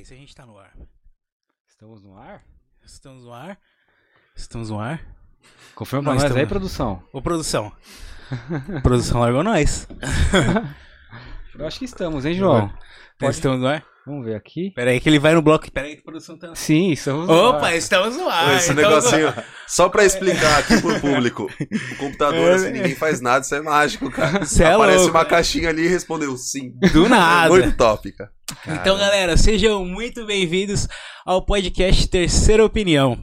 sei se a gente tá no ar. Estamos no ar? Estamos no ar? Estamos no ar? Confirma pra Nós nós aí, estamos- produção. Ô, produção. produção largou nós. Eu acho que estamos, hein, João? Pode- Estamos no ar? Vamos ver aqui. Pera aí que ele vai no bloco. Pera aí que a produção tá... Sim, estamos no Opa, ar. estamos no ar. Esse estamos negocinho, ar. só pra explicar aqui pro público. O computador, É, assim, ninguém faz nada, isso é mágico, cara. Cê é Aparece louco. uma caixinha ali e respondeu sim. Do nada. Muito top, cara. Então, galera, sejam muito bem-vindos ao podcast Terceira Opinião.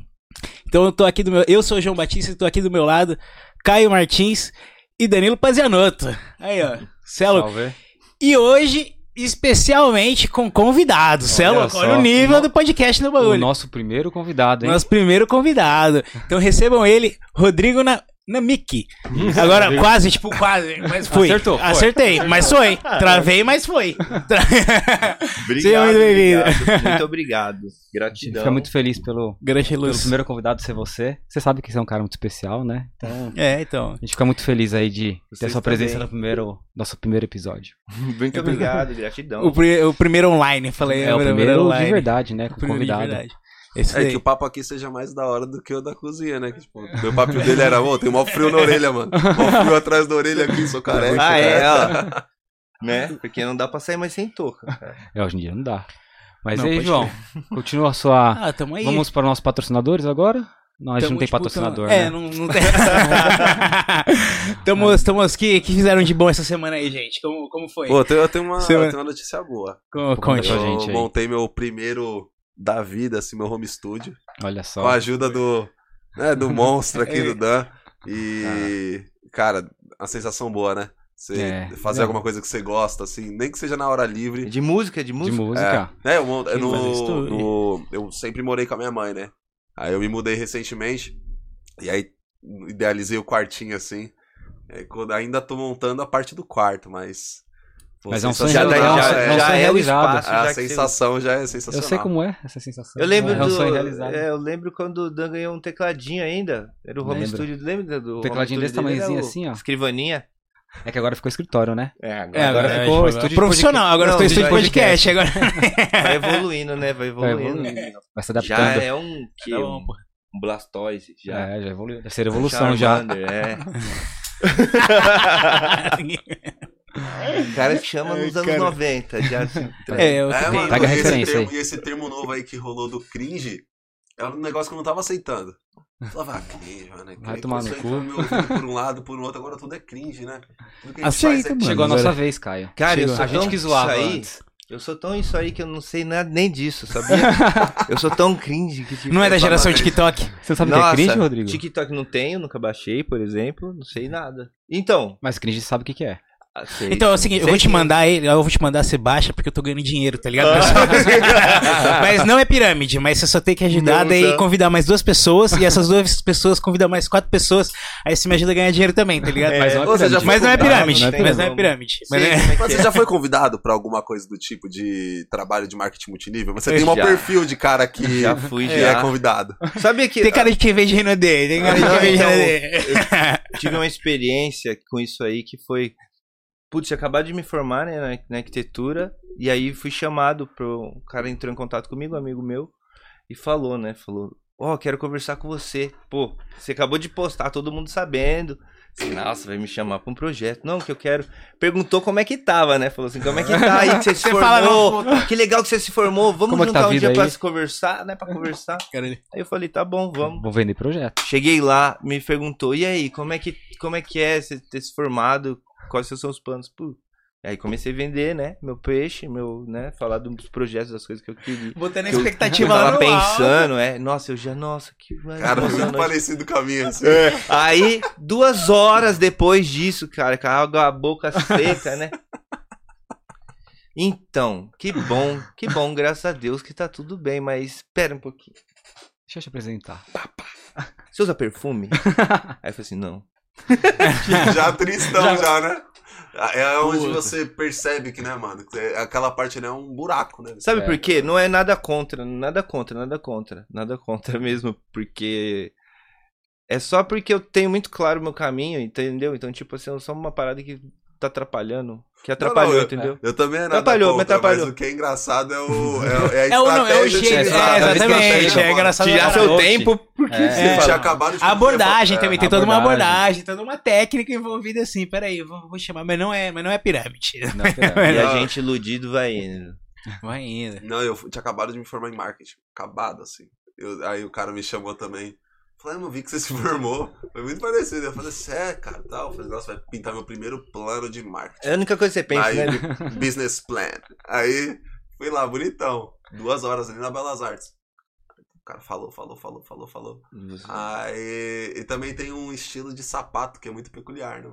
Então, eu tô aqui do meu, eu sou o João Batista, tô aqui do meu lado, Caio Martins e Danilo Pazianotto. Aí, ó, Celo. Salve. E hoje, especialmente com convidados. Celo, olha, o nível O do podcast no O bagulho. nosso primeiro convidado, hein? Nosso primeiro convidado. Então recebam ele, Rodrigo na, Namiki. Agora, quase, tipo, quase, mas fui. Acertou, foi. Acertei, mas foi. Travei, mas foi. Tra- Obrigado, Seja muito bem-vindo. Muito obrigado. A gente Gratidão. fica muito feliz pelo, Grande pelo primeiro convidado ser você. Você sabe que você é um cara muito especial, né? Então, É, então. a gente fica muito feliz aí de ter Vocês sua presença também. no primeiro, nosso primeiro episódio. Muito obrigado, gratidão. O, pri- o primeiro online, falei. é o primeiro online. de verdade, né? Com o primeiro de convidado. verdade. Esse É daí. que o papo aqui seja mais da hora do que o da cozinha, né? Que, tipo, meu papinho dele era, ô, tem mó frio na orelha, mano. Mó frio atrás da orelha aqui, sou careca. Ah, é, ó. né? Porque não dá pra sair mais sem touca. É, hoje em dia não dá. Mas Não, aí, João, continua a sua. Ah, tamo aí. Vamos para os nossos patrocinadores agora? Não, a gente Tamo, não tem tipo, patrocinador, tamo- É, né? não, não tem. tamo, estamos que, que fizeram de bom essa semana aí, gente? Como, como foi? Pô, eu tenho, eu tenho uma, Você- eu tenho uma notícia boa. Conte. pra Eu gente aí. montei meu primeiro da vida, assim, meu home studio. Olha Com só. a ajuda do, né, do monstro aqui, É. do Dan. E, cara, a sensação boa, né? Você É, fazer é. alguma coisa que você gosta, assim, nem que seja na hora livre. De música, de De música. música. É, eu, mon- Quem no- no- eu sempre morei com a minha mãe, né? Aí eu me mudei recentemente. E aí idealizei o quartinho assim. É, quando- ainda tô montando a parte do quarto, mas. Mas é um sonho Já, já, é já sonho é o realizado. espaço. A já sensação já é Eu sensacional. sei como é essa sensação. Eu lembro é, um do. sonho realizado. é, eu lembro quando o Dan ganhou um tecladinho ainda. Era o home Lembro. studio. Lembra do. Tecladinho home desse tamanhozinho assim, ó. Escrivaninha. É que agora ficou escritório, né? É, É, agora, agora, ficou ficou estúdio profissional, agora Não, ficou estúdio de podcast. Agora. vai evoluindo, né? Vai Vai evoluindo. evoluindo. Vai se Já adaptando. é um. Que, Tá um, um Blastoise. Já. É, já evoluiu. Terceira evolução já. É. O cara chama Ai, nos anos cara. 90. Já se- É, eu É, também. mano, e esse referência termo, aí. E esse termo novo aí que rolou do cringe é um negócio que eu não tava aceitando. Falava, ah, cringe, mano. é Vai cringe, tomar no cu. por um lado, por um outro, agora tudo é cringe, né? Tudo que a gente Aceita, faz é. Chegou a nossa vez, Caio. Cara, eu Chegou. sou A gente que zoava isso aí, antes. Eu sou tão isso aí que eu não sei nada nem disso, sabia? eu sou tão cringe que tipo, Não é da geração TikTok. Você sabe o Nossa, que é cringe, Rodrigo? TikTok não tenho, nunca baixei, por exemplo, não sei nada. Então, Mas cringe sabe o que, que é. Ah, sei, Então é o seguinte, eu vou te mandar ele, eu vou te mandar você baixa porque eu tô ganhando dinheiro, tá ligado? mas não é pirâmide, mas você só tem que ajudar, Não, daí tá. convidar mais duas pessoas, e essas duas pessoas convidam mais quatro pessoas, aí você me ajuda a ganhar dinheiro também, tá ligado? É, Mas não é seja, pirâmide. Mas não é pirâmide, não mas não é pirâmide. Mas Sei é- é Mas você é. já foi convidado pra alguma coisa do tipo de trabalho de marketing multinível? Mas você Eu tem um perfil de cara que, Já fui, já. é convidado. Sabia que Tem cara de quem vende Renaudet, tem cara de quem vende então, Renaudet. tive uma experiência com isso aí que foi. Putz, tinha acabado de me formar né, na, arquitetura. E aí fui chamado pro. O cara entrou em contato comigo, um amigo meu, e falou, né? Falou: Ó, quero conversar com você. Pô, você acabou de postar, todo mundo sabendo. Nossa, vai me chamar pra um projeto. Não, que eu quero. Perguntou como é que tava, né? Falou assim: como é que tá aí que você se Você fala, formou? não, que legal que você se formou. Vamos Como é tá juntar a um dia pra aí? se conversar, né? Pra conversar. Aí eu falei: tá bom, vamos. Vou vender projeto. Cheguei lá, me perguntou, e aí, como é que, como é, que é você ter se formado? Quais são os seus planos? Pô. Aí comecei a vender, né? Meu peixe, meu, né? Falar dos projetos, das coisas que eu queria. Botando a Que eu- expectativa eu lá tava no alto. pensando, é. Nossa, eu já, nossa, que Cara, muito emocionante. parecido com a minha, assim. Aí, duas horas depois disso, cara, com a boca seca, né? Então, que bom, que bom, graças a Deus que tá tudo bem, mas espera um pouquinho. Deixa eu te apresentar. Você usa perfume? Aí eu falei assim, não. Já tristão, já, né? É onde Puta. você percebe que, né, mano? é- Aquela parte né, é um buraco, né? Sabe É. por quê? Não é nada contra, nada contra, nada contra, nada contra mesmo, porque é só porque eu tenho muito claro o meu caminho, entendeu? Então, tipo assim, é só uma parada que tá atrapalhando. Que atrapalhou, não, eu- entendeu? Eu também é nada Atrapalhou, me contra, atrapalhou. mas o que é engraçado é, o, é, é a É o, não, é o estratégia de- jeito. de- É, exatamente. É engraçado. Tirar seu tempo. Por que É. tinha acabado de A abordagem é, também, tem toda uma abordagem. abordagem, toda uma técnica envolvida assim. Peraí, vou, vou chamar, mas não é, mas não é pirâmide. Não, é. E a gente iludido vai indo. Vai ainda. Não, eu tinha acabado de me formar em marketing. Acabado, assim. Eu- aí o cara me chamou também. Falei, "Ah, não vi que você se formou. Foi muito parecido. Eu falei, sério, cara, tal. Eu falei, nossa, vai pintar meu primeiro plano de marketing. É a única coisa que você pensa, Aí, né? business plan. Aí, fui lá, bonitão. Duas horas ali na Belas Artes. O cara falou, falou, falou, falou, falou. Aí, e também tem um estilo de sapato que é muito peculiar, né?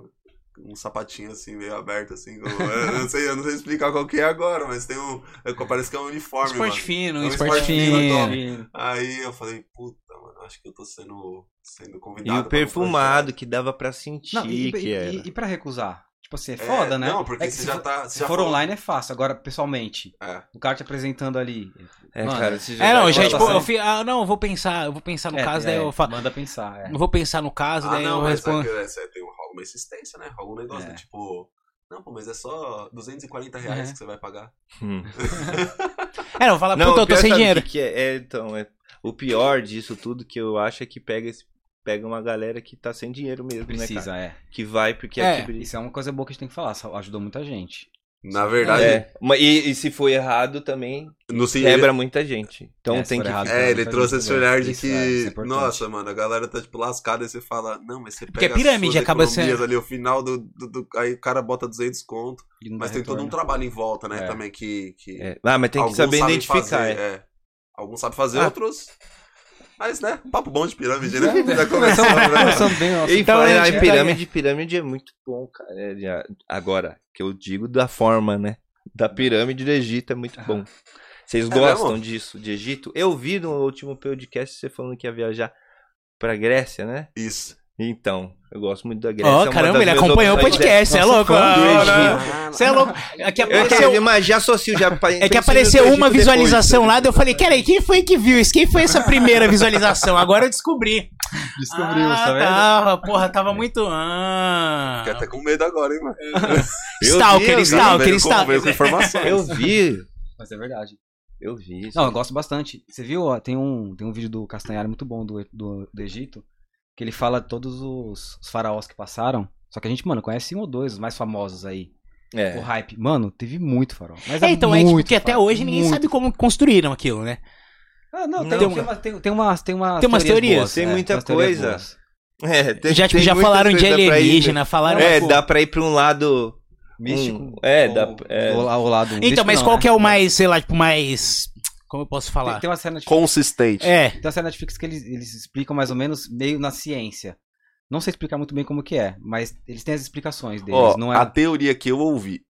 Um sapatinho assim, meio aberto, assim. com- eu não sei, eu não sei explicar qual que é agora, mas tem um. é, Parece que é um uniforme, Esporte mano. fino, É um esporte esporte fino, fino. Aí eu falei, puta, mano, acho que eu tô sendo, sendo E convidado. o pra um perfumado que dava pra sentir Não, e, que e, era. e, e pra recusar? Tipo assim, é projeto. foda, né? Não, porque é que você se já for- tá. Você Se já for falou- online é fácil, agora pessoalmente. É. O cara te apresentando ali. É, Mano, cara, você É, não, tá- já, tá tipo, eu fi, ah, não, eu vou pensar, eu vou pensar no É, caso, é, daí eu falo. Manda pensar, é. Eu vou pensar no caso, Ah, daí não, eu é respondo. é, você tem um- uma insistência, né? Rola um negócio É. do tipo. Não, pô, mas é só 240 reais É. que você vai pagar. Hum. É, não, fala, Não, puta, o eu tô sem dinheiro. que que é? É, então, é, o pior disso tudo que eu acho é que pega, esse, pega uma galera que tá sem dinheiro mesmo, né, cara? Precisa, é. Que vai porque É, aqui Isso é uma coisa boa que a gente tem que falar, ajudou muita gente. Na verdade, É, e, e se for errado também no sim, quebra muita gente. Então É, tem que. errado, É, ele trouxe esse olhar de Isso, é, isso é que, nossa, mano, a galera tá tipo lascada e você fala, não, mas você Porque pega a pirâmide suas acaba sendo- ali, o final do, do- do- aí o cara bota 200 conto, não mas tem todo um retorno. trabalho em volta, né, É. também que, que É. Ah, mas tem que saber identificar. fazer, é. é. Alguns sabem fazer, Ah. outros, mas, né, papo bom de pirâmide, né, É, já começou, né, Começando bem, nossa. E Então, gente, em é- pirâmide, pirâmide é muito bom, cara. É, agora, que eu digo da forma, né? Da pirâmide do Egito é muito bom. Vocês É gostam mesmo? disso, de Egito? Eu vi no último podcast você falando que ia viajar pra Grécia, né? isso. Então, eu gosto muito da Grécia. é Ó, uma caramba, ele acompanhou o podcast, você é louco? Você é louco. Aqui Eu apareceu, mas já associo já é que apareceu uma visualização depois. lá, daí eu falei, cara, quem foi que viu isso? Quem foi essa primeira visualização? Agora eu descobri. Descobriu, ah, tá vendo? Tava, porra, tava muito. Ah. Fiquei até com medo agora, hein, mano. Eu Stalker, stalker, stalker. Eu vi. Mas é verdade. Eu vi. Não, eu gosto bastante. Você viu, ó, tem um, tem um vídeo do Castanhari muito bom do, do, do Egito, que ele fala todos os, os faraós que passaram. Só que a gente, mano, conhece um ou dois, os mais famosos aí. O É. hype. Mano, teve muito faraó. Mas É, então, é tipo, muito que até faraó, hoje ninguém muito. sabe como construíram aquilo, né? Ah, não, Não, tem, tem tem, uma- uma, tem, tem umas, tem umas Tem umas teorias. boas, Tem é, muita teorias coisa. boas. É, tem- já, tipo, tem já falaram de pra ir- alienígena, falaram. É, tipo- dá pra ir pra um lado. Místico. Um- é, ou- dá- é. ou lá- ou lado Então, místico mas não, qual né? que é o mais, sei lá, tipo, mais. Como eu posso Tem, falar? tem uma cena Netflix, Consistente. É. tem uma cena Netflix que eles, eles explicam mais ou menos meio na ciência. Não sei explicar muito bem como que é, mas eles têm as explicações deles. Ó, não é... a teoria que eu ouvi,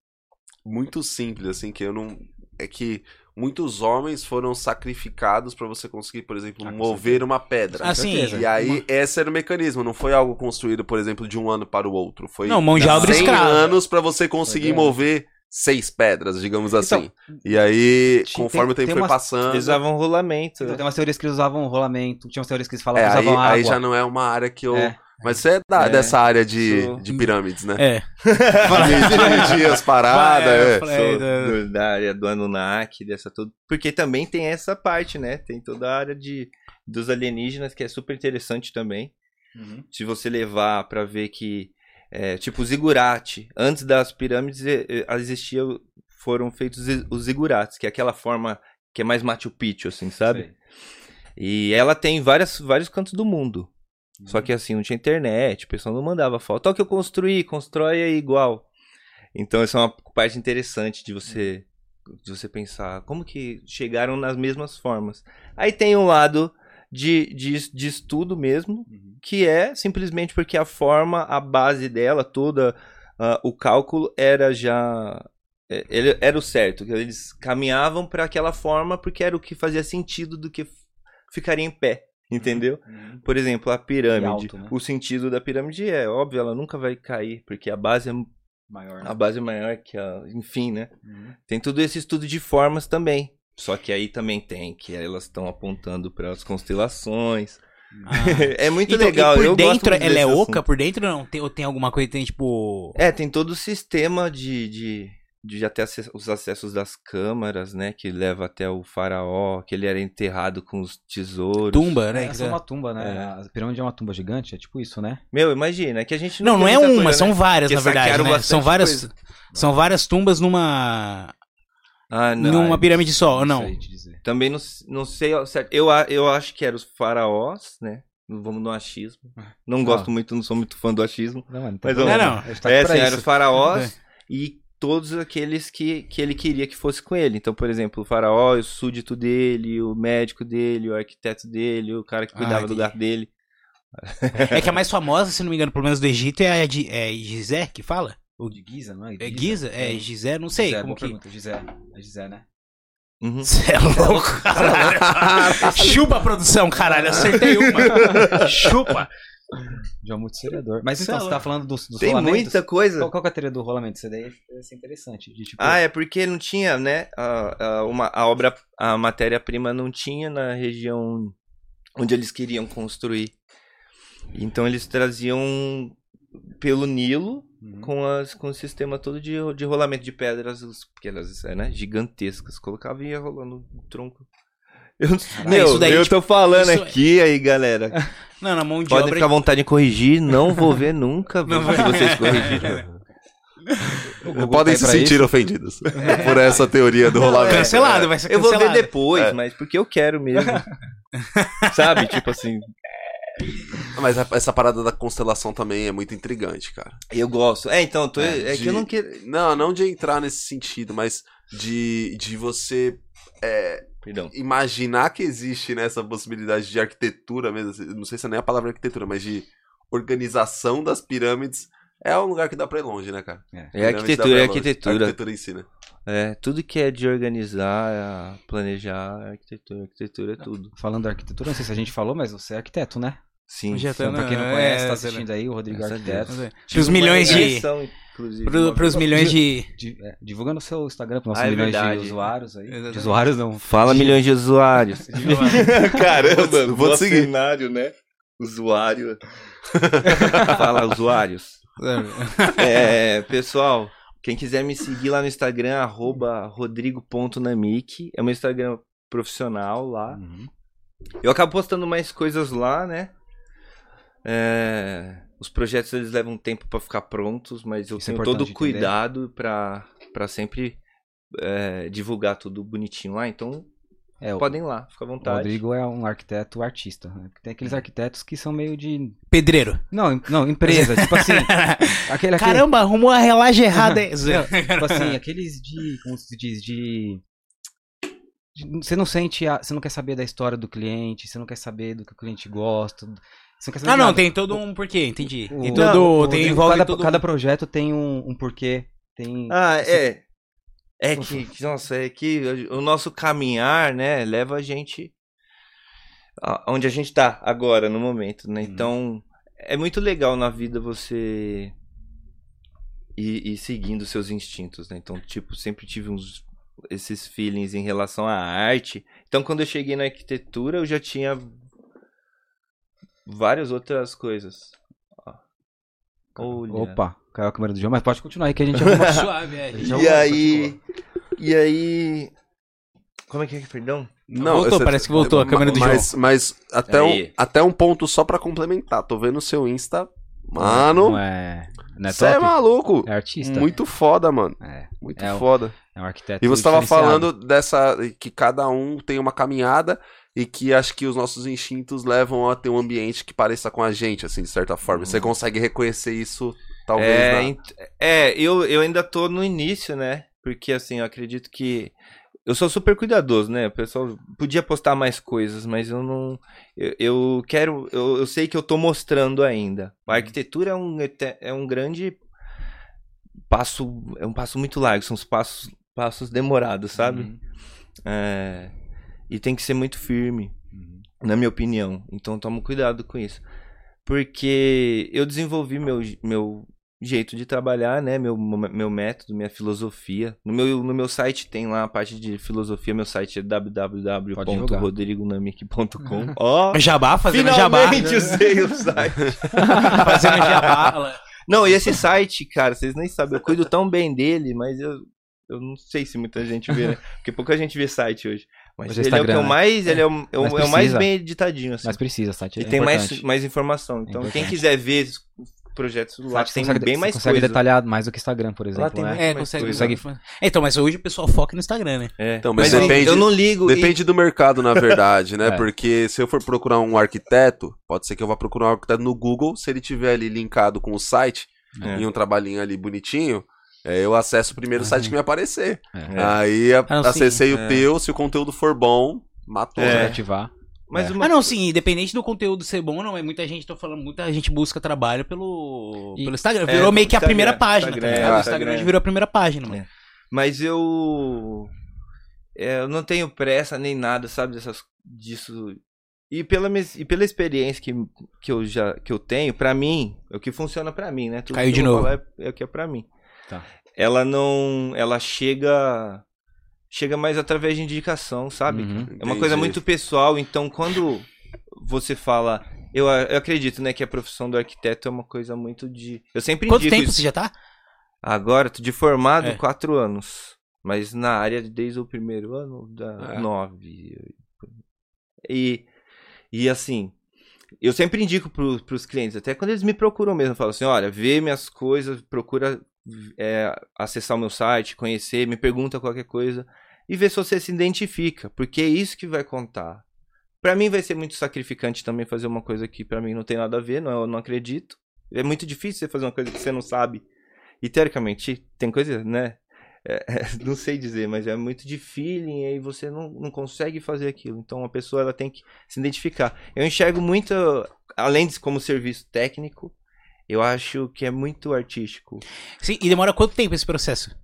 muito simples, assim, que eu não. É que muitos homens foram sacrificados pra você conseguir, por exemplo, Ah, mover uma pedra. Assim. E aí, esse era o mecanismo, não foi algo construído, por exemplo, de um ano para o outro. Foi Não, mão de obra 100 escrava. anos pra você conseguir grande. mover seis pedras, digamos assim. Então, e aí, tem- conforme o tempo tem foi umas- passando. Eles usavam rolamento. Então, tem umas teorias que eles usavam rolamento, tinha umas teorias que eles falavam É, que aí, usavam água. aí já não é uma área que eu. É. Mas você é, da- É, dessa área de, sou. de pirâmides, né? É. De medir as paradas. Vai, é. falei, do- da área do Anunnaki, dessa tudo. Porque também tem essa parte, né? Tem toda a área de, dos alienígenas que é super interessante também. Uhum. Se você levar pra ver que, é, tipo, zigurate, antes das pirâmides existia, foram feitos os zigurates, que é aquela forma que é mais Machu Picchu, assim, sabe? Sei. E ela tem várias, vários cantos do mundo. Só que assim, não tinha internet, o pessoal não mandava foto. Olha o que eu construí, constrói aí igual. Então essa é uma parte interessante de você de você pensar como que chegaram nas mesmas formas. Aí tem um lado de, de, de estudo mesmo, Uhum. que é simplesmente porque a forma, a base dela, toda ah, o cálculo era já é, ele era o certo, que eles caminhavam para aquela forma porque era o que fazia sentido do que ficaria em pé, entendeu? Uhum. Por exemplo, a pirâmide. alto, né? O sentido da pirâmide é óbvio, ela nunca vai cair, porque a base é, Maior. né? a base é maior que a. Enfim, né? Uhum. Tem tudo esse estudo de formas também. Só que aí também tem que elas estão apontando para as constelações. é muito Então, legal. E por eu gosto dentro, ela é oca assunto. por dentro não? Tem, ou tem alguma coisa que tem tipo. É, tem todo o sistema de, de, de já ter acess- os acessos das câmaras, né? Que leva até o faraó, que ele era enterrado com os tesouros. Tumba, né? É, essa é uma tumba, né? A pirâmide é uma tumba gigante, é tipo isso, né? Meu, imagina, é que a gente Não, não tem é uma, coisa, são né? várias, Porque na verdade. Né? São várias. coisa. São várias tumbas numa. Ah, não. numa pirâmide só, ou não? dizer. Também não, não sei certo. Eu, a- eu acho que eram os faraós, né? Vamos no achismo. Não Ah. gosto muito, não sou muito fã do achismo. Não, Mas problema. Não, não. A gente tá é, aqui pra assim, eram os faraós e todos aqueles que, que ele queria que fosse com ele. Então, por exemplo, o faraó, o súdito dele, o médico dele, o arquiteto dele, o cara que Ah, cuidava do entendi. gato dele. É que a mais famosa, se não me engano, pelo menos do Egito, é a de, é Gizé que fala? O, De Giza, não é? é Giza? É Gizé, não sei. Gizé, como boa que. pergunta, Gizé. É Gizé, né? Uhum. Você é louco, caralho. Chupa a produção, caralho. Acertei uma. Chupa. Já muito seriador. Mas então, é você tá falando dos, dos Tem rolamentos? muita coisa. Qual, qual que é a teoria do rolamento? Isso daí é ser interessante. De, tipo, Ah, é porque não tinha, né? A, a, uma, a obra, a matéria-prima não tinha na região onde eles queriam construir. Então eles traziam pelo Nilo Uhum. com, as, com o sistema todo de, de rolamento de pedras, porque elas é, né, gigantescas. Colocava e ia rolando o tronco. Eu, meu, isso daí, eu tipo, tô falando isso é- aqui aí, galera. Não, na mão de Podem obra. ficar à vontade de corrigir, não vou ver nunca Não se vai- vocês corrigirem. Podem se sentir isso. ofendidos por essa teoria do rolamento. Cancelado, vai ser Eu vou cancelado. ver depois, É. mas porque eu quero mesmo. Sabe? Tipo assim, Mas a- essa parada da constelação também é muito intrigante, cara. eu gosto. É, então, tô- É, é, que de- eu não quero. Não, não de entrar nesse sentido, mas de, de você é, Perdão. imaginar que existe nessa possibilidade de arquitetura mesmo. assim, Não sei se é nem a palavra arquitetura, mas de organização das pirâmides. É um lugar que dá pra ir longe, né, cara? É dá arquitetura, é longe. arquitetura. arquitetura em si, né? É, tudo que é de organizar, é planejar, é arquitetura. Arquitetura é tudo. Falando da arquitetura, não sei se a gente falou, mas você é arquiteto, né? Sim. Já Então, pra quem não É, conhece, tá tá assistindo aí, o Rodrigo a Arquiteto. Pros Tive milhões de. uma- pros milhões de. Di- é, divulgando o seu Instagram para nossos Ah, é milhões verdade. de usuários aí. Exatamente. De usuários não. Fala milhões de usuários. Caramba, Vou te seguir. cenário, né? Usuário. Fala, usuários. É, pessoal, quem quiser me seguir lá no Instagram, arroba rodrigo.namic. É meu Instagram profissional lá. Uhum. Eu acabo postando mais coisas lá, né? É, os projetos eles levam tempo pra ficar prontos, mas eu Isso é tenho todo importante o cuidado pra sempre é, divulgar tudo bonitinho lá. Então, É, o, podem ir lá, fica à o vontade. Rodrigo é um arquiteto artista. né? Tem aqueles arquitetos que são meio de. Pedreiro. Não, não, empresa. tipo assim. Aquele, aquele, Caramba, arrumou a relagem errada. hein? tipo assim, aqueles de. Como se diz? De. de- Você não sente. a- você não quer saber da história do cliente, você não quer saber do que o cliente gosta. Você não quer saber Ah, não, nada. tem todo um porquê, entendi. O- Tem o- todo. o tem, envolve cada, todo. cada projeto tem um, um porquê. Tem. Ah, é. É que, nossa, é que o nosso caminhar, né, leva a gente a- onde a gente tá agora, no momento, né? Uhum. Então, é muito legal na vida você ir, ir seguindo seus instintos, né? Então, tipo, sempre tive uns esses feelings em relação à arte. Então, quando eu cheguei na arquitetura, eu já tinha várias outras coisas. Olha. Opa, caiu a câmera do João, mas pode continuar aí que a gente arruma. Suave, é. Já E aí. E aí. Como é que é? Perdão? Voltou, parece que voltou a câmera do mas, Mas até um, até um ponto só pra complementar. Tô vendo o seu Insta. Mano, Não é. Não é você é top? maluco. É artista. Muito foda, mano. É, Muito É o- foda. é um arquiteto. E você tava falando dessa. que cada um tem uma caminhada e que acho que os nossos instintos levam a ter um ambiente que pareça com a gente, assim, de certa forma. Você consegue reconhecer isso, talvez. é, na- é eu, eu ainda tô no início, né? Porque assim, eu acredito que. Eu sou super cuidadoso, né? O pessoal podia postar mais coisas, mas eu não. Eu, eu quero. Eu, eu sei que eu tô mostrando ainda. A arquitetura é um, é um grande passo. É um passo muito largo, são os passos, passos demorados, sabe? Uhum. É, e tem que ser muito firme, Uhum. na minha opinião. Então toma cuidado com isso. Porque eu desenvolvi meu, meu, jeito de trabalhar, né? Meu, meu método, minha filosofia. No meu, no meu site tem lá a parte de filosofia. Meu site é www.rodrigonamic.com. Ó, Jabá, fazendo jabá. finalmente usei o site. Fazendo jabá. Não, e esse site, cara, vocês nem sabem, eu cuido tão bem dele, mas eu, eu não sei se muita gente vê, né? Porque pouca gente vê site hoje. Mas é ele é o que eu né? mais, ele é o, é o- Mas é o mais bem editadinho, assim. Mas precisa, site E é tem mais, importante. mais informação. Então, quem quiser ver projetos lá, Site você tem consegue, bem mais consegue coisa. detalhar mais do que Instagram, por exemplo. tem né? É, consegue. consegue. Então, mas hoje o pessoal foca no Instagram, né? É. Então, mas mas eu- depende- eu não ligo. e- Depende do mercado, na verdade, né? É. Porque se eu for procurar um arquiteto, pode ser que eu vá procurar um arquiteto no Google. Se ele tiver ali linkado com o site É. e um trabalhinho ali bonitinho, é, eu acesso primeiro o site que me aparecer. É. Aí a- Ah, não, acessei sim. o É. teu, se o conteúdo for bom, matou, É. né? Ativar. Mas É. uma- Ah, não, sim, independente do conteúdo ser bom ou não, é muita gente, tô falando, muita gente busca trabalho pelo, E- pelo Instagram. É, Virou meio que a Instagram, primeira página, Instagram, tá é, ligado? O Instagram. Instagram virou a primeira página, mano. É. Mas eu. é, eu não tenho pressa nem nada, sabe? Dessas, disso. E pela, e pela experiência que, que, eu já, que eu tenho, pra mim, é o que funciona pra mim, né? Tudo Caiu que de novo. falar É, é o que é pra mim. Tá. Ela não. Ela chega. Chega mais através de indicação, sabe? Uhum. É uma Entendi. coisa muito pessoal, então quando você fala. Eu, eu acredito, né, que a profissão do arquiteto é uma coisa muito de. Eu sempre Quanto tempo isso. você já tá? Agora, tô de formado, É. quatro anos. Mas na área desde o primeiro ano, da É. nove. E, e assim, eu sempre indico pro, pros clientes, até quando eles me procuram mesmo, eu falo assim, olha, vê minhas coisas, procura é, acessar o meu site, conhecer, me pergunta qualquer coisa e vê se você se identifica, porque é isso que vai contar. Pra mim vai ser muito sacrificante também fazer uma coisa que pra mim não tem nada a ver, não, eu não acredito. É muito difícil você fazer uma coisa que você não sabe. E teoricamente, tem coisa, né? É, é, não sei dizer, mas é muito de feeling e aí você não, não consegue fazer aquilo. Então a pessoa ela tem que se identificar. Eu enxergo muito, além de como serviço técnico, eu acho que é muito artístico Sim, e demora quanto tempo esse processo?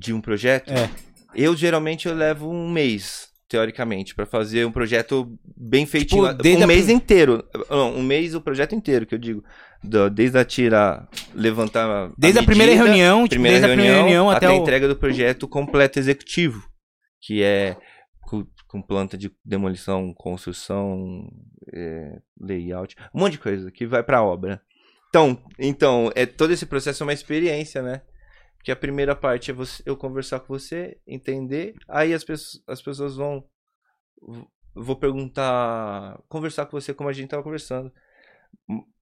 de um projeto. É. Eu geralmente eu levo um mês, teoricamente, pra fazer um projeto bem feitinho. Tipo, um a mês inteiro. Não, um mês o projeto inteiro, que eu digo. Do- desde a tira, levantar. Desde a, primeira medida, reunião, tipo, primeira desde a primeira reunião até, a o... entrega do projeto completo executivo, que é com, com planta de demolição, construção, é, layout, um monte de coisa que vai pra obra. Então, então, é todo esse processo é uma experiência, né? Porque a primeira parte é você, eu conversar com você, entender, aí as pessoas, as pessoas vão vou perguntar, conversar com você como a gente tava conversando,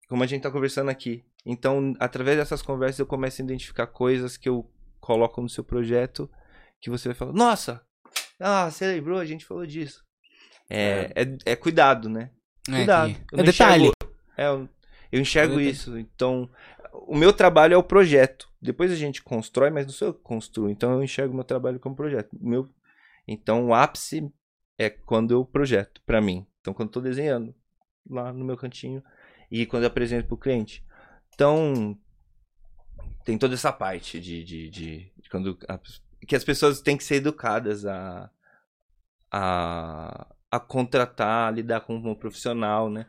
como a gente tá conversando aqui. Então, através dessas conversas eu começo a identificar coisas que eu coloco no seu projeto que você vai falar, nossa, ah, você lembrou, a gente falou disso. É, é, é cuidado, né? É, Cuidado. que- Eu É detalhe. enxergo- é, eu, eu enxergo É isso. Então, o meu trabalho é o projeto. Depois a gente constrói, mas não sou eu que construo. Então, eu enxergo o meu trabalho como projeto. O Meu, então, o ápice é quando eu projeto, pra mim. Então, quando tô desenhando lá no meu cantinho e quando eu apresento pro cliente. Então, tem toda essa parte de, de, de, de quando a- que as pessoas têm que ser educadas a, a, a contratar, a lidar com um profissional, né?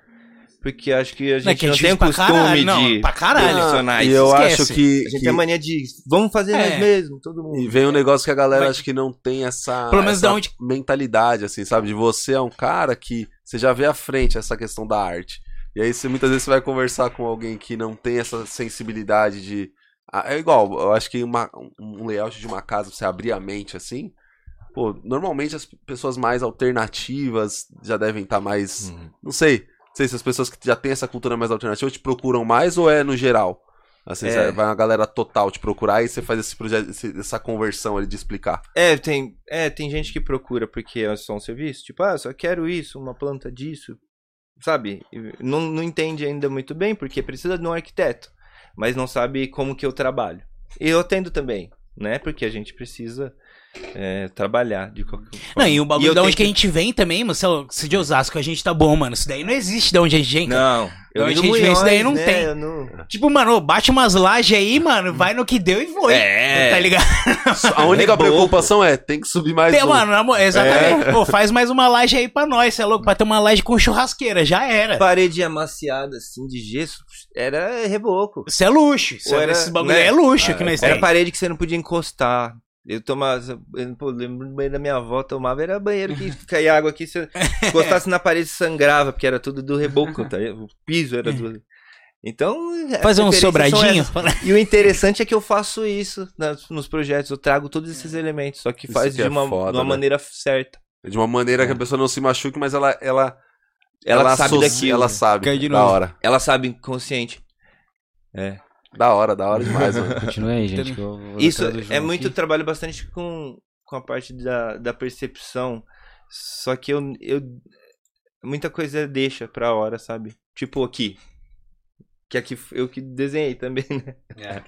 Porque acho que a Não, é gente é não, tem o costume caralho, não, de pra caralho. e eu esquece. acho que, A gente que- tem a mania de vamos fazer É. nós mesmos, todo mundo. e vem um negócio que a galera Mas- acho que não tem essa, Pelo menos essa da onde- mentalidade, assim, sabe? De você é um cara que você já vê à frente essa questão da arte. E aí você, muitas vezes você vai conversar com alguém que não tem essa sensibilidade de. Ah, É igual, eu acho que uma- um layout de uma casa, você abrir a mente assim. Pô, normalmente as pessoas mais alternativas já devem estar mais. Uhum. Não sei. Não sei se as pessoas que já têm essa cultura mais alternativa te procuram mais ou é no geral? Assim, É. vai uma galera total te procurar e você faz esse projeto, essa conversão ali de explicar. É, tem, é, tem gente que procura porque é só um serviço. Tipo, ah, só quero isso, uma planta disso. Sabe? Não, não entende ainda muito bem porque precisa de um arquiteto. Mas não sabe como que eu trabalho. E eu atendo também, né? Porque a gente precisa é, trabalhar de qualquer forma. Não, e o bagulho eu da onde que a gente vem também, mano, se, se de Osasco a gente tá bom, mano. Isso daí não existe de onde a gente vem, cara. Não, eu Onde vim do a gente vem, isso daí não né, tem. não- Tipo, mano, bate umas lajes aí, mano, vai no que deu e foi. É. Tá ligado? A única Reboco. preocupação é, tem que subir mais Tem, um. mano, exatamente. Pô, faz mais uma laje aí pra nós, cê é louco? Pra ter uma laje com churrasqueira, já era. Parede amaciada, assim, de gesso, era reboco. Isso é luxo. Isso é, era, esses bagulho né? é luxo Ah, que nós Era tem. parede que você não podia encostar. Eu tomava. Eu, pô, lembro do banheiro da minha avó, tomava, era banheiro que caía água aqui, se encostasse na parede sangrava, porque era tudo do reboco, tá? O piso era do. Então. as Fazer um sobradinho. E o interessante é que eu faço isso nas- nos projetos, eu trago todos esses elementos, só que Isso faz que de é uma, foda, de uma né? maneira certa. De uma maneira que a pessoa não se machuque, mas ela ela Ela, sabe associa- daquilo. Ela sabe. Cai de da hora. Ela sabe inconsciente. É. Da hora, da hora demais, mano. Continue aí, gente. Isso é muito aqui. trabalho bastante com, com a parte da, da percepção. Só que eu, eu. Muita coisa deixa pra hora, sabe? Tipo aqui. Que aqui eu que desenhei também, né?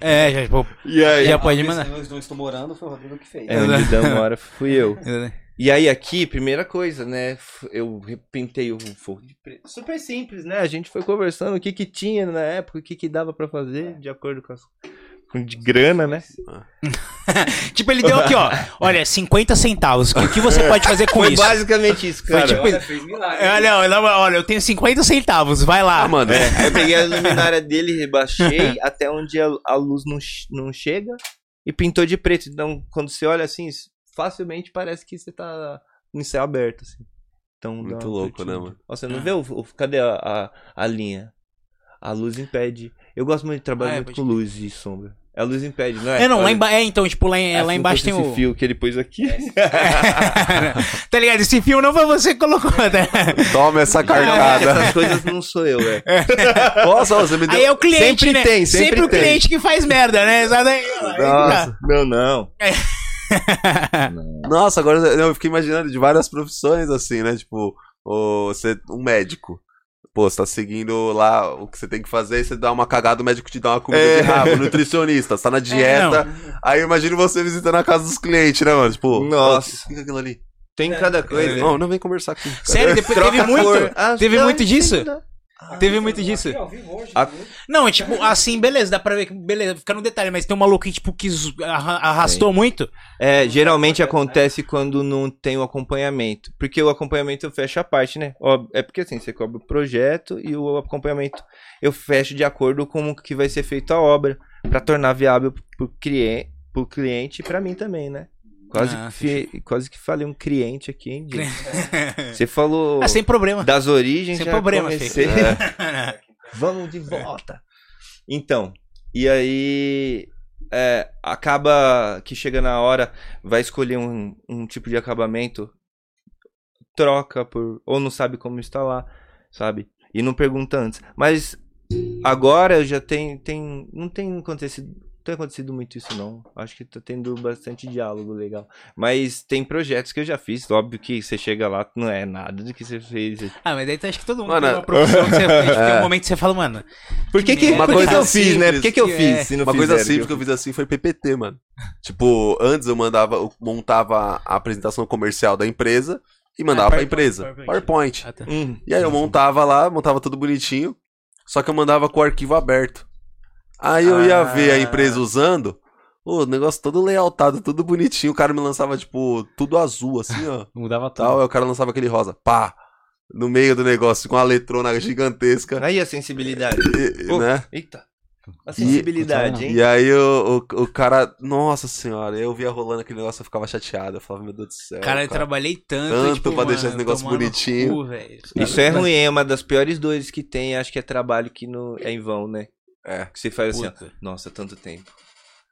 É, já, pô, E aí? já pode mandar. Nós não estou morando, foi o Rodrigo que fez. É, onde dá uma hora fui eu. E aí aqui, primeira coisa, né? Eu repintei o forro de preto. Super simples, né? A gente foi conversando o que que tinha na época, o que que dava pra fazer, de acordo com as. Com de grana, né? Tipo, ele deu aqui, ó. Olha, 50 centavos. O que você pode fazer com Foi isso? basicamente isso, Foi cara. tipo Olha, fez milagre. Olha, olha, eu tenho 50 centavos, vai lá. Ah, mano, É, eu peguei a luminária dele, rebaixei até onde a, a luz não, não chega e pintou de preto. Então, quando você olha assim, facilmente parece que você tá em céu aberto, assim. Então, dá Muito louco, né, mano? Ó, você não vê o, o- cadê a, a, a linha? A luz impede. Eu gosto muito de trabalhar Ah, é, muito com luz e sombra. A luz impede, não é? É, não, lá embaixo. É, então, tipo, lá, em- é, lá se embaixo tem fosse o. esse fio que ele pôs aqui. tá ligado? Esse fio não foi você que colocou, né? Toma essa carcada. Essas coisas não sou eu, é. Nossa, você me deu. Aí é o cliente, Sempre né? tem, sempre o tem. cliente que faz merda, né? Exato aí, ó, aí tá. Nossa, não, não. Nossa, agora eu fiquei imaginando de várias profissões assim, né? Tipo, o, você, um médico. Pô, você tá seguindo lá o que você tem que fazer, e você dá uma cagada, o médico te dá uma comida É. de rabo, nutricionista, você tá na dieta. aí eu imagino você visitando a casa dos clientes, né, mano? Tipo, Nossa. o que é aquilo ali? Tem cada coisa. Não, não vem conversar aqui. Sério, depois teve muito. Ah, teve não, muito disso? Não. Teve muito disso. Aqui, ó, vivo hoje, A-. Não, é tipo, assim, beleza, dá pra ver que, beleza, fica no detalhe, mas tem um maluco que, tipo, que arrastou muito. É, geralmente acontece quando não tem o acompanhamento. Porque o acompanhamento eu fecho a parte, né? É porque assim, você cobra o projeto e o acompanhamento eu fecho de acordo com o que vai ser feito a obra. Pra tornar viável pro cliente, pro cliente e pra mim também, né? Quase, Ah, que, fi- quase que falei um cliente aqui, hein? Você falou Ah, sem problema. das origens, Sem problema, comecei. Fê. Vamos de volta. Então, e aí é, acaba que chega na hora, vai escolher um, um tipo de acabamento, troca por ou não sabe como instalar, sabe? E não pergunta antes. Mas agora já tem tem não tem acontecido tem acontecido muito isso não. Acho que tá tendo bastante diálogo legal. Mas tem projetos que eu já fiz, óbvio que você chega lá não é nada do que você fez. Ah, mas daí tu acha que todo mundo Mano, tem uma profissão que você tem é. um momento que você fala, mano. Por que que, Uma por que, que coisa eu fiz, né? simples, Por que, que eu que fiz? é- se não Uma coisa simples que eu fiz assim foi PPT, mano. Tipo, antes eu mandava, eu montava a apresentação comercial da empresa e mandava Ah, pra empresa. PowerPoint. PowerPoint. Ah, tá. Hum. E aí eu montava lá, montava tudo bonitinho, só que eu mandava com o arquivo aberto. Aí eu ia Ah. ver a empresa usando, o negócio todo lealtado, tudo bonitinho, o cara me lançava, tipo, tudo azul, assim, ó. Mudava tudo. Tal, aí o cara lançava aquele rosa, pá, no meio do negócio, com uma letrona gigantesca, Aí a sensibilidade. e- Pô, né? Eita. A sensibilidade, hein? E aí o, o, o cara, nossa senhora, eu via rolando aquele negócio, eu ficava chateado, eu falava, meu Deus do céu. Cara, eu trabalhei tanto, Tanto tipo, pra deixar mano, esse negócio bonitinho. cu. Isso é ruim, é uma das piores dores que tem, acho que é trabalho que no, é em vão, né? É. Que você faz assim, ó, nossa, tanto tempo.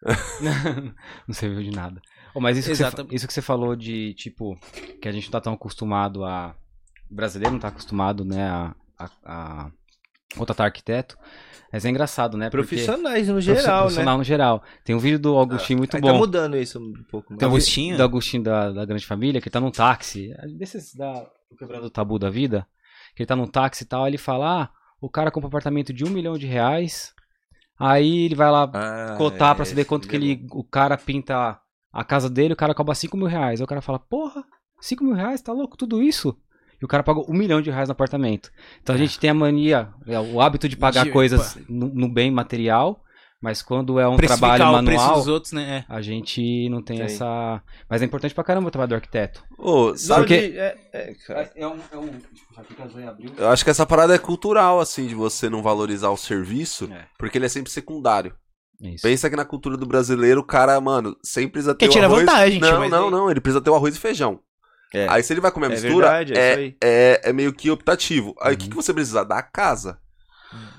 não serviu de nada. Ô, mas isso que, você, isso que você falou de, tipo, que a gente não tá tão acostumado a. O brasileiro não tá acostumado, né, a, a, a contratar arquiteto. Mas é engraçado, né? porque- Profissionais no geral, profissional né? no geral. Tem um vídeo do Agostinho muito Aí bom. tá mudando isso um pouco. Vídeo Agostinho? Do Agostinho da, da Grande Família, que ele tá num táxi. Desses da. do Quebrando o tabu da vida. Que ele tá num táxi e tal. Ele fala: Ah, o cara compra um apartamento de um milhão de reais. Aí ele vai lá Ah, cotar pra é, saber quanto que ele, o cara pinta A casa dele, o cara cobra 5 mil reais. Aí o cara fala, porra, 5 mil reais, tá louco, tudo isso? E o cara pagou um milhão de reais no apartamento. Então a gente tem a mania, é, o hábito de pagar De- coisas no, no bem material, mas quando é um trabalho o preço manual, dos outros, né? É. a gente não tem Sim. essa. Mas é importante pra caramba o trabalho do arquiteto. Ô, sabe Porque-. É, é. É um. É um... Que abriu. Eu acho que essa parada é cultural, assim, de você não valorizar o serviço, É. porque ele é sempre secundário. Isso. Pensa que na cultura do brasileiro, o cara, mano, sempre precisa ter Quer o tirar arroz... vantagem, Não, não, aí- não, ele precisa ter o arroz e feijão. É. Aí se ele vai comer a É mistura, verdade, é isso é, aí. é, é meio que optativo. Aí o que, Uhum. que você precisa? Da casa.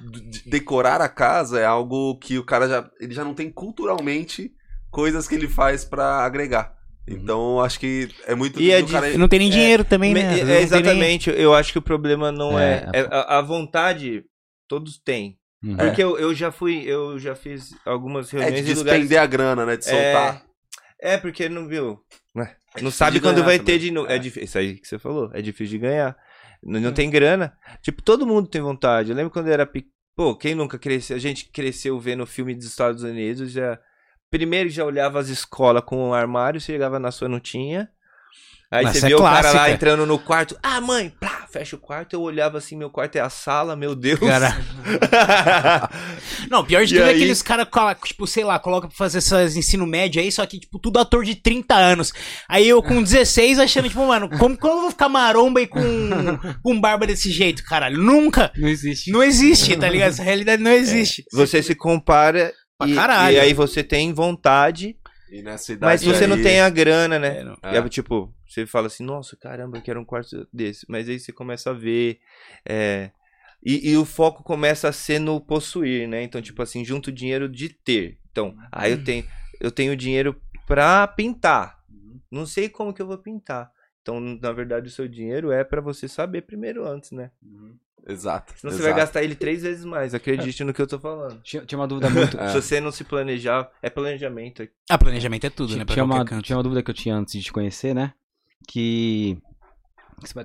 De- Decorar a casa é algo que o cara já, ele já não tem culturalmente coisas que ele faz pra agregar. Então eu acho que é muito E é do cara... Não tem nem É, dinheiro também, Me- né? É, tem nem- exatamente, eu acho que o problema não é. É, é a, a vontade, todos têm. Uhum. Porque eu, eu já fui, eu já fiz algumas É reuniões de em lugares. despender a grana, né? De soltar. É, é porque não viu. É não sabe de quando ganhar vai também. ter de novo. É. É. difícil. Isso aí que você falou. É difícil de ganhar. Não, não tem grana. Tipo, todo mundo tem vontade. Eu lembro quando eu era pequeno. Pô, quem nunca cresceu? A gente cresceu vendo filme dos Estados Unidos. Já... Primeiro já olhava as escolas com um armário, você chegava na sua, não tinha. Aí Essa você é vê o cara lá entrando no quarto. Ah, mãe, plá, fecha o quarto. Eu olhava assim, meu quarto é a sala, meu Deus. Cara. Não, pior de E tudo é aí? que aqueles caras, tipo, sei lá, colocam pra fazer esses ensino médio aí, só que, tipo, tudo ator de 30 anos. Aí eu com 16 achando, tipo, mano, como, como eu vou ficar maromba e com, com barba desse jeito, caralho? Nunca! Não existe. Não existe, tá ligado? Essa realidade não existe. Você se compara Pra e, caralho. e aí você tem vontade, E nessa idade mas você não aí- tem a grana, né? É, não. É. E tipo, você fala assim, nossa, caramba, eu quero um quarto desse. Mas aí você começa a ver. é, E, e o foco começa a ser no possuir, né? Então, tipo assim, junto o dinheiro de ter. Então, aí eu tenho, eu tenho dinheiro pra pintar. Não sei como que eu vou pintar. Então, na verdade, o seu dinheiro é pra você saber primeiro antes, né? Exato. Senão você exato. vai gastar ele três vezes mais. Acredite no que eu tô falando. Tinha, tinha uma dúvida muito. É. Se você não se planejar, é planejamento. Ah, planejamento é tudo, né? tinha, Pra tinha uma, canto. tinha uma dúvida que eu tinha antes de te conhecer, né? Que.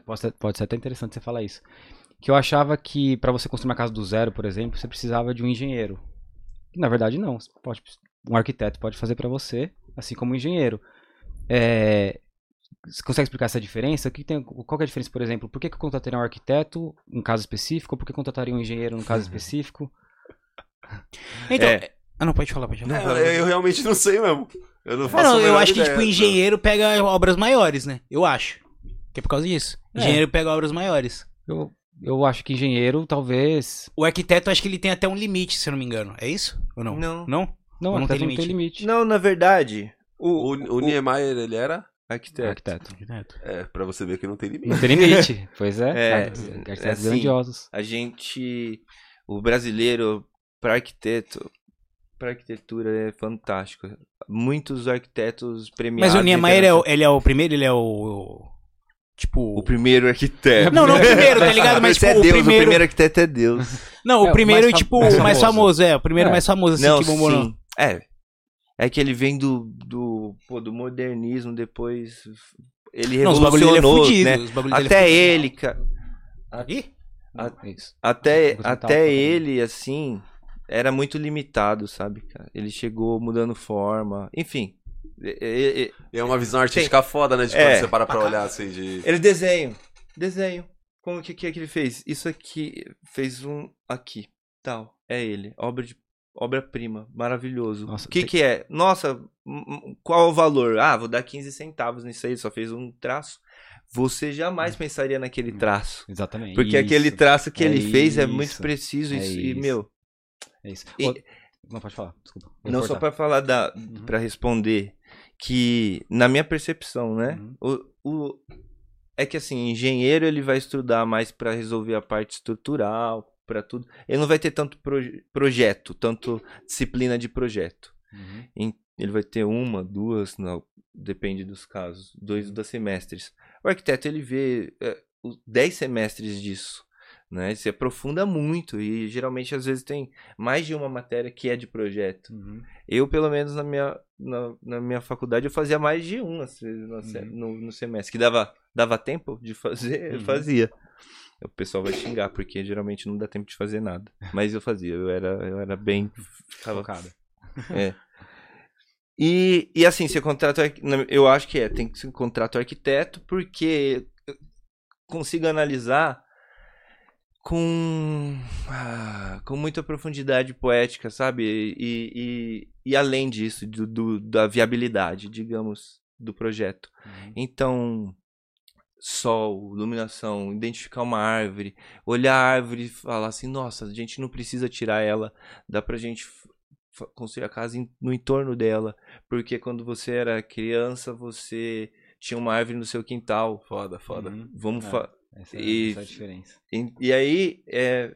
pode, ser, pode ser até interessante você falar isso. Que eu achava que pra você construir uma casa do zero, por exemplo, você precisava de um engenheiro. Na verdade, não. Você pode, um arquiteto pode fazer pra você, assim como um engenheiro. É, você consegue explicar essa diferença? O que tem, qual que é a diferença, por exemplo? Por que, que eu contrataria um arquiteto em caso específico? Ou por que eu contrataria um engenheiro no caso específico? Então, É. ah, não, pode falar, pode falar. Eu, eu realmente não sei mesmo. Eu não Ah, faço não, eu acho que, ideia. tipo, o engenheiro pega obras maiores, né? Eu acho. Que é por causa disso. É. Engenheiro pega obras maiores. Eu, eu acho que engenheiro talvez. O arquiteto, eu acho que ele tem até um limite, se eu não me engano. É isso? Ou não? Não. Não? Não, não tem não tem limite. Não, na verdade, O, o, o Niemeyer, ele era? arquiteto. Arquiteto. Arquiteto. É, pra você ver que não tem limite. Não tem limite. pois é. É, arquitetos é assim. grandiosos. A gente, o brasileiro, para arquiteto, para arquitetura é fantástico. Muitos arquitetos premiados. Mas o Niemeyer, é o, ele é o primeiro? Ele é o... o- tipo... o primeiro arquiteto. Não, não o primeiro, tá ligado? Mas, Você tipo, é Deus, o primeiro... o primeiro arquiteto é Deus. Não, o É, o primeiro, mais tipo, mais o mais famoso. É, o primeiro É. mais famoso, assim, não, que bombou sim. É. É que ele vem do, do, pô, do modernismo, depois ele Não, os bagulho dele é revolucionou, fudido. né? Os bagulho dele é Até ele, cara. Ih, É isso. Até, até ele, assim, era muito limitado, sabe, cara? Ele chegou mudando forma. Enfim. e- E é uma visão artística foda, né? De É. quando você para pra olhar assim de. Ele desenho. Desenho. Como que, que é que ele fez? Isso aqui fez um aqui. Tal. É ele. Obra de obra-prima, maravilhoso. O que tem- que é? Nossa, hum, hum, qual o valor? Ah, vou dar 15 centavos nisso aí, só fez um traço. Você jamais pensaria naquele traço. Exatamente. Porque Hum. Isso, aquele traço que É ele fez é muito isso. preciso É isso, e, isso. meu, É isso. E- Não, pode falar. Desculpa. Vou não só cortar. pra falar da Uhum. para responder que na minha percepção, né? Uhum. O, o é que assim, engenheiro ele vai estudar mais pra resolver a parte estrutural, pra tudo. Ele não vai ter tanto proje- projeto, tanto disciplina de projeto. Uhum. Ele vai ter uma, duas, não, depende dos casos, dois dois semestres. O arquiteto ele vê é, 10 semestres disso, né? Se aprofunda muito e geralmente às vezes tem mais de uma matéria que é de projeto. Uhum. Eu, pelo menos na minha, na, na minha faculdade, eu fazia mais de um na se- Uhum. no, no semestre. Que dava, dava tempo de fazer, eu Uhum. fazia. O pessoal vai xingar, porque geralmente não dá tempo de fazer nada. Mas eu fazia, eu era, eu era bem. Focada. é. E, e assim, você contrata. Eu acho que é, tem que ser contrato arquiteto, porque consigo analisar com. ah, com muita profundidade poética, sabe? E, e, e além disso, do, do- da viabilidade, digamos, do projeto. Então, sol, iluminação, identificar uma árvore, olhar a árvore e falar assim, nossa, a gente não precisa tirar ela, dá pra gente construir a casa no entorno dela, porque quando você era criança, você tinha uma árvore no seu quintal. Foda, foda. Uhum. Vamos É. Essa, E- essa é a diferença. e, e aí, é,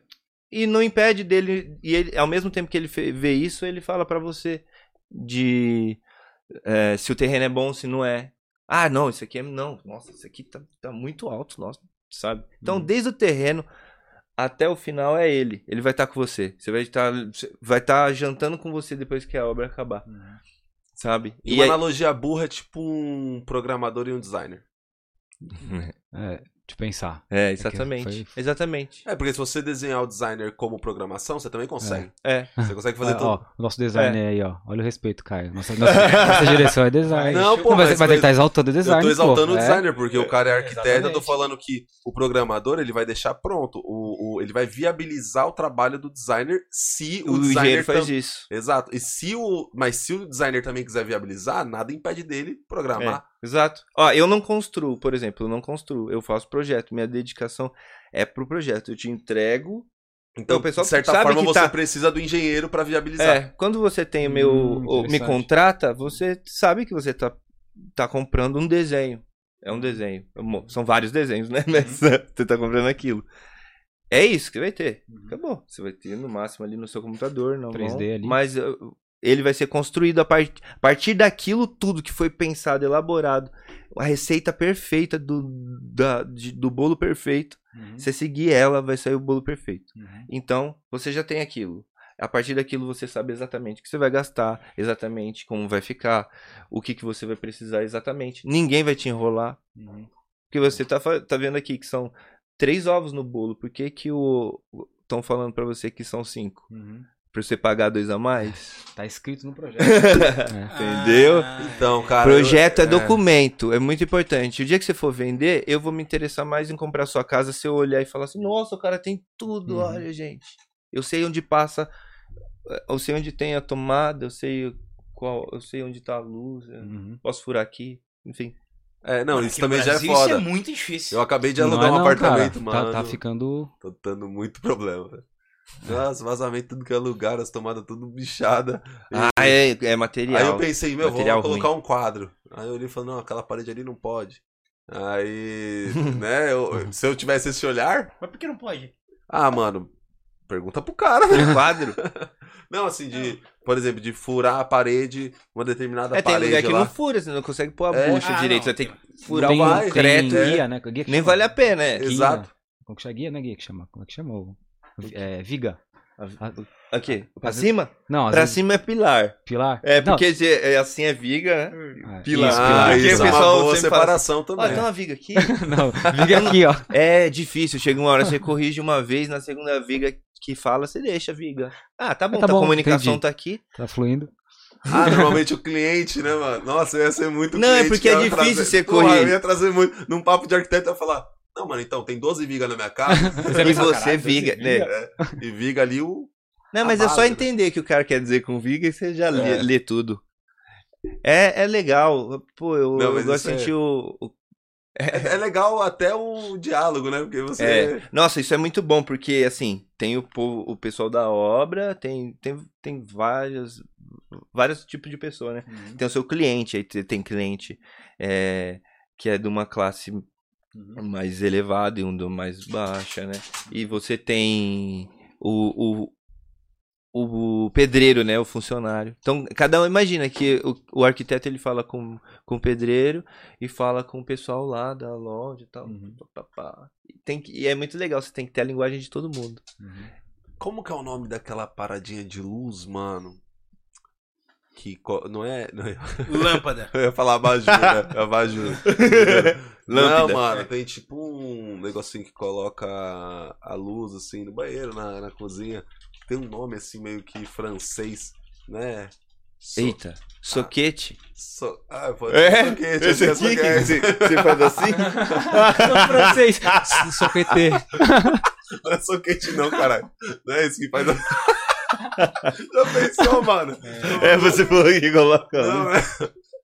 e não impede dele, e ele, ao mesmo tempo que ele vê isso, ele fala pra você de é, se o terreno é bom, se não é. Ah, não, isso aqui é, não, nossa, isso aqui tá, tá muito alto, nossa, sabe? Então, Uhum. desde o terreno até o final é ele, ele vai estar com você, você vai estar, vai estar jantando com você depois que a obra acabar, sabe? E, E uma aí, analogia burra é tipo um programador e um designer. É, de pensar. é, exatamente, foi- exatamente, É, porque se você desenhar o designer como programação, você também consegue. é. Você consegue fazer Ah, tudo. ó, o nosso designer aí, ó. Olha o respeito, Caio. Nossa, nossa, nossa direção é design. Não, pô, mas, mas- mas ele tá exaltando o design. eu tô exaltando pô. o É. designer, porque o cara é arquiteto, eu tô falando que o programador ele vai deixar pronto. O, o- ele vai viabilizar o trabalho do designer se o, O designer engenheiro faz tam- isso. Exato. E se o. Mas se o designer também quiser viabilizar, nada impede dele programar. É, exato. Ó, eu não construo, por exemplo, eu não construo, eu faço projeto. Minha dedicação é pro projeto. Eu te entrego. Então, o pessoal de certa sabe forma, que você tá- precisa do engenheiro pra viabilizar. É, quando você tem o meu. Hum, me contrata, você sabe que você tá, tá comprando um desenho. É um desenho. Mo- São vários desenhos, né? Mas você tá comprando aquilo. É isso que vai ter. Acabou. Você vai ter no máximo ali no seu computador, não 3D ali. Mas ele vai ser construído a, part... a partir daquilo tudo que foi pensado, elaborado. A receita perfeita do, da, de- do bolo perfeito. Uhum, Você seguir ela, vai sair o bolo perfeito. uhum. Então, você já tem aquilo. A partir daquilo, você sabe exatamente o que você vai gastar, exatamente como vai ficar, o que, que você vai precisar exatamente. Ninguém vai te enrolar. Uhum. Porque você tá, tá vendo aqui que são três ovos no bolo. Por que que o... Estão falando pra você que são cinco? Uhum. Pra você pagar dois a mais? Tá escrito no projeto. É. Entendeu? Ah, Então, cara. Projeto eu- é documento, é muito importante. O dia que você for vender, eu vou me interessar mais em comprar sua casa se eu olhar e falar assim: nossa, o cara tem tudo, Uhum. olha, gente. Eu sei onde passa, eu sei onde tem a tomada, eu sei qual, eu sei onde tá a luz, Uhum. posso furar aqui, enfim. É, não, Mano, isso também já é foda. Isso é muito difícil. Eu acabei de Não alugar é um não, apartamento, cara. mano. Tá, tá ficando. Tô dando muito problema, velho. Nossa, vazamento tudo que é lugar, as tomadas tudo bichada. E- Ah, é, é material. Aí eu pensei, meu, vou colocar um quadro. Aí eu olhei e falei, não, aquela parede ali não pode. Aí, né, eu- se eu tivesse esse olhar, Mas por que não pode? ah, mano, pergunta pro cara, né? Quadro. Não, assim, de, por exemplo, de furar a parede, uma determinada É, tem parede lugar que lá. não fura, você não consegue pôr a É. bucha Ah, direito, não. você tem que furar tem, o concreto. tem é. guia, né? Guia que Nem chama. vale a pena, é. Guia. Exato. Como que chama? Guia, não é guia que chama. Como é que chamou? É, viga. Ah, Aqui, pra vezes- cima? Não, Pra vezes, cima é pilar. pilar. É, Não, porque se é assim é viga, né? ah, pilar. isso, Ah, pilar. Porque isso o é uma pessoal boa fala separação Ó, também. tem uma viga aqui. Não, viga aqui, ó. é difícil, chega uma hora você corrige uma vez, na segunda viga que fala, você deixa a viga. Ah, tá bom, Tá tá bom, a comunicação entendi. tá aqui. Tá fluindo. Ah, normalmente o cliente, né, mano? Nossa, ia ser muito Não, é porque que é difícil trazer- você Porra, correr. Eu ia trazer muito. Num papo de arquiteto, eu ia falar: Não, mano, então, tem 12 vigas na minha casa. e você viga, né? É, e viga ali o. Não, mas é só né? entender o que o cara quer dizer com viga e você já lê, É. lê tudo. É, é legal. Pô, eu, Não, eu gosto de é- sentir o, o- É, é legal até o diálogo, né? Porque você. É. Nossa, isso é muito bom, porque assim, tem o, povo, o pessoal da obra, tem, tem, tem vários, vários tipos de pessoa, né? Tem o seu cliente, aí te- tem cliente é, que é de uma classe mais elevada e um do mais baixa, né? E você tem o, o, o pedreiro, né? O funcionário. Então, cada um imagina que o, o arquiteto ele fala com, com o pedreiro e fala com o pessoal lá da loja e tal. Uhum. pá, pá, pá. E, tem que, e é muito legal, você tem que ter a linguagem de todo mundo. Como que é o nome daquela paradinha de luz, mano? Que não é. Não é Lâmpada. eu ia falar abajur, né? Abajur. Não, Lâmpada. mano, tem tipo um negocinho que coloca a luz assim no banheiro, na, na cozinha. Tem um nome assim meio que francês, né? So- Eita, soquete. so- ah, pode É? soquete, Esse aqui, é que soquete. você, você faz assim? Em francês. Sou PT. Não é soquete não, caralho. Não é isso que faz... Já pensou, mano? É, você falou que coloca. Não, é...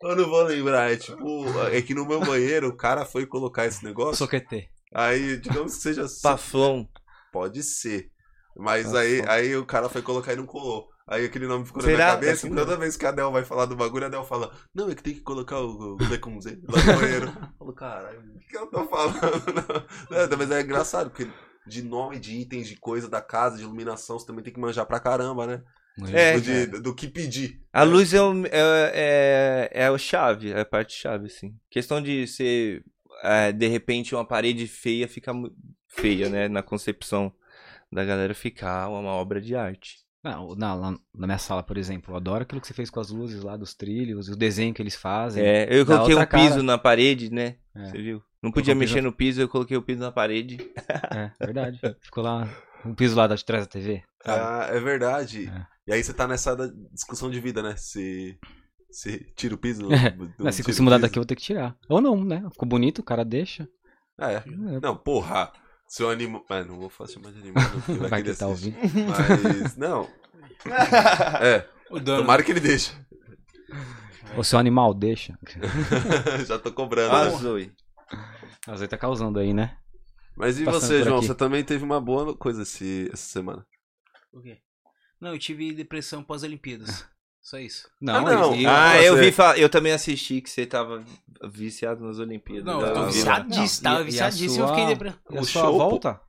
Eu não vou lembrar, é tipo, é que no meu banheiro o cara foi colocar esse negócio, Sou QT. aí digamos que seja Paflon. Pode ser. Mas aí, aí o cara foi colocar e não colou. Aí aquele nome ficou na Será? minha cabeça. Assim toda vez que a Adel vai falar do bagulho, a Adel fala: Não, é que tem que colocar o, o B com Z lá no banheiro. Eu falo, caralho, o que, que eu tô falando? Não, não, mas é engraçado, porque de nome de itens, de coisa da casa, de iluminação, você também tem que manjar pra caramba, né? É, do, de- do que pedir. A luz é, o, é, é, é o chave, é a parte chave, assim. Questão de ser, é, de repente, uma parede feia fica feia, né? Na concepção da galera ficar uma obra de arte. Não, na, lá na minha sala, por exemplo, eu adoro aquilo que você fez com as luzes lá dos trilhos, o desenho que eles fazem. É, eu coloquei um piso cara. na parede, né? É. Você viu? Não podia Colocou o piso mexer no piso, eu coloquei o piso na parede. É, verdade. Ficou lá um piso lá de trás da TV. sabe? Ah, é verdade. É. E aí você tá nessa discussão de vida, né? Se, se tira o piso. É. não Mas se o mudar daqui, eu vou ter que tirar. Ou não, né? Ficou bonito, o cara deixa. É. É, Não, porra. Seu animal. Ah, não vou falar chamar de animal, não, vai, Vai que ele tá ouvindo. Mas, não. É, O dono. tomara que ele deixe. O seu animal deixa. Já tô cobrando. Ah, né? Zoe. Às vezes tá causando aí, né? Mas e Passando você, João? aqui. Você também teve uma boa coisa esse, essa semana. O quê? Não, eu tive depressão pós-Olimpíadas. Só isso. Não, Ah, não. e- Ah, Você- eu vi, eu também assisti que você tava viciado nas Olimpíadas. Não, eu tô viciadíssimo. Tava e- e a viciadíssimo, eu fiquei depressão. O show, volta?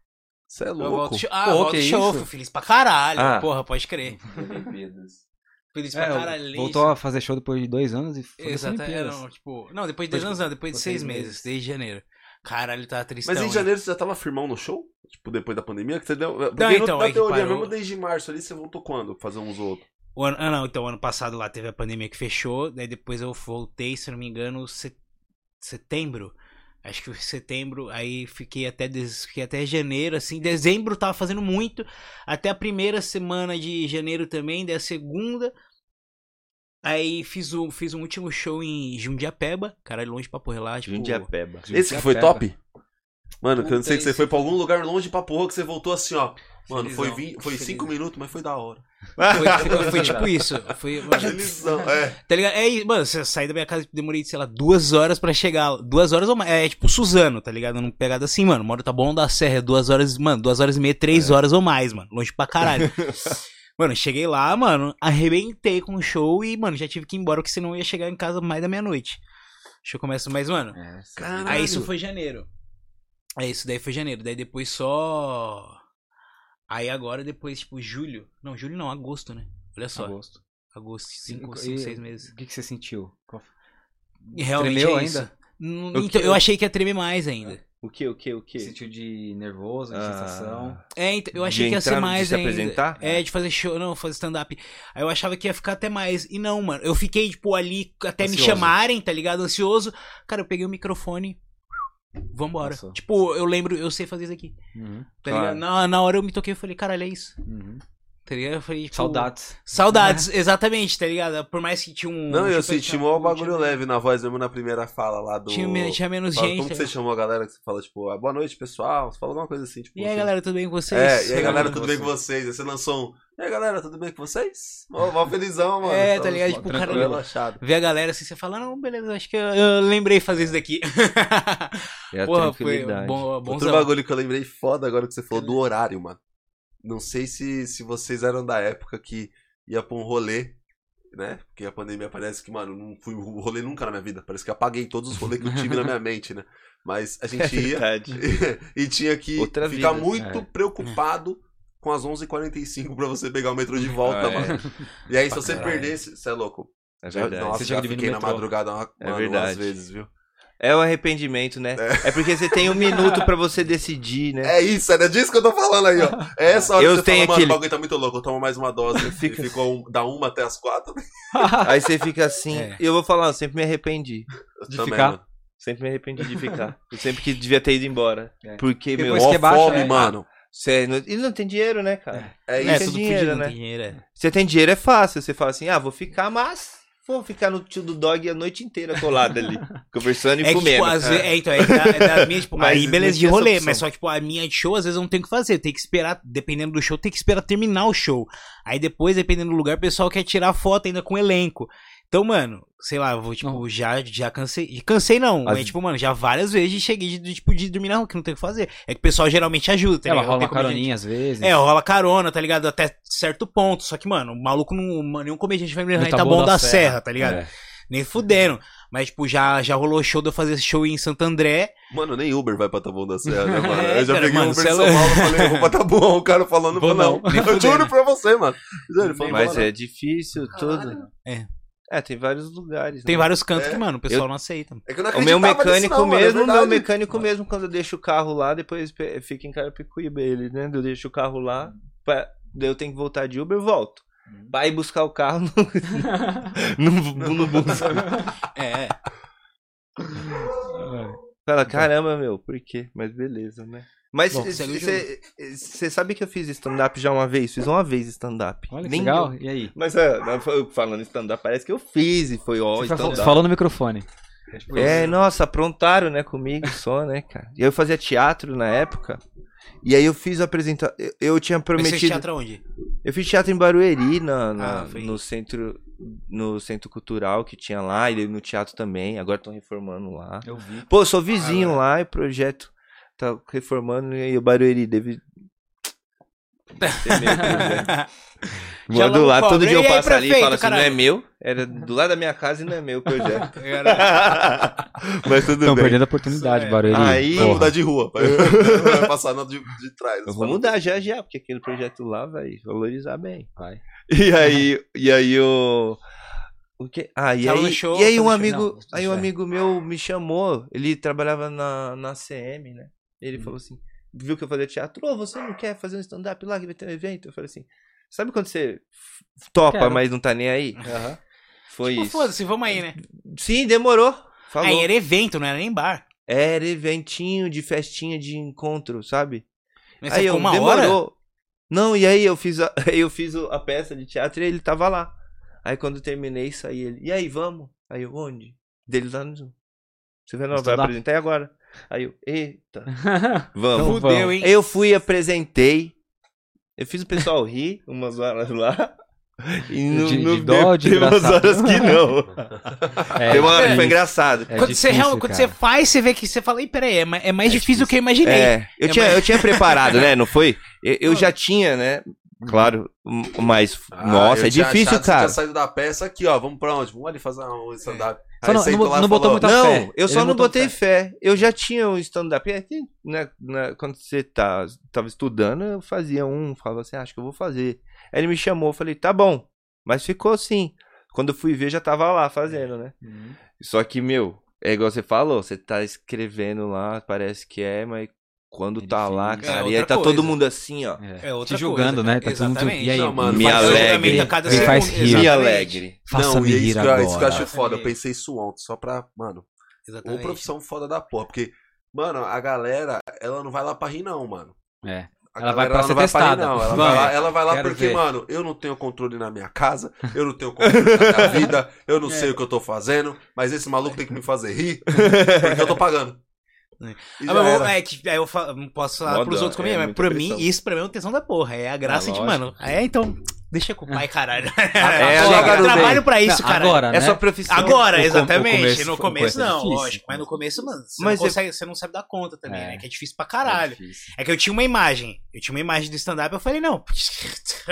Você é Eu louco. volto show. Ah, Pô, volto que show, isso? fui feliz pra caralho. Ah. Porra, pode crer. Feliz pra É, caralho. voltou a fazer show depois de dois anos e foi Exato, das é, não, tipo, não, depois de dois anos, não, depois de seis meses, meses. desde janeiro. Caralho, tá tristão. Mas em hein? janeiro você já tava firmão no show? Tipo, depois da pandemia? Que você deu... Porque Não, então, na é teoria, parou. mesmo desde março ali, você voltou quando? Fazer uns outros. O ano, ah, não, então, ano passado lá teve a pandemia que fechou, daí depois eu voltei, se não me engano, se- setembro. Acho que foi setembro, aí fiquei até, des- fiquei até janeiro, assim. Dezembro tava fazendo muito, até a primeira semana de janeiro também, daí a segunda. Aí fiz, o, fiz um último show em Jundiapeba, caralho, longe pra porra lá, tipo... Jundiapeba. Esse que foi top? Mano, que eu não sei que você Puta, foi pra algum lugar longe pra porra que você voltou assim, ó. Mano, foi, Felizão, vin- foi felizão. cinco minutos, mas foi da hora. Foi, foi- tipo isso. Foi, mano, Felizão, é. Tá ligado? É, isso, mano, você sair da minha casa, demorei, sei lá, duas horas pra chegar. Duas horas ou mais. É tipo Suzano, tá ligado? Num pegada assim, mano. Moro tá bom da serra, é duas horas, mano, duas horas e meia, três horas ou mais, mano. Longe pra caralho. mano, cheguei lá, mano, arrebentei com o show e, mano, já tive que ir embora, porque senão eu ia chegar em casa mais da meia-noite. O show começa mais, mano. É, Caralho. Aí isso foi janeiro. É, isso daí foi janeiro. Daí depois só. Aí agora, depois, tipo, julho. Não, julho não, agosto, né? Olha só. agosto. Agosto, cinco, E- cinco e- seis meses. O que, que você sentiu? E Realmente Tremeu é ainda? O Então, que- eu achei que ia tremer mais ainda. O que, o que, o que? Sentiu de nervoso, de Ah. sensação? É, então, eu De achei que ia entrar, ser de mais se ainda. apresentar? É, de fazer show, não, fazer stand-up. Aí eu achava que ia ficar até mais. E não, mano. Eu fiquei, tipo, ali até me Ansioso. chamarem, tá ligado? Ansioso. Cara, eu peguei o microfone. Vambora. Passou. Tipo, eu lembro, eu sei fazer isso aqui. Uhum, Tá Claro. ligado? Na, na hora eu me toquei e falei, caralho, é isso. uhum. Tá ligado? Eu falei, tipo, Saudades. Saudades, exatamente, tá ligado? Por mais que tinha um. Não, eu tipo, senti mó bagulho tinha- leve na voz mesmo na primeira fala lá do. Tinha, tinha menos Fala, gente. Como que tá você ligado? chamou a galera que você fala, tipo, ah, boa noite, pessoal? Você fala alguma coisa assim, tipo. E aí, você- galera, tudo bem com vocês? É, e aí, galera, tudo bem com vocês? Aí você lançou um. E aí, galera, tudo bem com vocês? Mó, mó felizão, mano. É, tá ligado? só Tipo, tranquilo, cara, relaxado. Ver a galera assim, você fala, não, beleza, acho que eu, eu lembrei de fazer isso daqui. É Porra, foi tranquilidade. bom, Outro bagulho que eu lembrei foda agora que você falou do horário, mano. Não sei se, se vocês eram da época que ia pra um rolê, né? Porque a pandemia parece que, mano, não fui rolê nunca na minha vida. Parece que apaguei todos os rolês que eu tive na minha mente, né? Mas a gente ia Verdade. e tinha que Outra ficar vida, muito é. preocupado com as 11h45 pra você pegar o metrô de volta, Ah, é. mano. E aí, se você caralho. perdesse, você é louco. É verdade. nossa, Você já fiquei na metrô. madrugada uma, É mano, verdade. umas vezes, viu? É o arrependimento, né? É. porque você tem um minuto pra você decidir, né? É isso, é disso que eu tô falando aí, ó. É essa hora Eu que você tenho fala, mano, aquele- o bagulho tá muito louco, eu tomo mais uma dose. Fica- E ficou um, da uma até as quatro. Aí você fica assim. É. E eu vou falar, eu sempre me arrependi. Eu De também, ficar? mano. Sempre me arrependi de ficar. Eu sempre que devia ter ido embora. É. Porque, meu, Mó que baixa, fome, é. mano. Você não, e não tem dinheiro, né, cara? É isso É, é tudo dinheiro, fudido, não né? tem dinheiro. é. Você tem dinheiro é fácil. Você fala assim, ah, vou ficar, mas vou ficar no tio do dog a noite inteira colado ali, conversando e É que, comendo. tipo, às É. então, é da, é da minha, tipo, Mas aí beleza de rolê, mas só que, tipo, a minha de show, às vezes eu não tenho o que fazer, eu tenho que esperar, dependendo do show, tem que esperar terminar o show. Aí depois, dependendo do lugar, o pessoal quer tirar foto ainda com o elenco. Então, mano, sei lá, eu vou, tipo, Não. já, já cansei, cansei não, Mas- mas, tipo, mano, já várias vezes cheguei de, de, tipo, de dormir na rua, que não tem o que fazer. É que o pessoal geralmente ajuda, tá Ela ligado? rola Não uma tem como a gente- caroninha às vezes. É, rola carona, tá ligado? Até certo ponto. Só que, mano, o maluco não. mano, Nenhum comediante vai me No em Taboão da Serra, tá ligado? É. Nem fudendo. Mas, tipo, já, já rolou show de eu fazer show em Santo André. Mano, nem Uber vai pra Taboão da Serra, né, mano? É, eu já cara, peguei mano, um Uber é São louco. Paulo e falei, eu vou pra Taboão. O cara falando, Vou não. não, Eu juro pra você, mano. Ele falou, Mas "Não, é difícil tudo. É. É, tem vários lugares. Tem né? vários cantos É. que, mano, o pessoal Eu- não aceita. É que eu não O meu mecânico não, mano, é mesmo, o meu mecânico mesmo, quando eu deixo o carro lá, depois fica em Carapicuíba ele, né? Eu deixo o carro lá, pra- daí eu tenho que voltar de Uber, eu volto. Vai buscar o carro no, no, no bus. É. Fala, caramba, meu, por quê? Mas beleza, né? Mas você sabe que eu fiz stand-up já uma vez? Fiz uma vez stand-up. Olha que Nem legal. eu- E aí? Mas é, falando em stand-up, parece que eu fiz e foi ó, Você falou no microfone. É, nossa, aprontaram, né, comigo só, né, cara. E eu fazia teatro na época. E aí eu fiz a apresentação. Eu, eu tinha Mas você prometido. teatro onde? Eu fiz teatro em Barueri, na, na- Ah, no centro no centro cultural que tinha lá, e no teatro também. Agora estão reformando lá. Eu vi. Pô, eu sou vizinho Ah, lá, e o projeto tá reformando e o Barueri deve. Mando lá, todo cobra. dia eu aí, passo ali e falo assim, não é caralho? meu, era do lado da minha casa e não é meu o projeto. Mas tudo Estão bem. perdendo a oportunidade, É. Barueri. Aí- Vai Porra. mudar de rua. Vai, vai passar na de, de trás. Eu vou mudar já já, porque aquele projeto lá vai valorizar bem. Vai. E aí, e aí o. O que? Ah, e no aí, show, e aí um show. amigo, Não, aí um é. amigo meu me chamou, ele trabalhava na, na CM, né? Ele falou assim, viu que eu fazia teatro, ô, você não quer fazer um stand-up lá que vai ter um evento? Eu falei assim, sabe quando você topa, Quero. mas não tá nem aí? Foi Tipo, isso. foda-se, vamos aí, né? Sim, demorou. Falou. Aí era evento, não era nem bar. Era eventinho de festinha de encontro, sabe? Mas aí eu uma demorou. hora? Não, e aí eu fiz a, eu fiz a peça de teatro e ele tava lá. Aí quando eu terminei, saí ele. E aí, vamos? Aí eu, onde? Dele lá no Zoom. Você vai, não, vai apresentar aí agora. Aí eu, eita, Então vamos. Fudeu, hein? Eu fui e apresentei. Eu fiz o pessoal rir umas horas lá. E no, De- no de dó de teve umas horas que não. É, Tem uma hora que difícil. foi engraçado. É quando você, difícil, real- quando você faz, você vê que você fala, peraí, é mais, é mais É difícil do que eu difícil. imaginei. É, eu, É tinha, mais- eu tinha preparado, né? Não foi? Eu, eu já tinha, né? Claro, mas, nossa, é difícil, Você cara. tinha saído da peça aqui, ó. Vamos pra onde? Vamos ali fazer um stand-up. Só não- não- não botou muita Não, fé. eu só Ele não botei fé. Eu já tinha um stand-up. Né, né, quando você tá, tava estudando, eu fazia um, falava assim, acho que eu vou fazer. Aí ele me chamou, eu falei, tá bom. Mas ficou assim. Quando eu fui ver, já tava lá fazendo, né? Uhum. Só que, meu, é igual você falou, você tá escrevendo lá, parece que é, mas quando É tá lá, difícil. É cara, e aí tá todo coisa. mundo assim, ó. É. É outra Te julgando, coisa, né? Tá todo mundo-. E aí, Não, mano, Me alegre. Me faz segundo. rir. Me alegre. Não, Faça-me e é rir isso que, eu- isso que eu acho agora. foda. Eu pensei isso ontem, só pra, mano, Ou Exatamente. profissão foda da porra. Porque, mano, a galera, ela não vai lá pra rir, não, mano. É. A Ela vai galera, pra não ser vai testada. rir, não. Ela vai lá, ela vai lá Quero porque, ver. mano, eu não tenho controle na minha casa, eu não tenho controle na minha vida, eu não É. sei o que eu tô fazendo, mas esse maluco tem que me fazer rir, porque eu tô pagando. É. E Ah, eu- é que aí eu fa- não posso falar Moda, pros outros comigo, é mas pra pressão. mim, isso pra mim é uma tesão da porra. É a graça Ah, de, lógico. mano. É, então, deixa com o pai, caralho. É, eu trabalho pra isso, Não, cara. Agora, né? É sua profissão. Agora, exatamente. o começo no começo, foi não, difícil. lógico. Mas no começo, mano, você, Mas não, é- consegue, você não sabe dar conta também, É. né? Que é difícil pra É caralho. difícil. É que eu tinha uma imagem. Eu tinha uma imagem do stand-up, eu falei, não.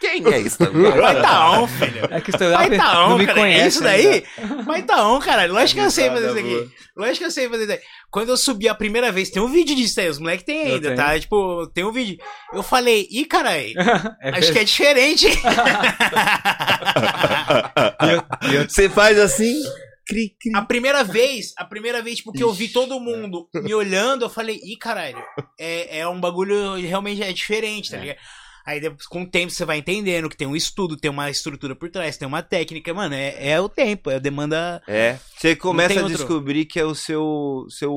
Quem é isso também? Vai tá on, filho. É que stand-up Vai tá on, me cara. conhece. isso daí? Vai tá on, caralho. Lógico que eu sei fazer isso aqui. Lógico que eu sei fazer isso aí. Quando eu subi a primeira vez, tem um vídeo disso aí, os moleques tem ainda, tá? Tipo, tem um vídeo. Eu falei, ih, caralho, É acho que é diferente. Você faz assim, cri, cri. a primeira vez, a primeira vez, tipo, que eu vi todo mundo me olhando, eu falei, ih, caralho, é, é um bagulho realmente é diferente, tá É. Aí depois, com o tempo você vai entendendo que tem um estudo, tem uma estrutura por trás, tem uma técnica, mano, é, é o tempo, é a demanda. É, você começa a outro. descobrir que é o seu, seu,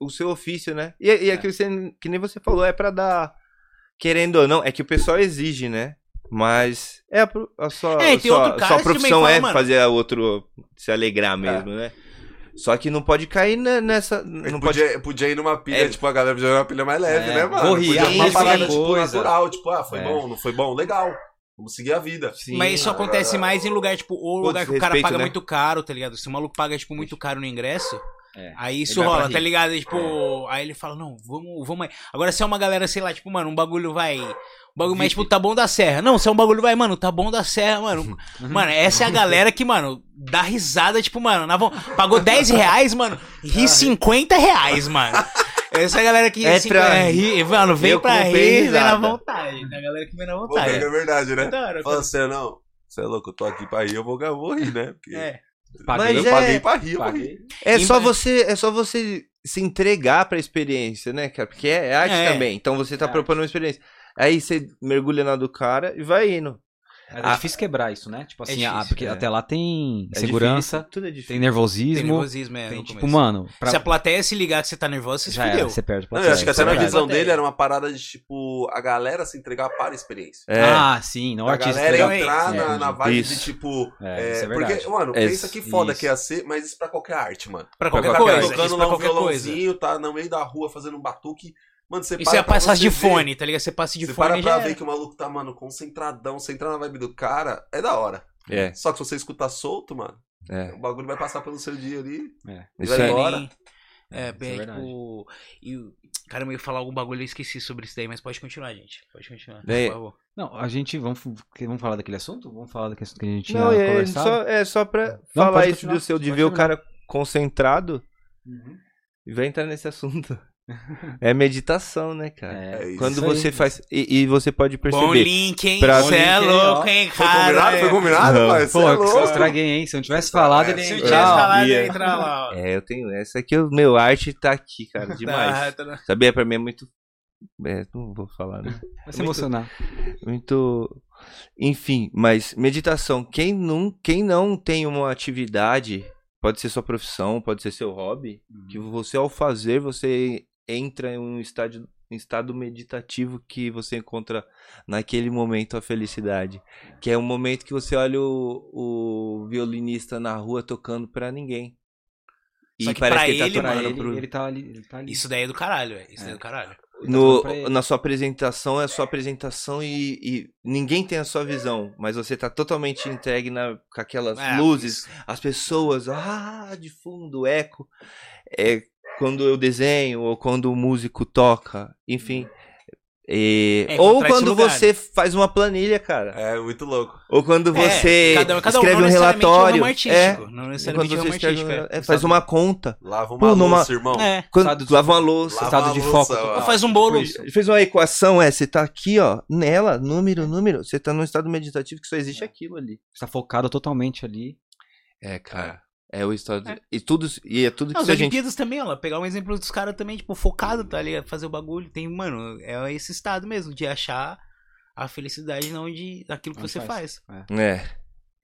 o seu ofício, né? E, e é que, você, que nem você falou, é pra dar querendo ou não, é que o pessoal exige, né? Mas é a, a sua, É, a sua, sua profissão fala, é mano. fazer a outro se alegrar mesmo, né? Só que não pode cair ne- nessa. Não Não pode. podia, podia ir numa pilha, É. tipo, a galera podia ir numa pilha mais leve, É, né, mano? corria, podia uma parada, tipo, coisa. natural, tipo, ah, foi É. bom, não foi bom? Legal. Vamos seguir a vida. Sim. Mas isso acontece mais em lugar, tipo, ou lugar que o cara respeito, paga né? muito caro, tá ligado? Se o maluco paga, tipo, muito caro no ingresso, É. aí isso rola, tá ligado? E, tipo, aí ele fala, não, vamos, vamos aí. Agora se é uma galera, sei lá, tipo, mano, um bagulho vai. Um bagulho mais, tipo, tá bom da serra. Não, se é um bagulho vai, mano, tá bom da serra, mano. mano, essa é a galera que, mano, dá risada, tipo, mano, na vo- pagou 10 reais, mano, ri 50 reais, mano. Essa é a galera que É assim, pra é, ri, mano, vem Eu pra rir, vem na vontade. A galera que vem na Pô, vontade. é verdade, né? Hora, Fala assim, não, você é louco, eu tô aqui pra rir, eu vou, eu vou rir, né? Porque É. Paguei, Mas eu é- paguei pra rir, paguei. É só você, é só você se entregar pra experiência, né, cara? Porque é arte É. também. Então você tá É propondo uma experiência. Aí você mergulha na do cara e vai indo. Mas Ah. é difícil quebrar isso, né? Tipo assim, difícil, ah, porque é. até lá tem É segurança, difícil, tudo é difícil. tem Tem nervosismo, nervosismo, é, tem tipo, mano, pra... Se a plateia se ligar que você tá nervoso, você se já era, você perde a Não, eu plateia, acho que até é na visão Plateia. dele era uma parada de, tipo, a galera se entregar para a experiência. É. Ah, sim, não o a artista. galera legal. entrar É, na, na vibe isso. de, tipo... É, é, isso é porque, mano, É, pensa que foda isso. que ia ser, mas isso pra qualquer arte, mano. Pra Pra qualquer qualquer coisa. tocando Isso lá um qualquer coisa. violãozinho, tá no meio da rua fazendo um batuque. Mano, você para você pra passa de você ver. fone, tá ligado? Você passa de Você fone para e pra ver era. que o maluco tá, mano, concentradão, você entrar na vibe do cara, é da hora. É, Só que se você escutar solto, mano, é. o bagulho vai passar pelo seu dia ali. É. Isso vai é- embora. É, é bem, verdade. tipo... E, o- cara, eu ia falar algum bagulho, eu esqueci sobre isso daí, mas pode continuar, gente. Pode continuar, Daí- por favor. Não, a gente, vamos, que- vamos falar daquele assunto? Vamos falar daquele assunto que a gente tinha Não, é conversado? só, é só pra Não, falar isso continuar, do seu, de pode ver o cara concentrado Uhum. e vai entrar nesse assunto. É meditação, né, cara? É isso Quando aí. você faz. E, e você pode Bom perceber. link, hein? Pra- Você é Bom hein, louco, hein, Foi cara? combinado? Foi combinado, Não. pai? Pô, é que eu louco. estraguei, hein? Se eu não tivesse falado, É, ele Se eu ia tivesse falado, ia. ia entrar lá, ó. É, eu tenho essa aqui, o meu arte tá aqui, cara, demais. Tá, tá, Sabia? Pra mim é muito. É, não vou falar, né? Vai se emocionar. Muito. Enfim, mas meditação. Quem não, quem não tem uma atividade, pode ser sua profissão, pode ser seu hobby, que você ao fazer, você entra em um estado, um estado meditativo que você encontra naquele momento a felicidade. Que é um momento que você olha o, o violinista na rua tocando pra ninguém. Só que pra ele, tocando mano, ele, pro- ele tá ali. Ele tá ali. Isso daí é do caralho, velho. Isso daí é É. do caralho. Ele tá no, ele. na sua apresentação é a sua apresentação e, e ninguém tem a sua visão, mas você tá totalmente entregue na, com aquelas É, luzes, isso. as pessoas, ah, de fundo, eco. É quando eu desenho ou quando o músico toca, enfim. E- É, ou quando você faz uma planilha, cara. É muito louco. Ou quando É, você cada- cada um, escreve um relatório. É, Não quando necessariamente você escreve um, é. é, faz uma conta. Lava uma Pô, numa- louça, irmão. É. Quando Estado de lava uma louça. Lava estado uma de louça, foco. ó. Faz um bolo. Fez uma equação, é, você tá aqui, ó, nela, número, número, você tá num estado meditativo que só existe aquilo ali. Você tá focado totalmente ali. É, cara. É o estado. E tudo, e é tudo que Não, as a gente. Olimpíadas também, ó. Pegar um exemplo dos caras também, tipo, focado, tá ligado? Fazer o bagulho. Tem, mano, é esse estado mesmo, de achar a felicidade não de daquilo que Onde você faz. faz. É,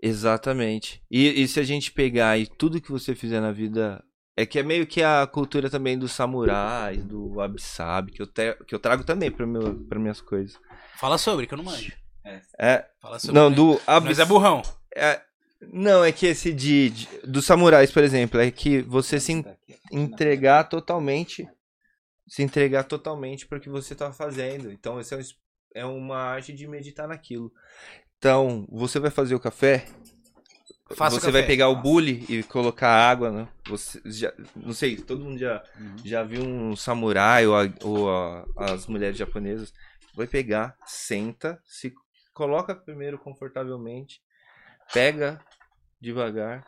exatamente. E, e se a gente pegar e tudo que você fizer na vida. É que é meio que a cultura também dos samurais, do wabi-sabi, que eu, te- que eu trago também pra minhas coisas. Fala sobre, que eu não manjo. É, Fala sobre. não, né? do Nós é burrão. é, Não, é que esse de, de- dos samurais, por exemplo, é que você se en- entregar totalmente, se entregar totalmente para o que você tá fazendo. Então, esse é, um é uma arte de meditar naquilo. Então, você vai fazer o café, Faça o você vai pegar o bule e colocar água, né? Você já, não sei, todo mundo já, Uhum. já viu um samurai ou, a- ou a- as mulheres japonesas. Vai pegar, senta, se coloca primeiro confortavelmente, pega devagar,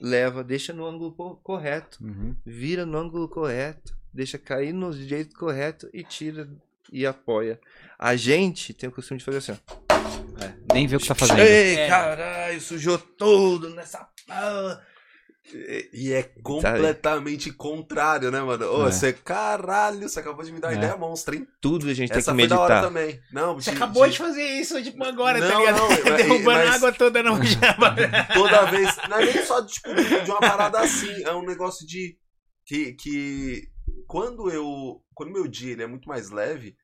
leva, deixa no ângulo co- correto, Uhum. vira no ângulo correto, deixa cair no jeito correto e tira e apoia. A gente tem o costume de fazer assim, ó. É, nem vê o que tá fazendo. Ei, É. caralho, sujou tudo nessa. E- é completamente contrário, né, mano? Ô, É. você, caralho, você acabou de me dar uma É. ideia monstra, hein? Tudo a gente Essa tem foi que da hora meditar. também. Não, Você de- acabou de- de fazer isso, tipo, agora, tá Não, ligado? não, Derrubando mas- a água toda na jaba. toda vez. Não é nem só tipo, de uma parada assim. É um negócio de. Que, que quando eu. Quando meu dia ele é muito mais leve,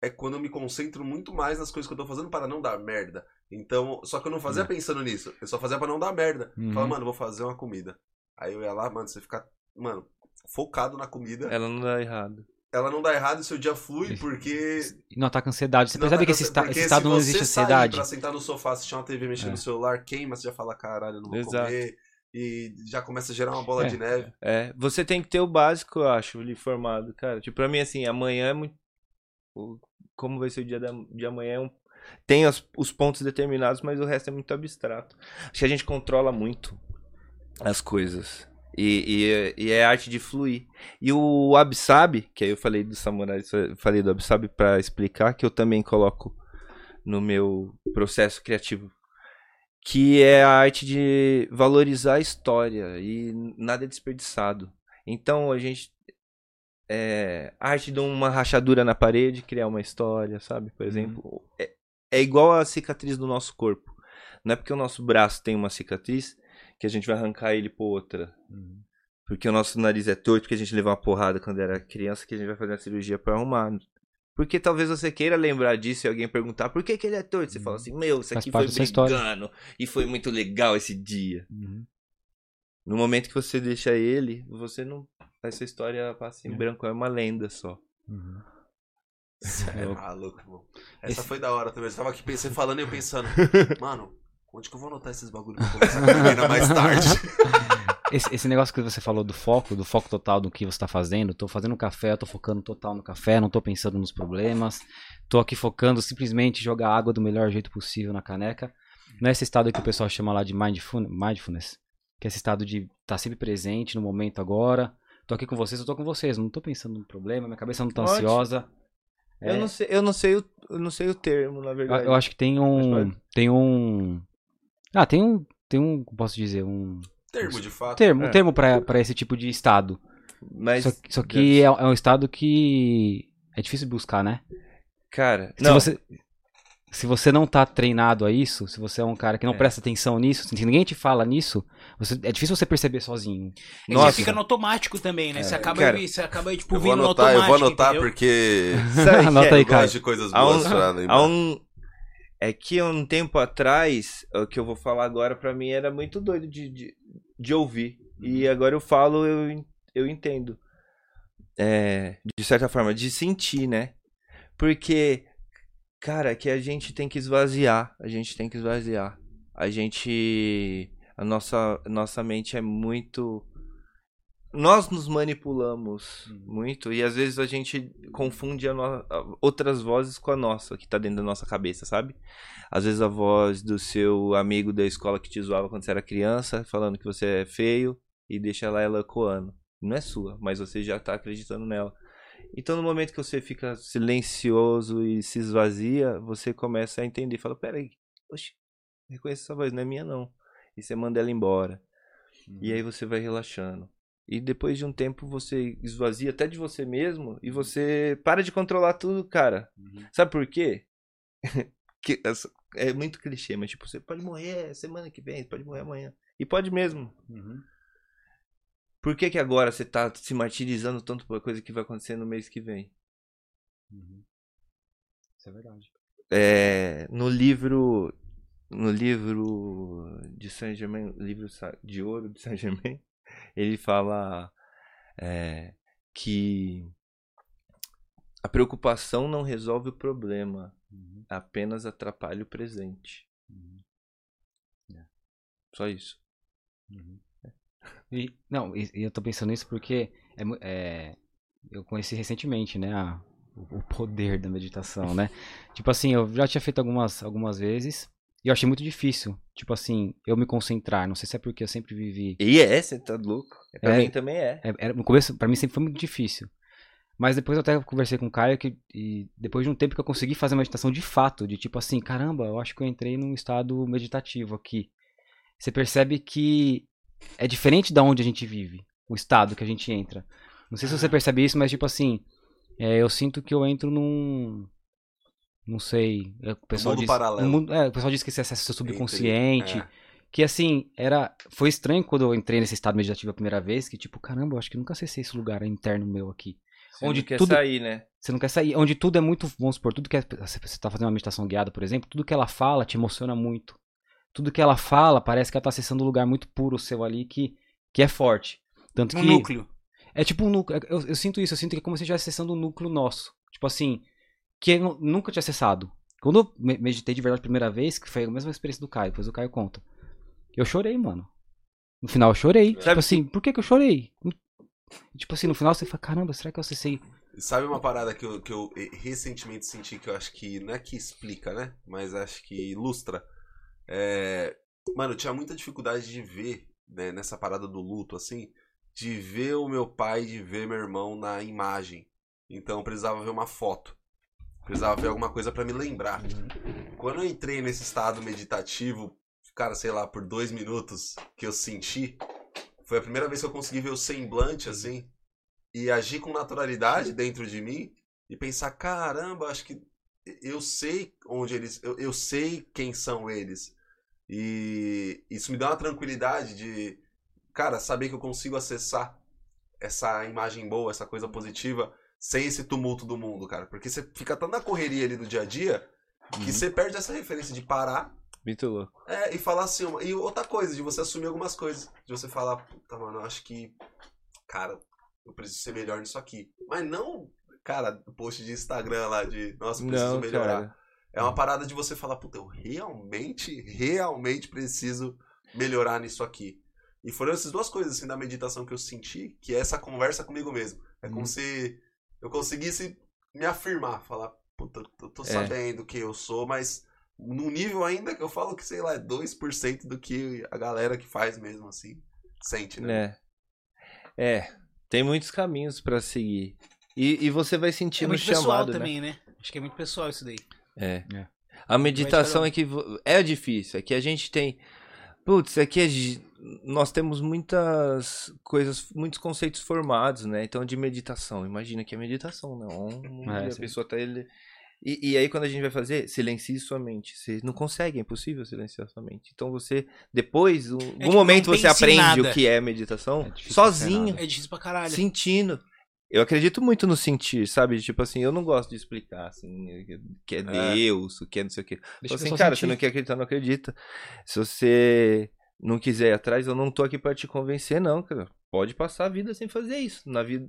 é quando eu me concentro muito mais nas coisas que eu tô fazendo para não dar merda. Então, só que eu não fazia É. pensando nisso. Eu só fazia pra não dar merda. Uhum. Falava, mano, vou fazer uma comida. Aí eu ia lá, mano, você fica, mano, focado na comida. Ela não dá errado. Ela não dá errado e seu dia flui porque. Não ataca a ansiedade. Você não percebe tá que esse, esta- esse estado não existe ansiedade. Pra sentar no sofá, assistir uma TV, mexer É. no celular, queima, você já fala, caralho, eu não vou Exato. comer. E já começa a gerar uma bola É. de neve. É, você tem que ter o básico, eu acho, ali formado, cara. Tipo, pra mim, assim, amanhã é muito. Como vai ser o dia da, de amanhã é um. Tem os, os pontos determinados, mas o resto é muito abstrato. Acho que a gente controla muito as coisas. E, e, e é arte de fluir. E o Absabe, que aí eu falei do samurai, falei do Absabe pra explicar, que eu também coloco no meu processo criativo. Que é a arte de valorizar a história e nada é desperdiçado. Então a gente. É, a arte de uma rachadura na parede, criar uma história, sabe? Por exemplo. É, é igual a cicatriz do nosso corpo. Não é porque o nosso braço tem uma cicatriz que a gente vai arrancar ele por outra. Porque o nosso nariz é torto, porque a gente levou uma porrada quando era criança, que a gente vai fazer uma cirurgia pra arrumar. Porque talvez você queira lembrar disso e alguém perguntar por que, que ele é torto. Você fala assim, meu, isso aqui foi brigando e foi muito legal esse dia. Uhum. No momento que você deixa ele, você não. Essa história passa em É. branco, é uma lenda só. Uhum. É louco. maluco, irmão. Essa Esse- foi da hora também. Eu tava aqui pensando, falando e eu pensando, mano, onde que eu vou anotar esses bagulho pra conversar com a mais tarde? Esse, esse negócio que você falou do foco, do foco total do que você tá fazendo, tô fazendo café, eu tô focando total no café, não tô pensando nos problemas, tô aqui focando simplesmente em jogar água do melhor jeito possível na caneca. Não é esse estado que o pessoal chama lá de mindful- mindfulness, que é esse estado de estar tá sempre presente no momento agora. Tô aqui com vocês, eu tô com vocês, não tô pensando no problema, minha cabeça não tá Ótimo. ansiosa. É, Eu, não sei, eu, não sei o, eu não sei o termo, na eu, verdade. eu acho que tem um, tem um, ah, tem um, tem um, como posso dizer, um Termo, de fato. termo, um É. termo pra pra esse tipo de estado. Mas, Só, só que é, é um estado que é difícil buscar, né? cara, Se não, você, se você não tá treinado a isso, se você é um cara que não É. presta atenção nisso, se ninguém te fala nisso, você- é difícil você perceber sozinho. É Nossa. Você fica no automático também, né? Você acaba, cara, você acaba tipo, Eu vou vindo no anotar, eu automático. vou anotar entendeu? porque Anota é? aí, cara. de coisas Há boas um-. Há um, é que há um tempo atrás, o que eu vou falar agora pra mim era muito doido de, de, de ouvir. E agora eu falo, eu, eu entendo. É, de certa forma, de sentir, né? Porque, cara, que a gente tem que esvaziar. A gente tem que esvaziar. A gente. A nossa, nossa mente é muito. Nós nos manipulamos muito e às vezes a gente confunde a no- a- outras vozes com a nossa, que tá dentro da nossa cabeça, sabe? Às vezes a voz do seu amigo da escola que te zoava quando você era criança, falando que você é feio e deixa lá ela ecoando. Não é sua, mas você já tá acreditando nela. Então no momento que você fica silencioso e se esvazia, você começa a entender. Fala, peraí, oxe, reconheço essa voz, não é minha não. E você manda ela embora. E aí você vai relaxando. E depois de um tempo você esvazia até de você mesmo e você para de controlar tudo, cara. Sabe por quê? que, essa- é muito clichê, mas tipo, você pode morrer semana que vem, pode morrer amanhã. E pode mesmo. Por que que agora você tá se martirizando tanto por coisa que vai acontecer no mês que vem? Isso é verdade. É, no livro no livro de Saint Germain, livro de ouro de Saint Germain, ele fala é, que a preocupação não resolve o problema, apenas atrapalha o presente. Só isso. E, não, e, eu tô pensando nisso porque é, é, eu conheci recentemente, né, a- o, poder da meditação, né? Tipo assim, eu já tinha feito algumas, algumas vezes e eu achei muito difícil, tipo assim, eu me concentrar. Não sei se é porque eu sempre vivi E é, você tá louco? Pra É. mim também é. É, no começo, pra mim sempre foi muito difícil. Mas depois eu até conversei com o Caio que, e depois de um tempo que eu consegui fazer meditação de fato, de tipo assim, caramba, eu acho que eu entrei num estado meditativo aqui. Você percebe que é diferente da onde a gente vive, o estado que a gente entra. Não sei se você percebe isso, mas tipo assim, é, eu sinto que eu entro num. Não sei. é, O pessoal mundo diz, paralelo. um mundo- é, o pessoal diz que esse acesso ao subconsciente. É. Que assim, era. Foi estranho quando eu entrei nesse estado meditativo a primeira vez, que tipo, caramba, eu acho que nunca acessei esse lugar interno meu aqui. Você onde não quer tudo sair, né? você não quer sair, onde tudo é muito, vamos supor, tudo que é, você você tá fazendo uma meditação guiada, por exemplo, tudo que ela fala te emociona muito. Tudo que ela fala parece que ela tá acessando um lugar muito puro seu ali que que é forte. Tanto Um que núcleo. é tipo um núcleo. Eu, eu sinto isso, eu sinto que é como se estivesse acessando um núcleo nosso. Tipo assim, que eu nu- nunca tinha acessado. Quando eu me- meditei de verdade a primeira vez, que foi a mesma experiência do Caio, depois o Caio conta. Eu chorei, mano. No final eu chorei. Tipo Sabe assim, por que, que eu chorei? Tipo assim, no final você fala, caramba, será que eu acessei? Sabe uma parada que eu, que eu eh, recentemente senti que eu acho que não é que explica, né? Mas acho que ilustra. É... Mano, eu tinha muita dificuldade de ver, né, nessa parada do luto, assim, de ver o meu pai, de ver meu irmão na imagem. Então eu precisava ver uma foto. Precisava ver alguma coisa pra me lembrar. Quando eu entrei nesse estado meditativo, cara, sei lá, por dois minutos que eu senti, foi a primeira vez que eu consegui ver o semblante, assim, e agir com naturalidade dentro de mim e pensar, caramba, acho que eu sei onde eles, eu, eu sei quem são eles. E isso me dá uma tranquilidade de, cara, saber que eu consigo acessar essa imagem boa, essa coisa positiva, sem esse tumulto do mundo, cara. Porque você fica tão na correria ali do dia a dia que você perde essa referência de parar Muito louco. é, e falar assim, uma- e outra coisa, de você assumir algumas coisas. De você falar, puta, mano, eu acho que, cara, eu preciso ser melhor nisso aqui. Mas não, cara, post de Instagram lá de, nossa, eu preciso Não, melhorar. cara. É uma parada de você falar, puta, eu realmente, realmente preciso melhorar nisso aqui. E foram essas duas coisas, assim, da meditação que eu senti, que é essa conversa comigo mesmo. É como Uhum. se eu conseguisse me afirmar, falar, puta, eu tô É. sabendo quem eu sou, mas num nível ainda que eu falo que, sei lá, é 2% do que a galera que faz mesmo, assim, sente, né? É. É. Tem muitos caminhos pra seguir. E, e você vai É sentir no muito pessoal chamado, né? também, né? Acho que é muito pessoal isso daí. É. É. A meditação é que é difícil, é que a gente tem Putz, é que a gi- nós temos muitas coisas, muitos conceitos formados, né? Então, de meditação. Imagina que é meditação, né? Um, É, a sim. pessoa tá ele. E, e aí, quando a gente vai fazer, silencie sua mente. Você não consegue, é impossível silenciar sua mente. Então, você, depois, um, algum tipo, momento você em aprende nada. o que é meditação, É sozinho É difícil pra caralho. sentindo. Eu acredito muito no sentir, sabe? Tipo assim, eu não gosto de explicar, assim, que é Deus, o que é não sei o quê. Deixa assim, cara, sentir. você não quer acreditar, não acredita. Se você não quiser ir atrás, eu não tô aqui pra te convencer, não, cara. Pode passar a vida sem fazer isso. Na vida,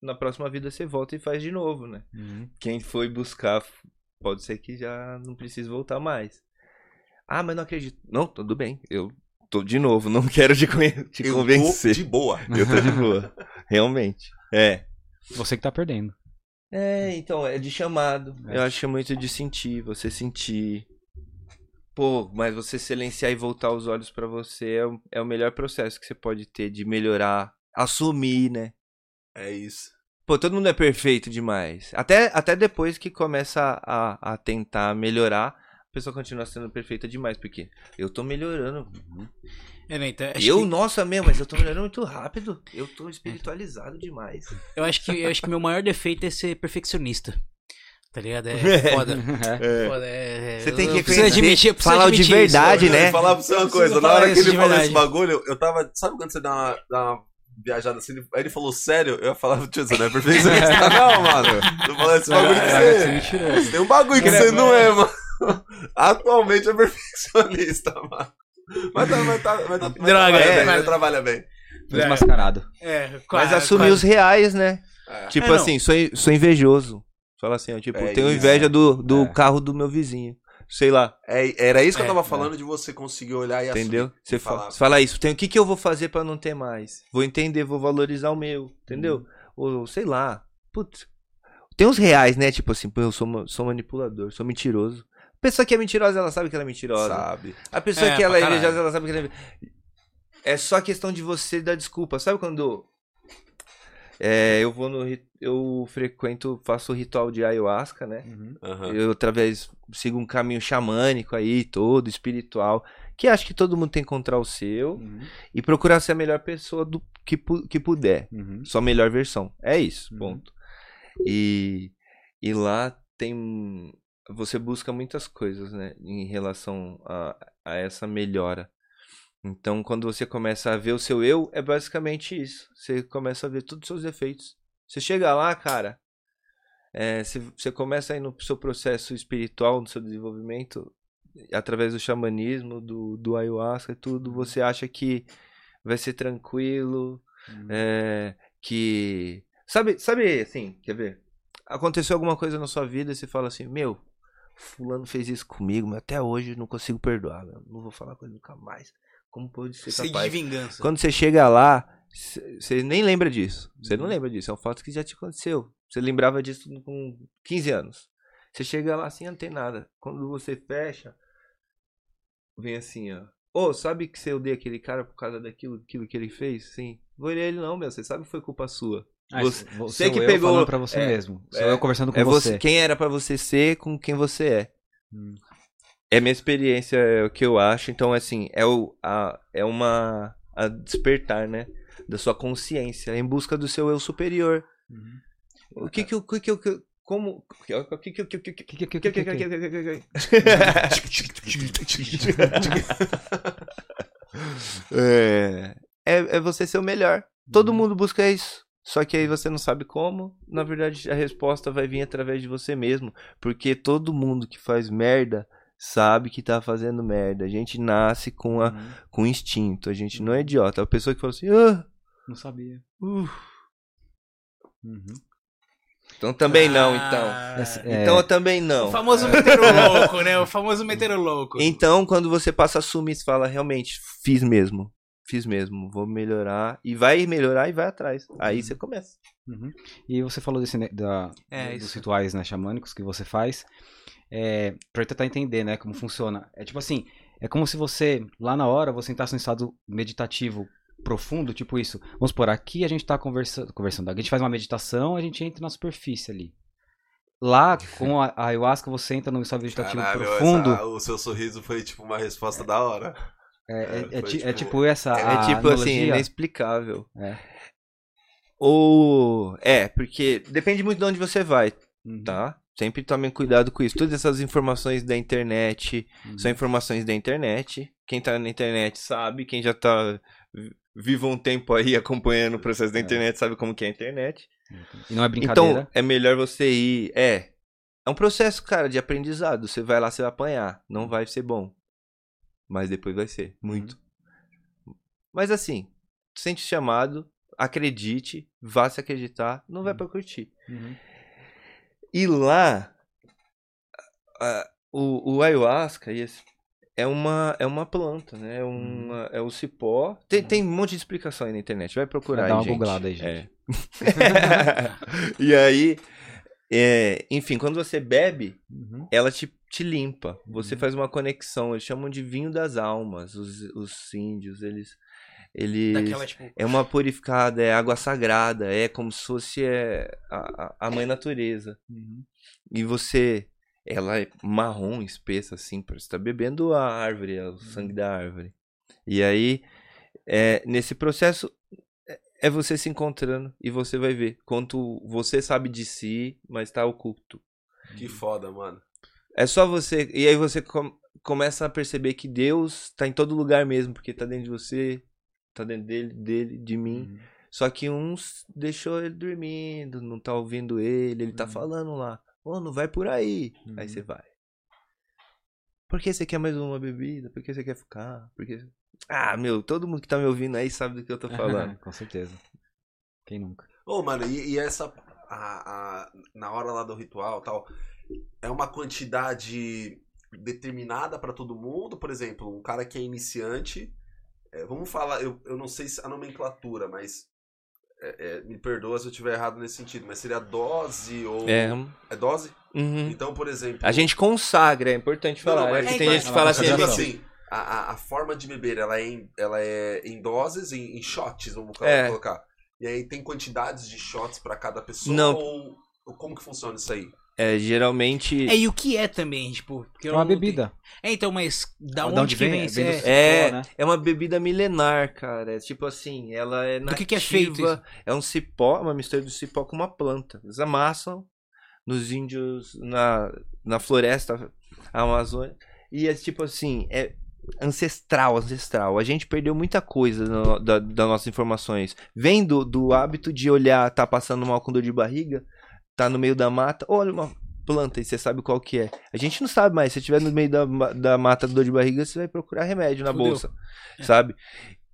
na próxima vida você volta e faz de novo, né? Uhum. Quem foi buscar, pode ser que já não precise voltar mais. Ah, mas não acredito. Não, tudo bem. Eu tô de novo, não quero te, te Eu tô convencer. de boa. Eu tô de boa. Realmente. É. Você que tá perdendo. É, então, é de chamado. É. Eu acho que é muito de sentir, você sentir. Pô, mas você silenciar e voltar os olhos pra você é o, é o melhor processo que você pode ter de melhorar, assumir, né? É isso. Pô, todo mundo é perfeito demais. Até, até depois que começa a, a tentar melhorar, a pessoa continua sendo perfeita demais, porque eu tô melhorando. É, né, então, eu, que- nossa mesmo, mas eu tô melhorando muito rápido. Eu tô espiritualizado demais. Eu acho que eu acho que meu maior defeito é ser perfeccionista. Tá ligado? É foda. É. Foda, é, é, Você tem que admitir, eu falar o de isso. verdade, Eu né? falar pra você uma coisa. Na hora que ele falou esse bagulho, eu tava. Sabe quando você dá uma, dá uma viajada assim? ele- Aí ele falou sério, eu ia falar, tio, você não é perfeccionista, não, mano. Tô falando esse bagulho que É, você. você. Tem um bagulho que você não é, mano. Atualmente é perfeccionista, mano. Mas tá, mas tá, mas tá, mas Droga, trabalha é, bem, mas- mas trabalha bem. Desmascarado. É, Mas quase, assumir quase. os reais, né? É. Tipo É, assim, sou, sou invejoso. Fala assim, ó, tipo, É tenho isso, inveja é. do, do É. carro do meu vizinho. Sei lá, É, era isso que É, eu tava falando de você conseguir olhar e entendeu? assumir. Você E fala, falar. você fala isso, tem, o que, que eu vou fazer pra não ter mais? Vou entender, vou valorizar o meu, entendeu? Ou sei lá, putz. Tem uns reais, né? Tipo assim, eu sou, sou manipulador, sou mentiroso. A pessoa que é mentirosa, ela sabe que ela é mentirosa. Sabe. A pessoa É, que ela é invejosa, ela sabe que ela é. É só questão de você dar desculpa. Sabe quando. É, eu vou no. ri- Eu frequento, faço o ritual de ayahuasca, né? Aham. Eu, através, sigo um caminho xamânico aí, todo espiritual. Que acho que todo mundo tem que encontrar o seu Uhum. e procurar ser a melhor pessoa do que, pu- que puder. Uhum. Sua melhor versão. É isso, Uhum. ponto. E, e lá tem. Você busca muitas coisas, né? Em relação a, a essa melhora. Então, quando você começa a ver o seu eu, é basicamente isso. Você começa a ver todos os seus defeitos. Você chega lá, cara, é, você, você começa aí no seu processo espiritual, no seu desenvolvimento, através do xamanismo, do, do ayahuasca e tudo, você acha que vai ser tranquilo, Uhum. é, que. Sabe, sabe assim, quer ver? Aconteceu alguma coisa na sua vida e você fala assim, meu, fulano fez isso comigo, mas até hoje eu não consigo perdoar, meu. Não vou falar com ele nunca mais. Como pode ser de capaz? vingança. Quando você chega lá, você nem lembra disso. Você não lembra disso. É um fato que já te aconteceu. Você lembrava disso com 15 anos. Você chega lá assim, não tem nada. Quando você fecha, vem assim, ó. Ô, sabe que você odeia aquele cara por causa daquilo, daquilo que ele fez? Sim. Vou ele não, meu. Você sabe que foi culpa sua. Ah, Você- você, você que pegou- pra você é, mesmo. Sou é, eu conversando com é você. você. Quem era pra você ser com quem você é. Hum. É minha experiência, é o que eu acho. Então, assim, é, o, a, é uma. A despertar, né? Da sua consciência, em busca do seu eu superior. Uhum. O que que o que que eu. Como. O que que o que que o que que o que Que- que- que- que- que- que- que- que- É, é, é você ser o melhor. Todo mundo busca isso. Só que aí você não sabe como. Na verdade, a resposta vai vir através de você mesmo. Porque todo mundo que faz merda sabe que tá fazendo merda. A gente nasce com, a, Uhum. com instinto. A gente não é idiota. A pessoa que fala assim, ah, Não sabia. uh. Uhum. então também não, Ah, então. Essa- é, Então eu também não. O famoso meteorolouco, né? O famoso meteorolouco. Então, quando você passa a assumir, você fala, realmente, fiz mesmo. Fiz mesmo, vou melhorar. E vai melhorar e vai atrás. Aí você começa. Uhum. E você falou desse, da, É, dos isso. rituais né, xamânicos que você faz. É, pra eu tentar entender, né, como funciona. É tipo assim, é como se você, lá na hora, você entrasse num estado meditativo profundo, tipo isso. Vamos supor, aqui a gente tá conversando, conversando, a gente faz uma meditação, a gente entra na superfície ali. Lá, com a, a ayahuasca, você entra num estado meditativo Caralho, profundo. essa- o seu sorriso foi tipo uma resposta da hora. É, é- É, é foi ti- é tipo- tipo essa. É a tipo assim, analogia. inexplicável. É. Ou. É, porque depende muito de onde você vai, Uhum, tá? Sempre tomem cuidado com isso. Todas essas informações da internet uhum. são informações da internet. Quem tá na internet sabe, quem já tá vi- vivo um tempo aí acompanhando o processo da É. internet sabe como que é a internet. E não é brincadeira. Então, é melhor você ir. É. É um processo, cara, de aprendizado. Você vai lá, você vai apanhar. Não vai ser bom. Mas depois vai ser. Muito. Mas assim, sente chamado, acredite, vá se acreditar, não vai pra curtir. Uhum. E lá, a- o, o ayahuasca esse, é uma, é uma planta, né? É, uma, é o cipó. Tem, tem um monte de explicação aí na internet. Vai procurar Dá aí, uma gente. googlada aí, gente. É. e aí, é, enfim, quando você bebe, Uhum. ela te, te limpa. Você Uhum. faz uma conexão. Eles chamam de vinho das almas. Os, os índios, eles. Eles. Daquela, tipo, É uma purificada, é água sagrada, é como se fosse é, a, a- mãe natureza. Uhum. E você. Ela é marrom, espessa, assim, parece que tá bebendo a árvore, é o sangue da árvore. E aí, é, nesse processo, é- você se encontrando e você vai ver quanto você sabe de si, mas tá oculto. Que foda, mano. É só você. E aí você com- começa a perceber que Deus tá em todo lugar mesmo, porque tá dentro de você, tá dentro dele, dele, de mim. Uhum. Só que uns deixou ele dormindo, não tá ouvindo ele, ele tá Uhum. falando lá. Ô, não vai por aí. Uhum. Aí você vai. Por que você quer mais uma bebida? Por que você quer ficar? Por que... Ah, meu, todo mundo que tá me ouvindo aí sabe do que eu tô falando. Com certeza. Quem nunca? Ô, mano, e, e essa. a- a- na hora lá do ritual e tal, é uma quantidade determinada pra todo mundo? Por exemplo, um cara que é iniciante. é, vamos falar, eu, eu não sei se a nomenclatura, mas. é, é, me perdoa se eu estiver errado nesse sentido, mas seria dose ou. É. É dose? uhum. Então, por exemplo. A gente consagra, é importante Não, falar. não, mas- é que É, tem gente que fala assim, Tipo assim, a, a, a forma de beber, ela é em, ela é em doses, em, em shots, vamos É. colocar. E aí tem quantidades de shots pra cada pessoa? Não. Ou, ou como que funciona isso aí? é, geralmente. É, e o que é também, tipo... porque É uma bebida. É, então, mas da Da onde, onde que vem? vem? É, isso? É, É, é uma bebida milenar, cara. É tipo assim, ela é Do que que é feito nativa, É um cipó, uma mistura do cipó com uma planta. Eles amassam nos índios na, na floresta amazônica. E é tipo assim, é, ancestral, ancestral. A gente perdeu muita coisa no- da- das nossas informações. Vem do, do hábito de olhar, tá passando mal com dor de barriga, tá no meio da mata, olha uma planta e você sabe qual que é. A gente não sabe mais. Se estiver no meio da, da mata dor de barriga, você vai procurar remédio na Fudeu. bolsa, sabe?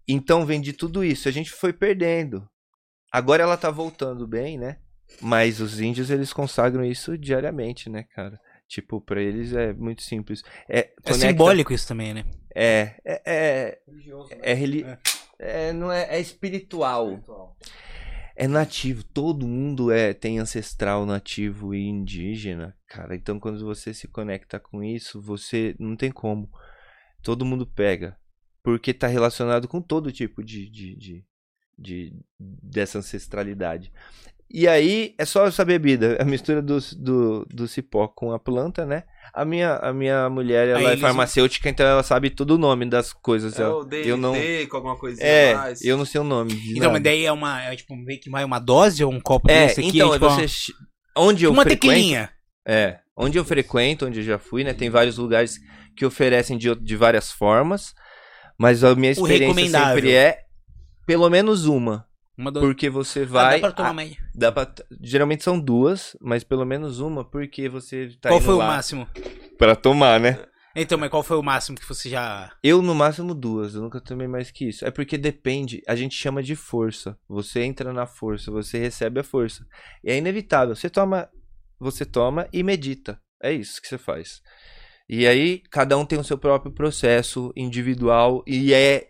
Então vem de tudo isso. A gente foi perdendo. Agora ela tá voltando bem, né? Mas os índios, eles consagram isso diariamente, né, cara? Tipo, pra eles é muito simples. É, É simbólico isso também, né? É, é, é, né? é, reli- é, não é, é espiritual. É nativo. Todo mundo é tem ancestral nativo e indígena, cara. Então quando você se conecta com isso, você não tem como. Todo mundo pega. Porque tá relacionado com todo tipo de, de, de, de- dessa ancestralidade. E aí é só essa bebida, a mistura do, do, do cipó com a planta, né? A minha, a minha mulher, ela Aí é eles- farmacêutica, então ela sabe todo o nome das coisas. É ela- o DMT eu não. com alguma coisinha É, a mais. eu não sei o nome. Então, mas nada. daí é uma. É tipo meio que uma dose ou um copo É, desse aqui? então, é, tipo, você. Onde eu uma frequento. tequilinha. É. Onde eu frequento, onde eu já fui, né? Tem vários lugares que oferecem de, de várias formas. Mas a minha experiência sempre é pelo menos uma. Uma. Porque você Ah, vai. dá pra tomar ah, mais. dá pra- geralmente são duas, mas pelo menos uma, porque você tá Qual indo foi o lá máximo? pra tomar, né? Então, mas qual foi o máximo que você já. Eu, no máximo, duas. Eu nunca tomei mais que isso. É porque depende. A gente chama de força. Você entra na força, você recebe a força. E é inevitável. Você toma, você toma e medita. É isso que você faz. E aí, cada um tem o seu próprio processo individual. E é.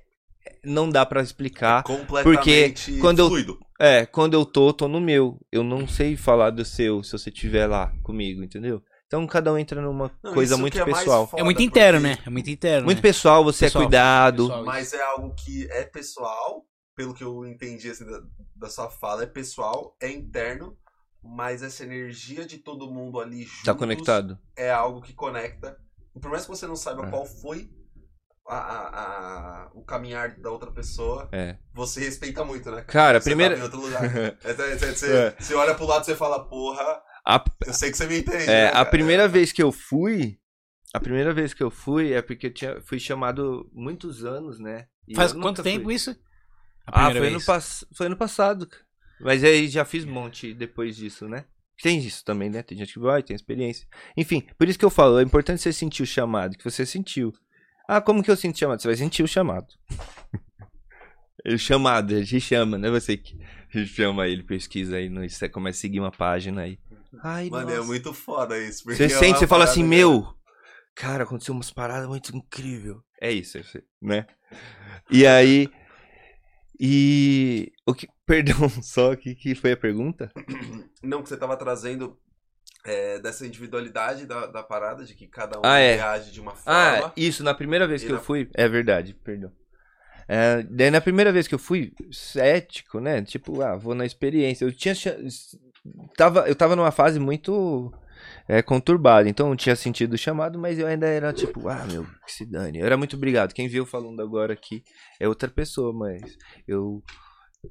Não dá pra explicar. Completamente quando eu- fluido. É, quando eu tô, tô no meu. Eu não sei falar do seu se você estiver lá comigo, entendeu? Então cada um entra numa Não, coisa muito é pessoal. foda, É muito porque- interno, né? É muito interno. Muito né? pessoal, você Pessoal, é cuidado. pessoal. Mas é algo que é pessoal, pelo que eu entendi assim, da, da sua fala, é pessoal, é interno, mas essa energia de todo mundo ali juntos Tá conectado. é algo que conecta. E por mais que você não saiba É. qual foi a, a- a- o caminhar da outra pessoa, É. você respeita muito, né? Cara, a Você primeira. Tá em outro lugar. É, você, É. você olha pro lado e você fala, porra, A, eu sei que você me entende. é, né, a primeira vez que eu fui. A primeira vez que eu fui é porque eu tinha, fui chamado muitos anos, né? E Faz quanto tempo fui. isso? Ah, foi ano, pass... foi ano passado. Mas aí já fiz um monte depois disso, né? Tem isso também, né? Tem gente que vai, tem experiência. Enfim, por isso que eu falo, é importante você sentir o chamado, que você sentiu. Ah, como que eu sinto o chamado? Você vai sentir o chamado. o chamado, a gente chama, não é você que a gente chama ele, pesquisa aí, no, você começa a seguir uma página aí. Ai, Mano, é nossa. muito foda isso. Você é sente, você fala assim, que- meu, cara, aconteceu umas paradas muito incrível. É isso, é isso, né? E aí, e o que, perdão, só que que foi a pergunta? Não, que você tava trazendo é, dessa individualidade da, da parada, de que cada um Ah, é. reage de uma Ah, forma. isso, na primeira vez que eu na- fui, é verdade, perdão. É, daí na primeira vez que eu fui, cético, né? Tipo, ah, vou na experiência. Eu tinha tava, eu tava numa fase muito é, conturbada, então eu tinha sentido o chamado, mas eu ainda era tipo, ah, meu, que se dane. Eu era muito obrigado. Quem viu falando agora aqui é outra pessoa, mas eu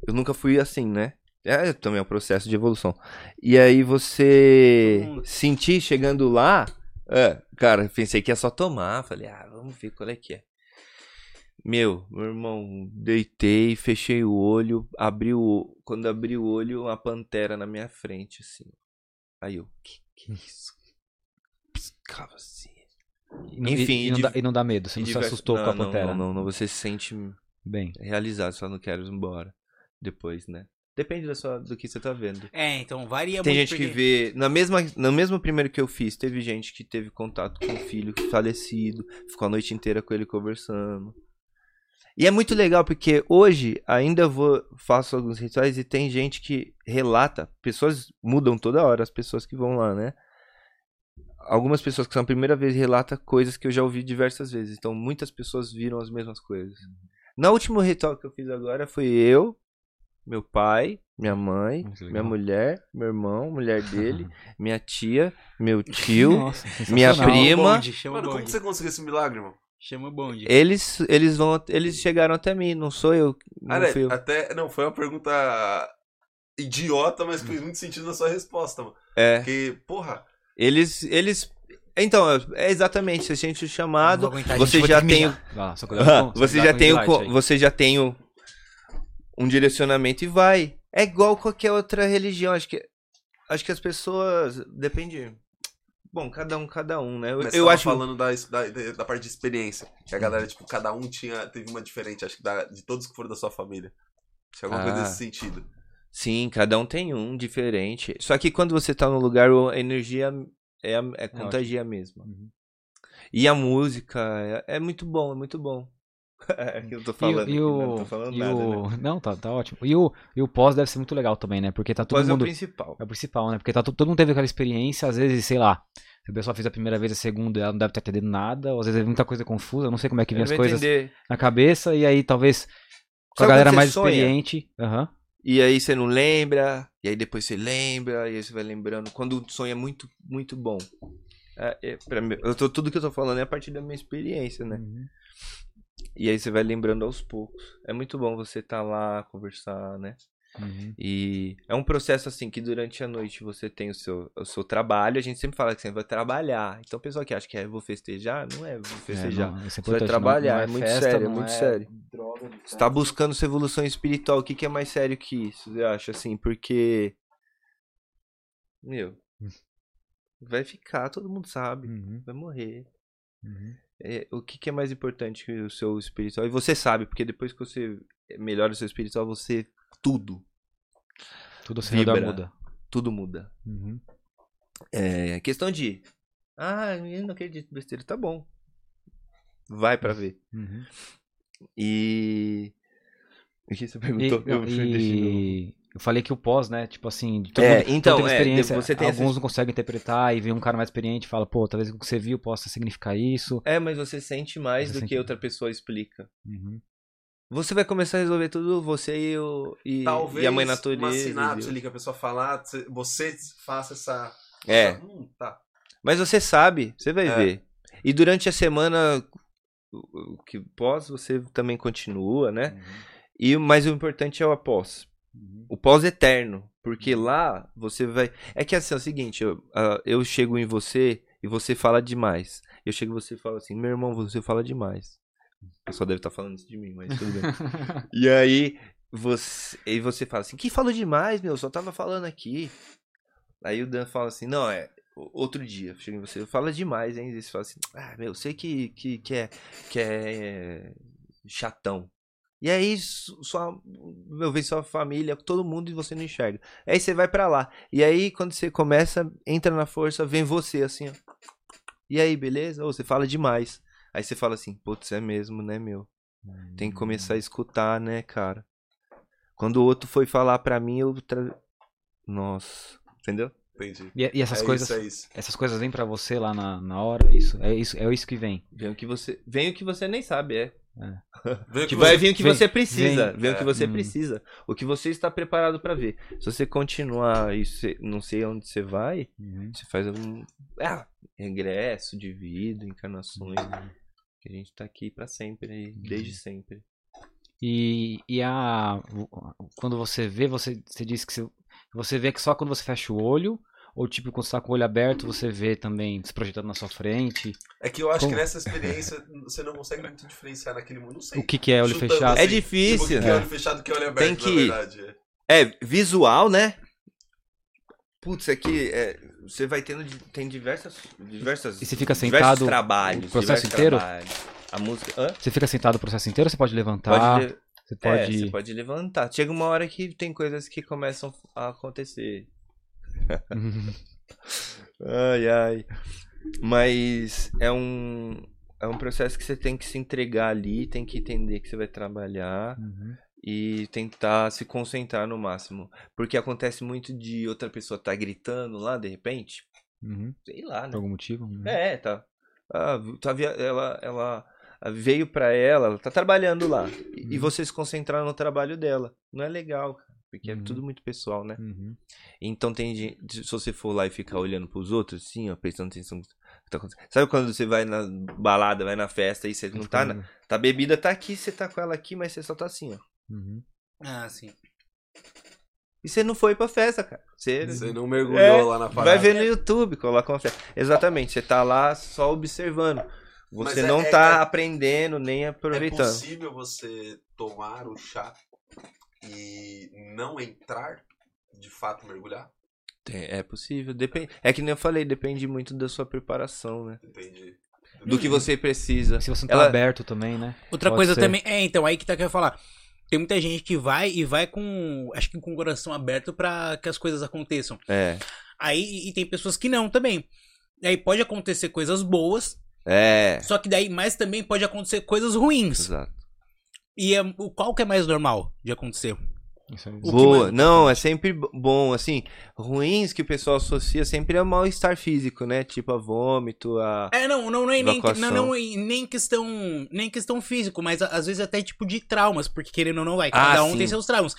eu nunca fui assim, né? É também é um processo de evolução. E aí você mundo. sentir chegando lá, é, cara, pensei que ia só tomar. Falei, ah, vamos ver qual é que é. Meu, meu irmão, deitei, fechei o olho, abri o. Quando abri o olho, uma pantera na minha frente, assim. Aí eu, que que é isso? Piscava assim. E não- Enfim, e, e não dá, e não dá medo, você não se assustou com a não, pantera. Não, não, não, você se sente Bem, realizado, só não quero ir embora. Depois, né? Depende da sua, do que você tá vendo. É, então varia Tem muito. gente que porque- vê. Na mesma, no mesmo primeiro que eu fiz, teve gente que teve contato com o filho falecido, ficou a noite inteira com ele conversando. E é muito legal porque hoje ainda vou faço alguns rituais e tem gente que relata, pessoas mudam toda hora as pessoas que vão lá, né? Algumas pessoas que são a primeira vez relata coisas que eu já ouvi diversas vezes. Então muitas pessoas viram as mesmas coisas. Na último ritual que eu fiz agora foi eu, meu pai, minha mãe, minha mulher, meu irmão, mulher dele, minha tia, meu tio, Nossa, minha sensacional. Chama o prima. bonde, chama o Mano, como bonde. que você conseguiu esse milagre, irmão? Chama o bonde. Eles, eles vão, eles chegaram até mim, não sou eu, não Ah, fui eu. até. Não, foi uma pergunta idiota, mas fez muito sentido na sua resposta, mano. É, Porque, porra, eles, eles, Então, é exatamente, você sente o chamado, você já tem, você já tem o, você já tem o, um direcionamento e vai. É igual qualquer outra religião, acho que acho que as pessoas depende. Bom, cada um, cada um, né? Eu, Mas eu tava acho falando da, da, da parte de experiência. Que a galera, tipo, cada um tinha, teve uma diferente, acho que da- de todos que foram da sua família. Se alguma coisa Ah. nesse sentido. Sim, cada um tem um diferente. Só que quando você tá no lugar, a energia é, a- é contagia mesmo. Uhum. E a música é, é muito bom, é muito bom. É eu tô falando. E, aqui, o- não tô falando e nada, o- né? Não, tá, tá ótimo. E o, e o pós deve ser muito legal também, né? Porque tá todo Pós é o mundo. principal. É o principal, né? Porque tá, to- todo mundo teve aquela experiência, às vezes, sei lá, se a pessoa fez a primeira vez, a segunda, ela não deve ter entendido nada, ou às vezes é muita coisa confusa, eu não sei como é que vem as coisas entender. na cabeça, e aí talvez com a galera mais sonha? experiente. Aham. E aí você não lembra, e aí depois você lembra, e aí você vai lembrando. Quando o sonho é muito, muito bom. É, é, mim, eu tô, tudo que eu tô falando é a partir da minha experiência, né? Uhum. E aí você vai lembrando aos poucos. É muito bom você tá lá, conversar, né? Uhum. E é um processo assim que durante a noite você tem o seu, o seu trabalho. A gente sempre fala que você vai trabalhar. Então, o pessoal que acha que é vou festejar, não é vou festejar. É, não, isso Você é vai importante, trabalhar, não- não é muito festa, sério, é muito sério. droga de Você festa. tá buscando sua evolução espiritual. O que, que é mais sério que isso, eu acho, assim? Porque. Meu. Vai ficar, todo mundo sabe. Uhum, Vai morrer. uhum. É, o que, que é mais importante que o seu espiritual? E você sabe, porque depois que você melhora o seu espiritual, você. Tudo. Tudo redor Vibra. muda. Tudo muda. Uhum. É questão de. Ah, eu não acredito besteira. Tá bom. Vai pra ver. Uhum. E. O que você E, perguntou? não, Eu e eu falei que o pós, né? Tipo assim, de todo É, mundo- então, é, experiência, você tem essa- alguns não conseguem interpretar e vem um cara mais experiente e fala, pô, talvez o que você viu possa significar isso. É, mas você sente mais Você do sente que outra pessoa explica. Uhum. Você vai começar a resolver tudo, você e, o, e, Talvez e a mãe natureza. uma e sinapse ali que a pessoa fala, ah, você- faça essa... É. essa- Hum, tá. Mas você sabe, você vai É. ver. E durante a semana o- o que pós, você também continua, né? E mas o importante é o após. Uhum. O pós-eterno. Porque lá você vai. É que assim, é o seguinte, eu, ah, eu chego em você e você fala demais. Eu chego em você e falo assim, meu irmão, você fala demais. O pessoal deve estar falando isso de mim, mas tudo bem. e aí você, e você fala assim, que falou demais, meu, só tava falando aqui. Aí o Dan fala assim, não, é. Outro dia, eu chego em você, fala demais, hein? E você fala assim, ah, meu, sei que, que, que é, que é chatão. E aí, su- sua, meu, vem sua família, todo mundo e você não enxerga. Aí você vai pra lá. E aí, quando você começa, entra na força, vem você, assim, ó. E aí, beleza? Ou você fala demais. Aí você fala assim, putz, é mesmo, né, meu? Tem que começar a escutar, né, cara? Quando o outro foi falar pra mim, eu. Tra... Nossa. Entendeu? Entendi. E, e essas é coisas, isso, é isso. essas coisas vêm pra você lá na, na hora, isso, é isso, é isso que vem. Vem o que você. Vem o que você nem sabe, é. O Que vai vir o que vem, você precisa. vem. Vem, o que É. você Hum. precisa. O que você está preparado pra ver. Se você continuar e você- não sei onde você vai, Uhum. você faz um. Ah, regresso de vida, encarnações. Uhum. Que a gente tá aqui pra sempre, aí, desde sempre. E, e a quando você vê, você, você disse que você, você vê que só quando você fecha o olho, ou tipo, quando você tá com o olho aberto, você vê também se projetando na sua frente. É que eu acho Como? que nessa experiência você não consegue muito diferenciar naquele mundo. Não sei. O que, que é olho Chutando fechado? É assim, difícil, Tipo, o que né? é olho fechado o que é olho aberto, Tem que- na verdade. É, visual, né? Putz, aqui é, você vai tendo tem diversas diversas E você fica sentado trabalhos, o processo inteiro? trabalhos. A música, hã? Você fica sentado o processo inteiro, você pode levantar, Pode, você é, pode. você pode levantar. Chega uma hora que tem coisas que começam a acontecer. Ai, ai. Mas é um é um processo que você tem que se entregar ali, tem que entender que você vai trabalhar Uhum. e tentar se concentrar no máximo, porque acontece muito de outra pessoa tá gritando lá de repente, Uhum. sei lá, Por né? algum motivo. uhum. É, tá. Ah, tá via- ela ela veio pra ela, ela tá trabalhando lá e, e Uhum. você se concentrar no trabalho dela. Não é legal, porque Uhum. é tudo muito pessoal, né? Uhum. Então tem gente, se você for lá e ficar olhando pros outros, assim, ó, prestando atenção no que tá acontecendo. Sabe quando você vai na balada, vai na festa e você não tá, na, tá bebida tá aqui, você tá com ela aqui, mas você só tá assim, ó. Uhum. Ah, sim. E você não foi pra festa, cara. Você, Você não mergulhou É, lá na parada. vai ver no YouTube, coloca uma festa. Exatamente, você tá lá só observando. Você é- não é- tá é- aprendendo nem É aproveitando. possível você tomar o chá e não entrar, de fato mergulhar? Tem- É possível. Depende, é que nem eu falei, depende muito da sua preparação, né? Entendi. Do que você precisa. Se você não tá Ela- aberto também, né? Outra Pode coisa ser. também. É, então, aí que tá que eu ia falar. Tem muita gente que vai e vai com. Acho que com o coração aberto pra que as coisas aconteçam. É. Aí e tem pessoas que não também. E aí pode acontecer coisas boas, É. só que daí, mas também pode acontecer coisas ruins. Exato. E é, o qual que é mais normal de acontecer? Boa. mais- Não, é sempre bom, assim. Ruins que o pessoal associa sempre é mal-estar físico, né? Tipo a vômito, a. É, não, não, não é nem, não, não, é nem questão, nem questão físico, mas às vezes até tipo de traumas, porque querendo ou não vai, Ah, cada um sim. tem seus traumas.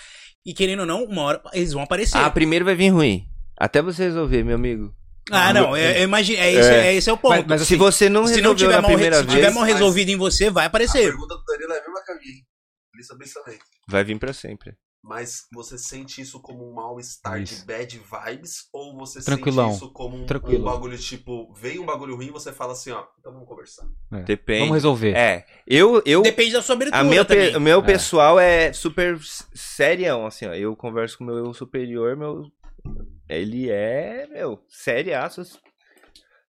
E querendo ou não, uma hora eles vão aparecer. Ah, primeiro vai vir ruim. Até você resolver, meu amigo. Ah, não, é, eu imagino, é, esse, é. esse é o ponto. Mas- mas Se você não se resolveu não tiver na mal, primeira se vez, tiver mal mas- resolvido em você, vai A aparecer. pergunta do Danilo é a mesma que a minha, hein? Lisa pensamento. vai vir pra sempre. Mas você sente isso como um mal-estar de Isso. bad vibes? Ou você Tranquilão. sente isso como um, Tranquilo. um bagulho tipo, veio um bagulho ruim e você fala assim, ó, então vamos conversar. É. Depende. Vamos resolver. É. Eu, eu, Depende da sua abertura a meu, pe- o meu É. pessoal é super serião, assim, ó. Eu converso com o meu eu superior, meu. Ele é, meu, seriaço.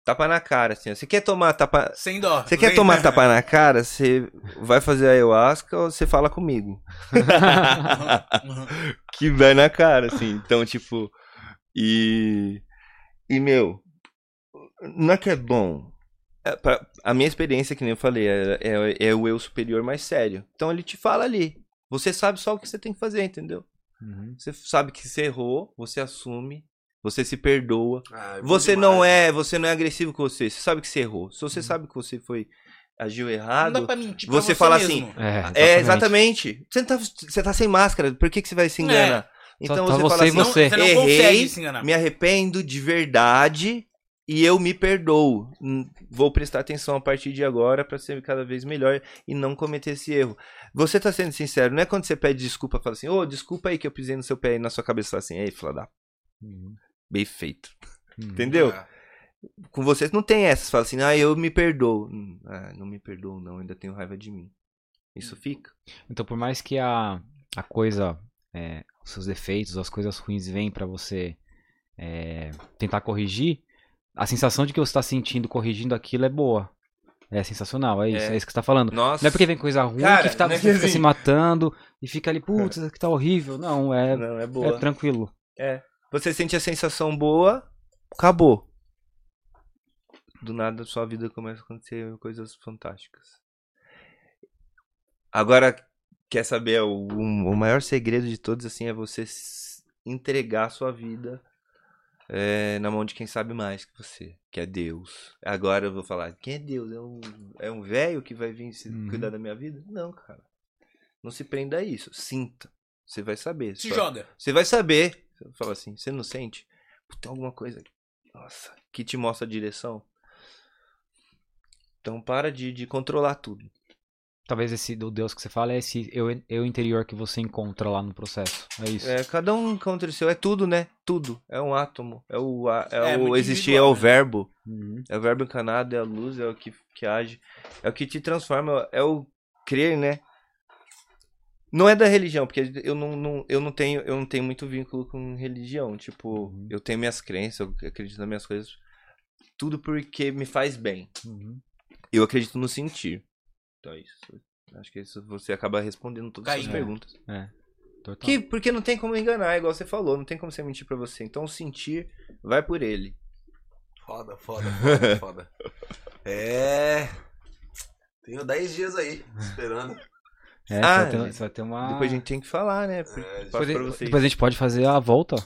Tapa na cara, assim. Você quer tomar tapa. Sem dó. Você quer tomar tapa na cara? Você vai fazer ayahuasca ou você fala comigo? Que vai na cara, assim. Então, tipo. E. E, meu. Não é que é bom. É pra- a minha experiência, que nem eu falei, é, é, é o eu superior mais sério. Então ele te fala ali. Você sabe só o que você tem que fazer, entendeu? Uhum. Você sabe que você errou, você assume, você se perdoa. Ah, é Você demais. não é, você não é agressivo com você. Você sabe que você errou. Se você sabe que você foi agiu Não dá errado, pra mentir pra você fala mesmo. É, é exatamente. Você tá, você tá sem máscara. Por que, que você vai se enganar? Então Só tá você você fala assim, Não, você. você não Errei, consegue se enganar. me arrependo de verdade e eu me perdoo. Hum, Vou prestar atenção a partir de agora pra ser cada vez melhor e não cometer esse erro. Você tá sendo sincero, não é quando você pede desculpa, fala assim, ô, desculpa aí que eu pisei no seu pé e na sua cabeça fala assim, ei, fala da Uhum. Bem feito. Uhum. Entendeu? É. Com vocês não tem essa, você fala assim, ah, eu me perdoo. Hum, Ah, não me perdoo não, ainda tenho raiva de mim. Isso fica. Então, por mais que a, a coisa, é, os seus defeitos, as coisas ruins vêm pra você é, tentar corrigir, a sensação de que você tá sentindo corrigindo aquilo é boa. É sensacional, é isso, é, É. isso que você tá falando. Nossa. Não é porque vem coisa ruim Cara, que tá, é você fica assim. se matando e fica ali, putz, isso aqui tá horrível. Não, é, Não, é é boa. tranquilo. É. Você sente a sensação boa, acabou. Do nada sua vida começa a acontecer coisas fantásticas. Agora, quer saber o, o maior segredo de todos assim é você entregar a sua vida é, na mão de quem sabe mais que você, que é Deus. Agora eu vou falar, quem é Deus? É um é um velho que vai vir se Uhum. cuidar da minha vida? Não, cara. Não se prenda a isso. Sinta. Você vai saber. Se Só- joga. você vai saber. Você fala assim, você não sente? Tem alguma coisa, nossa, que te mostra a direção? Então para de, de controlar tudo. Talvez esse do Deus que você fala é esse eu, eu interior que você encontra lá no processo. É isso. É, cada um encontra o seu, é tudo, né? Tudo. É um átomo. É o, a- é É, o existir, é o né? verbo. Uhum. É o verbo encanado, é a luz, é o que, que age. É o que te transforma, é o crer, né? Não é da religião, porque eu não, não- eu não tenho eu não tenho muito vínculo com religião. Tipo, Uhum. eu tenho minhas crenças, eu acredito nas minhas coisas. Tudo porque me faz bem. Uhum. Eu acredito no sentir. Então é isso. Acho que isso você acaba respondendo todas as Caído. suas perguntas. Total. Que, porque não tem como enganar, igual você falou, não tem como você mentir pra você. Então o sentir vai por ele. Foda, foda, foda, foda. É. Tenho 10 dias aí, esperando. É, Ah, você, vai ter, você vai ter uma. Depois a gente tem que falar, né? Porque É, depois, depois a gente pode fazer a volta,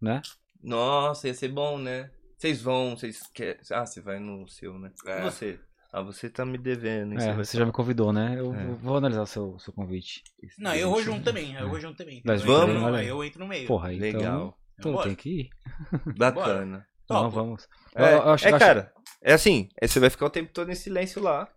né? Nossa, ia ser bom, né? Vocês vão, vocês querem. Ah, você vai no seu, né? É. Você? Ah, você tá me devendo. É, você já me convidou, né? Eu É. vou- analisar o seu, seu convite. Não, eu vou junto também. Eu vou junto também. Nós Eu entro vamos? no- aí. Eu entro no meio. Porra, então. Legal. Então Bora. tem que ir. Bacana. Então Topo. vamos. É, Eu- eu acho- é, acho- cara, é assim, é, você vai ficar o tempo todo em silêncio lá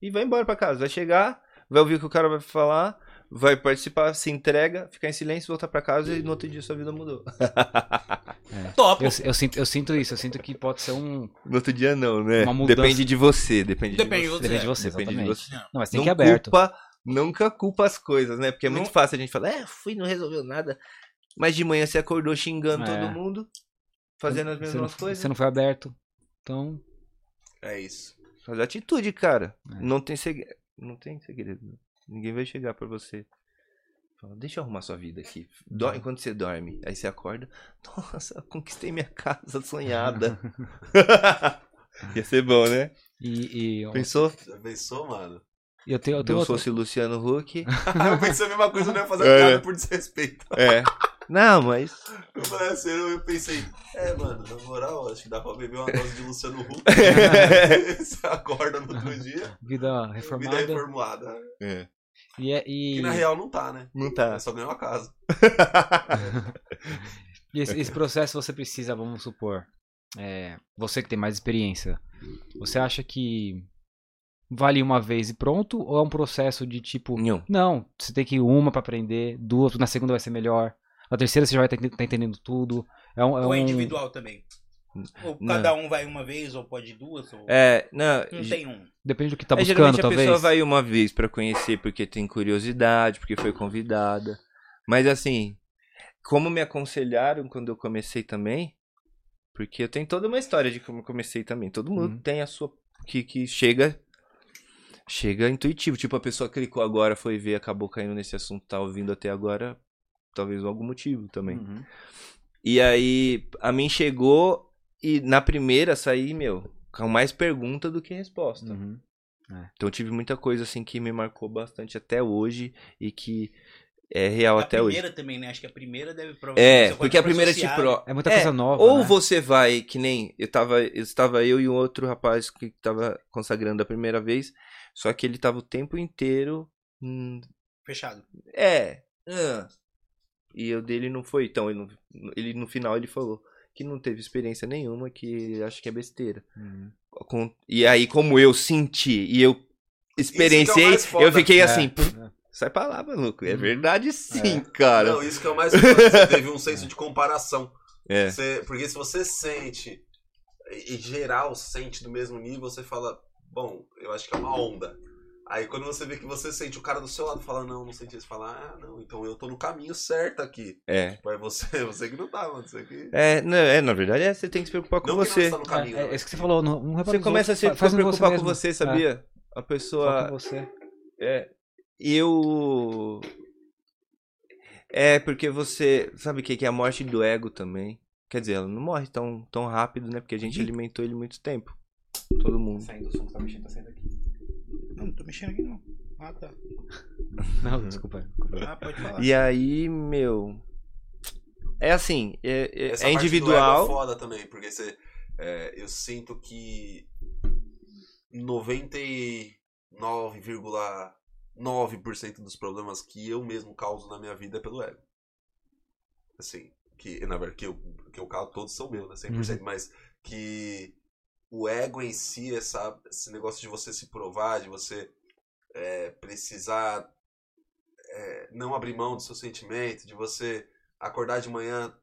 e vai embora pra casa. Vai chegar, vai ouvir o que o cara vai falar, vai participar, se entrega, ficar em silêncio, voltar pra casa e no outro dia sua vida mudou. Top. Eu, eu sinto, eu sinto isso, eu sinto que pode ser um. No outro dia não, né? Uma mudança. Depende de você, depende, Depende de você. você. Depende de você, Depende de você. Não, mas tem não que ir aberto. Culpa, nunca culpa as coisas, né? Porque é muito Não- fácil a gente falar, é, fui, não resolveu nada. Mas de manhã você acordou xingando É. todo mundo, fazendo as Você mesmas não, coisas. Você não foi aberto. Então. É isso. Faz atitude, cara. É. Não tem segredo. Não tem segredo. Ninguém vai chegar pra você. Fala, deixa eu arrumar sua vida aqui. Dorme enquanto você dorme. Aí você acorda. Nossa, conquistei minha casa sonhada. Ia ser bom, né? E, e Pensou? Já pensou, mano? eu tenho, eu tenho Eu outro- fosse Luciano Huck. eu pensei a mesma coisa, eu não ia fazer É. piada por desrespeito. É. Não, mas. Eu falei assim, eu pensei, é, mano, na moral, acho que dá pra beber uma dose de Luciano Huck. Você acorda no outro dia, vida vida reformada. reformada. É. E, é, e, Que na real não tá, né? Não tá. É só ganhar uma casa. e esse, esse processo você precisa, vamos supor. é, você que tem mais experiência. Você acha que vale uma vez e pronto? Ou é um processo de tipo. Não. Não, você tem que ir uma pra aprender, duas, na segunda vai ser melhor. Na terceira você já vai estar entendendo tudo. É um, é Ou é um- individual também? Ou Não. cada um vai uma vez, ou pode duas, ou... É, não. Não tem um. Depende do que tá é, buscando, geralmente talvez. a pessoa vai uma vez pra conhecer porque tem curiosidade, porque foi convidada. Mas assim, como me aconselharam quando eu comecei também, porque eu tenho toda uma história de como eu comecei também. Todo mundo Uhum. tem a sua que, que chega chega intuitivo, tipo a pessoa clicou agora, foi ver, acabou caindo nesse assunto, tá ouvindo até agora, talvez algum motivo também. Uhum. E aí, a mim chegou e na primeira saí, meu, com mais pergunta do que resposta. Uhum. Então eu tive muita coisa assim que me marcou bastante até hoje e que é real a até hoje. primeira também, né? Acho que a primeira deve É, você porque a primeira te pro... É muita É, coisa nova. Ou né? você vai, que nem eu tava, eu estava eu e um outro rapaz que tava consagrando a primeira vez, só que ele tava o tempo inteiro hum, Fechado. é, ah. E o dele não foi, então ele, no- ele no final ele falou que não teve experiência nenhuma, que acho que é besteira. Uhum. Com- e aí como eu senti e eu é experienciei, foda. eu fiquei É. assim, "Pff, sai pra lá, maluco. É verdade sim, É. cara. Não, isso que é o mais foda. Você teve um senso de comparação. É. Você- porque se você sente, e e geral sente do mesmo nível, você fala, bom, eu acho que é uma onda. Aí quando você vê que você sente o cara do seu lado fala, não, não senti isso, fala, ah, não, então eu tô no caminho certo aqui. É. Mas você, você que não tá, mano. Você que. É, não, é, na verdade, é, você tem que se preocupar com não que não você. está no caminho. É, é né? isso que você falou. Não, não Você começa a outros, se fa- faz preocupar com mesmo. você, sabia? A É, pessoa. foca em você. É. Eu. É, porque você. Sabe o que? Que é a morte do ego também. Quer dizer, ela não morre tão, tão rápido, né? Porque a gente alimentou ele muito tempo. Todo mundo. Saindo o som que tá mexendo, tá saindo aqui. Mexendo aqui não. Ah, tá. Não, desculpa. Ah, pode falar. E aí, meu. É assim, é, é- Essa é parte do ego individual. É foda também, porque você, é, eu sinto que 99,9% dos problemas que eu mesmo causo na minha vida é pelo ego. Assim, que na verdade que eu, que eu causo todos são meus, né? 100%, mas que o ego em si, essa, esse negócio de você se provar, de você é, precisar é, não abrir mão do seu sentimento, de você acordar de manhã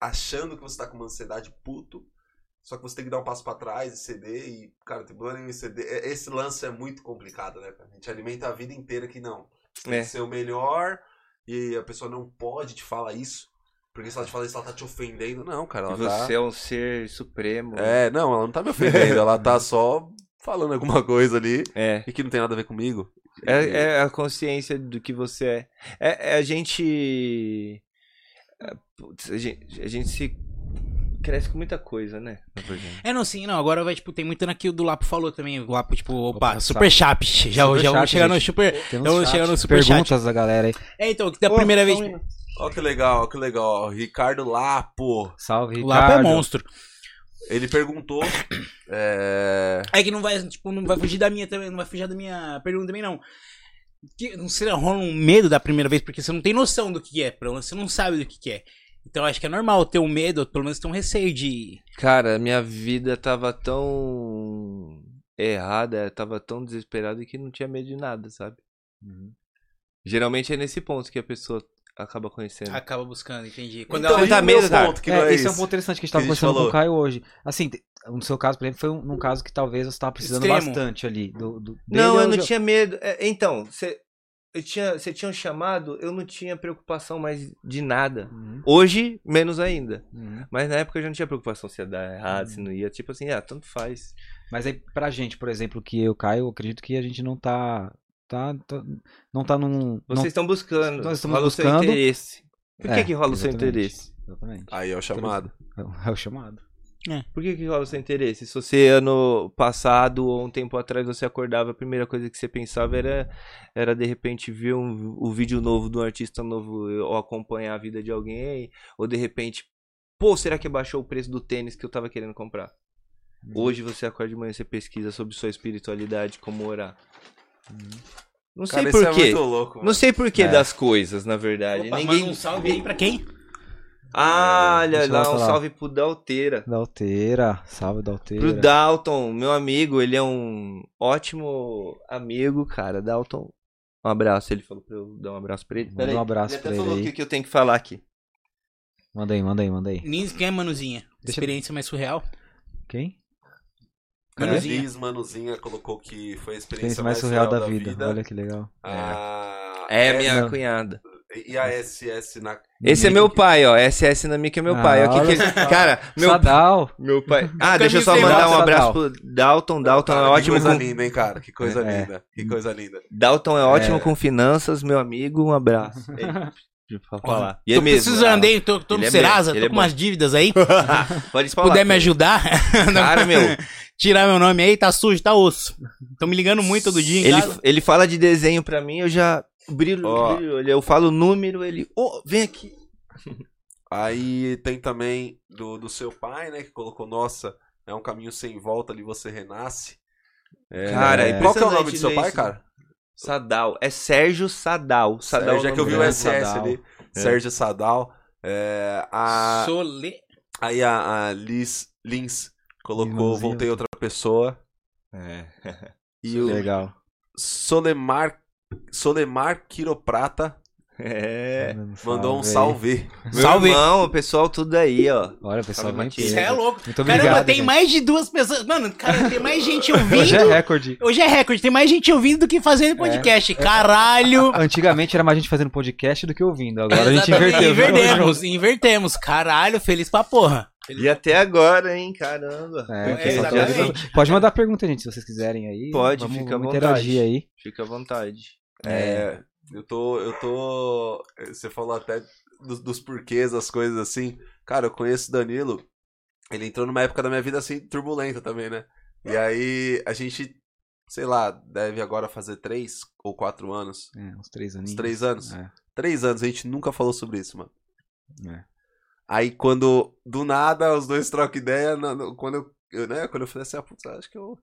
achando que você tá com uma ansiedade puto, só que você tem que dar um passo pra trás e ceder e, cara, tem problema em ceder. É- Esse lance é muito complicado, né? A gente alimenta a vida inteira que não. Você tem É. que ser o melhor e a pessoa não pode te falar isso, porque se ela te fala isso, ela tá te ofendendo. Não, cara, E ela você tá... é um ser supremo. É, não, ela não tá me ofendendo, ela tá só falando alguma coisa ali É. e que não tem nada a ver comigo. É, é a consciência do que você é. É, é a gente. é, putz, a gente. A gente se cresce com muita coisa, né? É, não, sim, não. Agora vai, tipo, tem muito naquilo do Lapo falou também. O Lapo, tipo, opa, Opa, super chap. Já, Super já vamos chat, chegar no super. Vamos chat, chegar no superchat. perguntas da galera aí. É, então, da primeira vez. Ó que legal, ó que legal. Ricardo Lapo. Salve, O Ricardo. Lapo é monstro. Ele perguntou. é, É que não vai, tipo, não vai fugir da minha também, não vai fugir da minha pergunta também, não. Que, não sei, rola um medo da primeira vez, porque você não tem noção do que é, pelo menos você não sabe do que que é. Então acho que é normal ter um medo, ou pelo menos ter um receio de. Cara, minha vida tava tão errada, tava tão desesperada que não tinha medo de nada, sabe? Uhum. Geralmente é nesse ponto que a pessoa acaba conhecendo. Acaba buscando, entendi. Quando Então, ela tá medo, cara? ponto, que é, não é esse é um ponto interessante que a gente tava gente conversando com o Caio hoje. Assim, no seu caso, por exemplo, foi um, num caso que talvez você tava precisando Extremo. bastante ali. Do, do, Não, eu não já- tinha medo. É, então, você eu tinha, você tinha um chamado, eu não tinha preocupação mais de nada. Uhum, Hoje, menos ainda. uhum. Mas na época eu já não tinha preocupação se ia dar errado, se não ia. Tipo assim, ah, tanto faz. Mas aí, pra gente, por exemplo, que eu, Caio, eu acredito que a gente não tá. Tá, tá- não tá num. Vocês não- estão buscando. Nós estamos rola o seu buscando. interesse. Por que, É, que rola o seu interesse? Exatamente. Aí é o chamado. É o chamado. Por que, que rola o seu interesse? Se você ano passado ou um tempo atrás você acordava, a primeira coisa que você pensava era, era de repente ver um, o vídeo novo de um artista novo ou acompanhar a vida de alguém, ou de repente, pô, será que baixou o preço do tênis que eu tava querendo comprar? Hoje você acorda de manhã e você pesquisa sobre sua espiritualidade, como orar. Não sei Cara, isso por é quê. louco. Não sei por que É. das coisas, na verdade. Opa, Ninguém. manda um salve aí pra quem? Ah, olha Deixa eu lá, um falar. salve pro Dalteira. Dalteira. Salve, Dalteira. Pro Dalton, meu amigo, ele é um ótimo amigo, cara. Dalton, um abraço. Ele falou pra eu dar um abraço pra ele. Manda Pera aí, um abraço ele até pra ele falou o aí. que, que eu tenho que falar aqui. Manda aí, manda aí, manda aí. Nins, quem é Manuzinha? Deixa- Experiência mais surreal? Quem? Manuzinha. Liz Manuzinha colocou que foi a experiência Experiência mais surreal da vida. Olha que legal. Ah, É, minha não. cunhada. E a SS na. Esse é meu pai, ó. SS na mica é meu Ah, pai. Que que olha ele... Cara, meu, Sadal. meu pai. Ah, deixa eu só mandar um abraço pro Dalton. Dalton é Cara, ótimo Que coisa com... linda, hein, cara? Que coisa É. linda. Que coisa linda. Dalton é ótimo com finanças, meu amigo. Um abraço. Falar. E é tô mesmo. precisando, hein? Tô, tô Ele no é Serasa, tô é com umas dívidas aí. Pode Se falar. puder me ajudar, Cara, meu. Tirar meu nome aí, tá sujo, tá osso. Tão me ligando muito todo dia em Ele, casa. ele fala de desenho pra mim, eu já brilho, Ó. brilho. Eu falo o número, ele. Ô, vem aqui. Aí tem também do, do seu pai, né? Que colocou, nossa, é um caminho sem volta ali, você renasce. É, Cara, é Qual que é o nome do seu pai, isso. cara? Sadal. É Sérgio Sadal. Sadal Sérgio, é é que eu vi o SS. Sadal. ali. Sérgio Sadal. É, a, Sole... aí a, a Liz Lins colocou, Irmãozinho. voltei outra pessoa. É. E o Legal. Solemar, Solemar Quiroprata É. mandou um salve. Meu Salve. irmão, o pessoal tudo aí, ó. Olha, pessoal, Salve, vem Matias. Isso é peso. louco. Muito obrigado. Caramba, tem gente. mais de duas pessoas. Mano, cara, tem mais gente ouvindo. Hoje é recorde. Hoje é recorde, tem mais gente ouvindo do que fazendo podcast. Caralho! Antigamente era mais gente fazendo podcast do que ouvindo. Agora a gente inverteu. viu? Invertemos, invertemos. Caralho, feliz pra porra. E até agora, hein, caramba. É, É, exatamente. pode mandar pergunta, gente, se vocês quiserem aí. Pode, vamos, fica à vontade. interagir aí. Fica à vontade. É, eu tô, eu tô. Você falou até dos, dos porquês, das coisas assim. Cara, eu conheço o Danilo. Ele entrou numa época da minha vida assim, turbulenta também, né? E aí a gente, sei lá, deve agora fazer três ou quatro anos. É, uns três aninhos. Uns três anos. É. Três anos, a gente nunca falou sobre isso, mano. É. Aí quando, do nada, os dois trocam ideia, no- quando eu, eu, né, quando eu falei assim, ah, putz, acho que eu.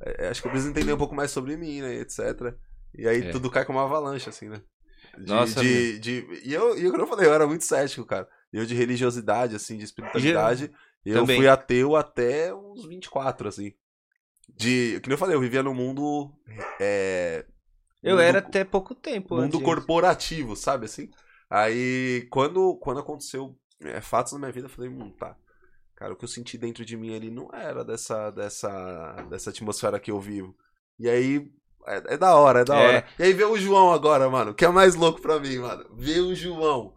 é, acho que eu preciso entender um pouco mais sobre mim, né, etc. E aí É. tudo cai como uma avalanche, assim, né? De, Nossa, de, de, e eu, e como eu falei, eu era muito cético, cara. Eu de religiosidade, assim, de espiritualidade, eu Também. fui ateu até uns 24, assim. De, que nem eu falei, eu vivia num mundo. É, Eu mundo- era até pouco tempo. mundo antes. corporativo, sabe assim? Aí, quando, quando aconteceu é, fatos na minha vida, eu falei, hum, tá. Cara, o que eu senti dentro de mim ali não era dessa, dessa, dessa atmosfera que eu vivo. E aí, é, é da hora, é da É. hora. E aí vê o João agora, mano, que é mais louco pra mim, mano. Vê o João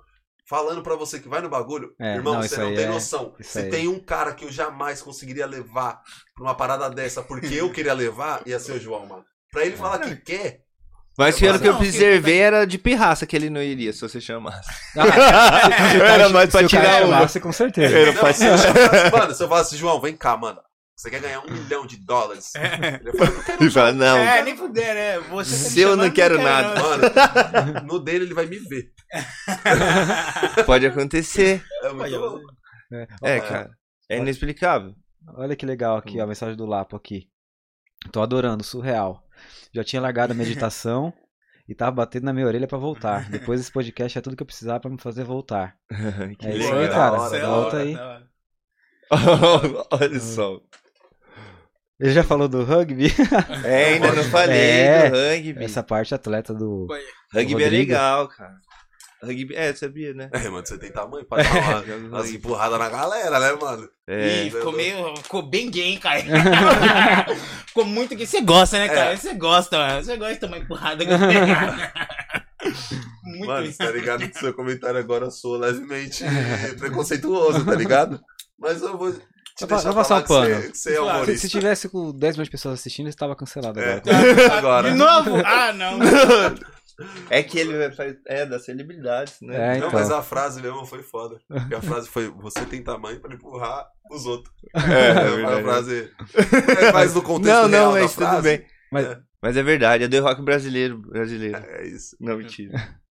falando pra você que vai no bagulho. É, Irmão, não, você não tem é- noção. Se aí. tem um cara que eu jamais conseguiria levar pra uma parada dessa porque eu queria levar, ia ser o João, mano. Pra ele falar que quer, Mas pelo que eu Não, observei era de pirraça que ele não iria, se você chamasse. Ah, Era mais pra tirar uma. chamasse, com certeza. Era Não, pra- mano, se eu falasse, João, vem cá, mano. Você quer ganhar um milhão de dólares? Ele ia falar, "Eu quero E fala, não, É, nem fuder, né? Você tá Se eu não chamando, quero nada. Mano, no dele ele vai me ver. pode acontecer. É muito louco. É, cara. É inexplicável. Olha que legal aqui, ó, a mensagem do Lapo aqui. Tô adorando, surreal. Já tinha largado a meditação e tava batendo na minha orelha pra voltar. Depois desse podcast é tudo que eu precisava pra me fazer voltar. Que É isso aí, cara. hora, da Volta hora, aí. hora. Olha só. Ele já falou do rugby? É, ainda não falei É, do rugby. Essa parte atleta do. Rugby é Rodrigo. legal, cara. Rugby, é, sabia, né? É, mano, você tem tamanho pra dar uma, umas empurradas na galera, né, mano? É. Ih, ficou meio. Ficou bem gay, cara. ficou muito gay. Você gosta, né, cara? É. Você gosta, mano. Você gosta de tomar empurrada. muito Mano, isso. tá ligado que seu comentário agora soa levemente preconceituoso, tá ligado? Mas eu vou te deixar vai passar o pano. você, você é Claro. Se, se tivesse com 10 milhões de pessoas assistindo, ele estava cancelado É. agora. Agora. De novo? Ah, não. É que ele faz. É, das celebridades, né? É, Não, então. mas a frase mesmo foi foda. Porque a frase foi: Você tem tamanho pra empurrar os outros. É, é a verdade. frase. É mais no contexto Não, real não, da mas tudo frase. bem. Mas- É, Mas é verdade, é do rock brasileiro. brasileiro. é isso. Não, mentira.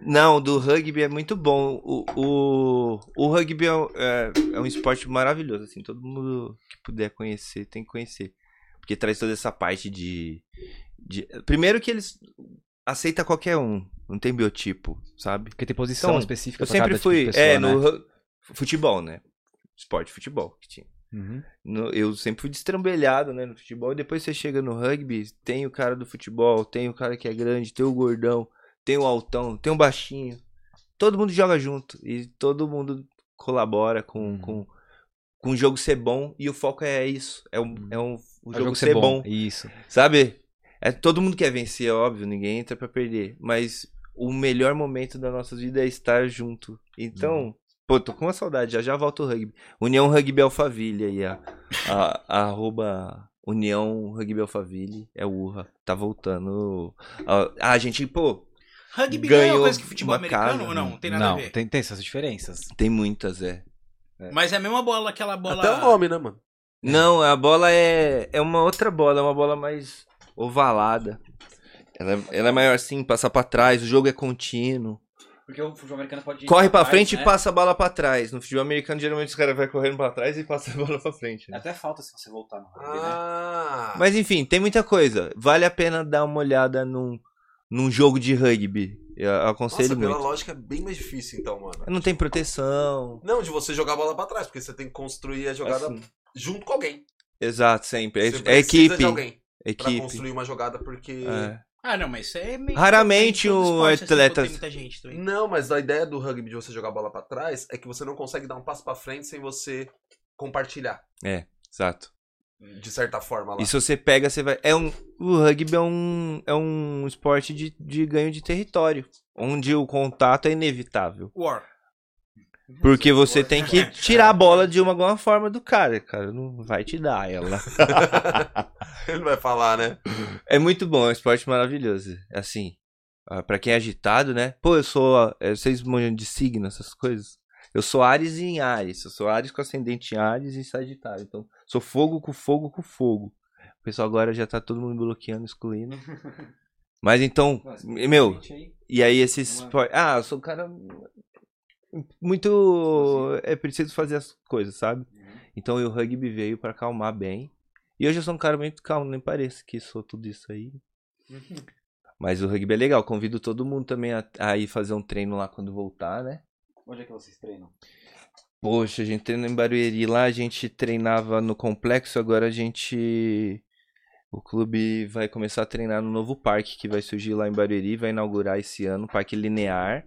Não, do rugby é muito bom. O, o, o rugby é, um- é, é um esporte maravilhoso, assim. Todo mundo que puder conhecer, tem que conhecer. Porque traz toda essa parte de... de... Primeiro que eles aceitam qualquer um. Não tem biotipo, sabe? Porque tem posição Então, específica Eu sempre cada fui... tipo de pessoa, é, né? no futebol, né? Esporte futebol que tinha. Uhum. No- eu sempre fui destrambelhado, né, no futebol. E depois você chega no rugby, tem o cara do futebol, tem o cara que é grande, tem o gordão, tem o altão, tem o baixinho. Todo mundo joga junto e todo mundo colabora com, Uhum. com, com o jogo ser bom. E o foco é isso, é, um, é um, o É jogo, ser bom, Isso. sabe? É, todo mundo quer vencer, é óbvio, ninguém entra pra perder. Mas o melhor momento da nossa vida é estar junto. Então, pô, tô com uma saudade, já já volta o rugby. União Rugby Alphaville aí, a, a, a arroba União Rugby Alphaville é urra. Tá voltando. A, a gente, pô, Rugby não é uma Ganhou coisa que futebol americano casa, ou não? Tem nada Não, a ver. tem, tem essas diferenças. tem muitas, é. Mas é a mesma bola, aquela bola. Até o nome, né, mano? Não, a bola é, é uma outra bola, é uma bola mais ovalada. Ela, é- ela é maior assim, passa pra trás, o jogo é contínuo. Porque o futebol americano pode Corre pra frente né? e passa a bola pra trás. No futebol americano, geralmente os caras vão correndo pra trás e passa a bola pra frente. né? Até falta se você voltar no rugby, né? Ah. Mas enfim, tem muita coisa. Vale a pena dar uma olhada num, num jogo de rugby. Eu aconselho Nossa, pela muito. lógica é bem mais difícil, então, mano. Não tem proteção. Não, de você jogar a bola pra trás, porque você tem que construir a jogada Assim. junto com alguém. Exato, sempre. É, Você é precisa equipe. pra construir uma jogada, porque. É. Ah, não, mas isso é meio. Raramente todo o assim, atleta- quando Tem muita gente também. Não, mas a ideia do rugby de você jogar a bola pra trás é que você não consegue dar um passo pra frente sem você compartilhar, Exato. de certa forma lá. E se você pega, você vai. É um, o rugby é um, é um esporte de, de ganho de território. Onde o contato é inevitável. War. Porque você tem que tirar a bola de uma alguma forma do cara. Cara, não vai te dar ela. Ele vai falar, né? É muito bom, é um esporte maravilhoso. Assim, ah, pra quem é agitado, né? Pô, eu sou. ah, eh, Vocês manjam de signo, essas coisas? Eu sou Ares em Ares. Eu sou Ares com ascendente em Ares e Sagitário. Então, sou fogo com fogo com fogo. O pessoal agora já tá todo mundo bloqueando, excluindo. Mas então, meu, e aí esse esporte. Ah, eu sou um cara. Muito. É preciso fazer as coisas, sabe? Então o rugby veio pra acalmar bem. E hoje eu sou um cara muito calmo, nem parece que sou tudo isso aí. Mas o rugby é legal, convido todo mundo também a, a ir fazer um treino lá quando voltar, né? Onde é que vocês treinam? Poxa, a gente treina em Barueri, lá a gente treinava no complexo, agora a gente. O clube vai começar a treinar no novo parque que vai surgir lá em Barueri, vai inaugurar esse ano, Parque Linear,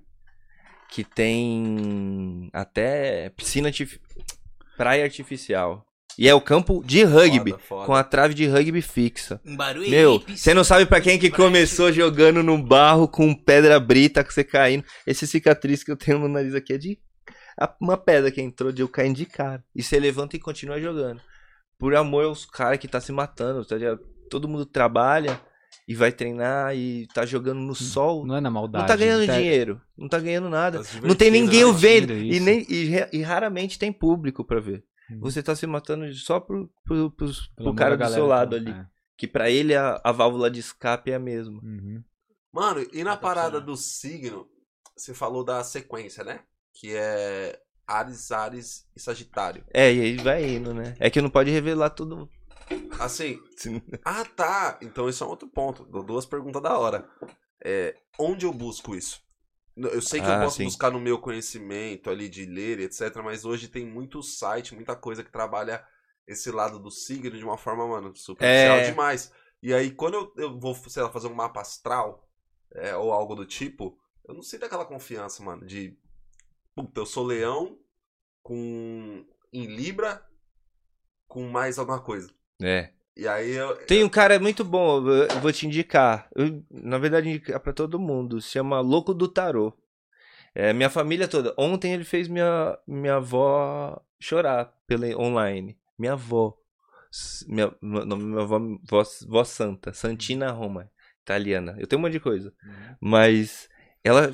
que tem até piscina artif... praia artificial. E é o campo de rugby, Foda, foda. com a trave de rugby fixa. Em Barueri. Meu, você não sabe pra quem que praia, começou jogando no barro com pedra brita, que você caindo. Esse cicatriz que eu tenho no nariz aqui é de uma pedra que entrou de eu caindo de cara. E você levanta e continua jogando. Por amor aos caras que tá se matando, tá ligado? Todo mundo trabalha e vai treinar e tá jogando no sol. Não é na maldade. Não tá ganhando tá- dinheiro, não tá ganhando nada. Tá Não tem ninguém né? o vendo. E, nem, e, e raramente tem público pra ver. Uhum. Você tá se matando só pro, pro, pro amor cara do seu lado ali. é. Que pra ele a, a válvula de escape é a mesma. Uhum. Mano, e na parada funcionando. do signo, você falou da sequência, né? Que é Ares, Ares e Sagitário. É, e aí vai indo, né? É que não pode revelar tudo. Assim, ah tá, então isso é um outro ponto. Dou duas perguntas da hora. É, onde eu busco isso? Eu sei que eu Ah, posso sim. buscar no meu conhecimento ali de ler, etc. Mas hoje tem muito site, muita coisa que trabalha esse lado do signo de uma forma, mano, superficial É. demais. E aí, quando eu, eu vou, sei lá, fazer um mapa astral, é, ou algo do tipo, eu não sinto aquela confiança, mano, de. Puta, eu sou leão com. em Libra com mais alguma coisa. É. E aí eu. Tem um cara muito bom, eu vou te indicar. Eu, na verdade, indicar pra todo mundo. Se chama Louco do Tarô. É, minha família toda. Ontem ele fez minha, minha avó chorar pela online. Minha avó. Minha, nome minha avó, vó, vó Santa. Santina Roma. Italiana. Eu tenho um monte de coisa. Mas ela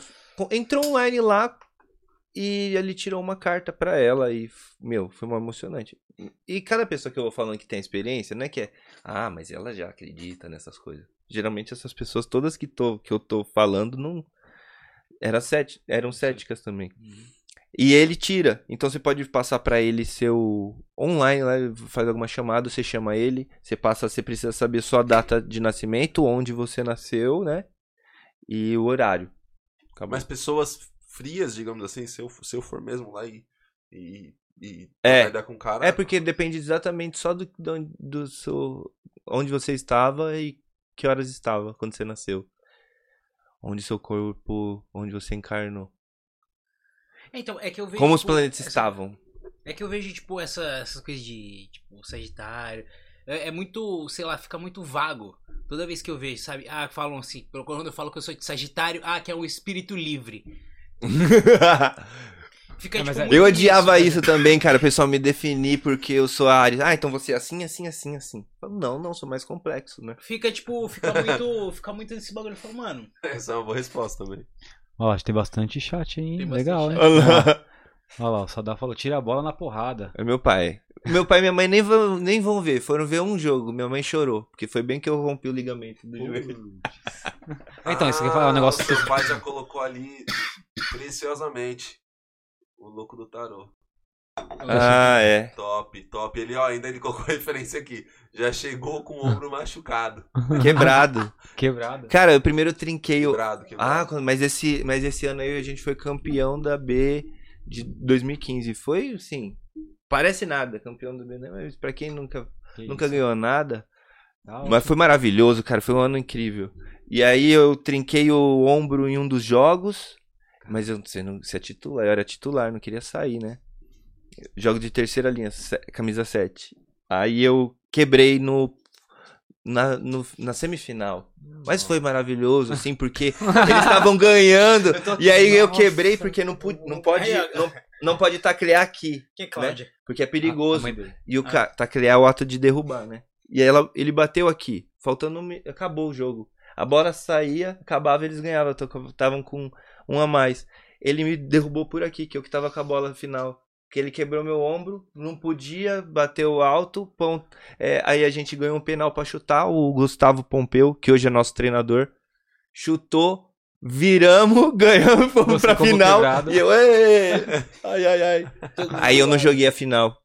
entrou online lá e ele tirou uma carta pra ela e, meu, foi uma emocionante. E cada pessoa que eu vou falando que tem experiência, não é que é, ah, mas ela já acredita nessas coisas. Geralmente essas pessoas todas que, tô, que eu tô falando não era céti- eram céticas também. E ele tira. Então você pode passar pra ele seu online, lá, faz alguma chamada, você chama ele, você passa, você precisa saber sua data de nascimento, onde você nasceu, né? E o horário. Acabou. Mas pessoas frias, digamos assim, se eu, se eu for mesmo lá e. e, e É. com o cara. É porque depende exatamente só do, do, do seu. onde você estava e que horas estava quando você nasceu. Onde seu corpo. onde você encarnou. Então, é que eu vejo. Como os tipo, planetas essa- estavam. É que eu vejo, tipo, essa, essas coisas de, tipo, Sagitário. É, é muito, sei lá, fica muito vago. Toda vez que eu vejo, sabe? Ah, falam assim, quando eu falo que eu sou de Sagitário, ah, que é um espírito livre. Fica, tipo, eu odiava né? isso também, cara. O pessoal me definir porque eu sou Ares. Ah, então você é assim, assim, assim, assim. Eu falo, Não, não, sou mais complexo, né? Fica, tipo, fica muito, fica muito nesse bagulho. Eu falo, mano, Essa é uma boa resposta também. Ó, acho que tem bastante chat aí? Tem Legal, hein? chat. Olha lá. Olha lá, o Sadar falou, tira a bola na porrada. É meu pai. Meu pai e minha mãe nem vão, nem vão ver. Foram ver um jogo. Minha mãe chorou. Porque foi bem que eu rompi o ligamento do joelho. Então, isso falar, é um negócio Seu pai já colocou ali preciosamente o louco do tarô. Ah, é. Top, top. Ele, ó, ainda ele colocou referência aqui. Já chegou com o ombro machucado. Quebrado. Quebrado. Cara, eu primeiro trinquei o. Quebrado, Ah, quebrado. quando- mas esse, mas esse ano aí a gente foi campeão da B de 2015. Foi, assim, parece nada, campeão da B, né? Mas pra quem nunca, Que nunca isso. ganhou nada. Da Mas foi maravilhoso, cara. Foi um ano incrível. E aí eu trinquei o ombro em um dos jogos. Mas eu você não você é titular, eu era titular, não queria sair, né? Jogo de terceira linha, se- camisa 7. Aí eu quebrei no na, no- na semifinal. Mas foi maravilhoso, assim, porque eles estavam ganhando. E aí eu quebrei porque não, pu- não pode não, não pode taclear aqui, que é Cláudia? porque é A- a perigoso. dele. E o cara taclear é o ato de derrubar, né? E aí ela, ele bateu aqui. Faltando. Acabou o jogo. A bola saía, acabava eles ganhavam. Estavam com um a mais. Ele me derrubou por aqui, que eu que tava com a bola final. Que ele quebrou meu ombro, não podia, bateu alto. Pon... é, aí a gente ganhou um penal pra chutar. O Gustavo Pompeu, que hoje é nosso treinador, chutou. Viramos, ganhamos, fomos Você pra final. quebrado. E eu, "Ê!" ai, ai, ai. Aí eu não joguei a final.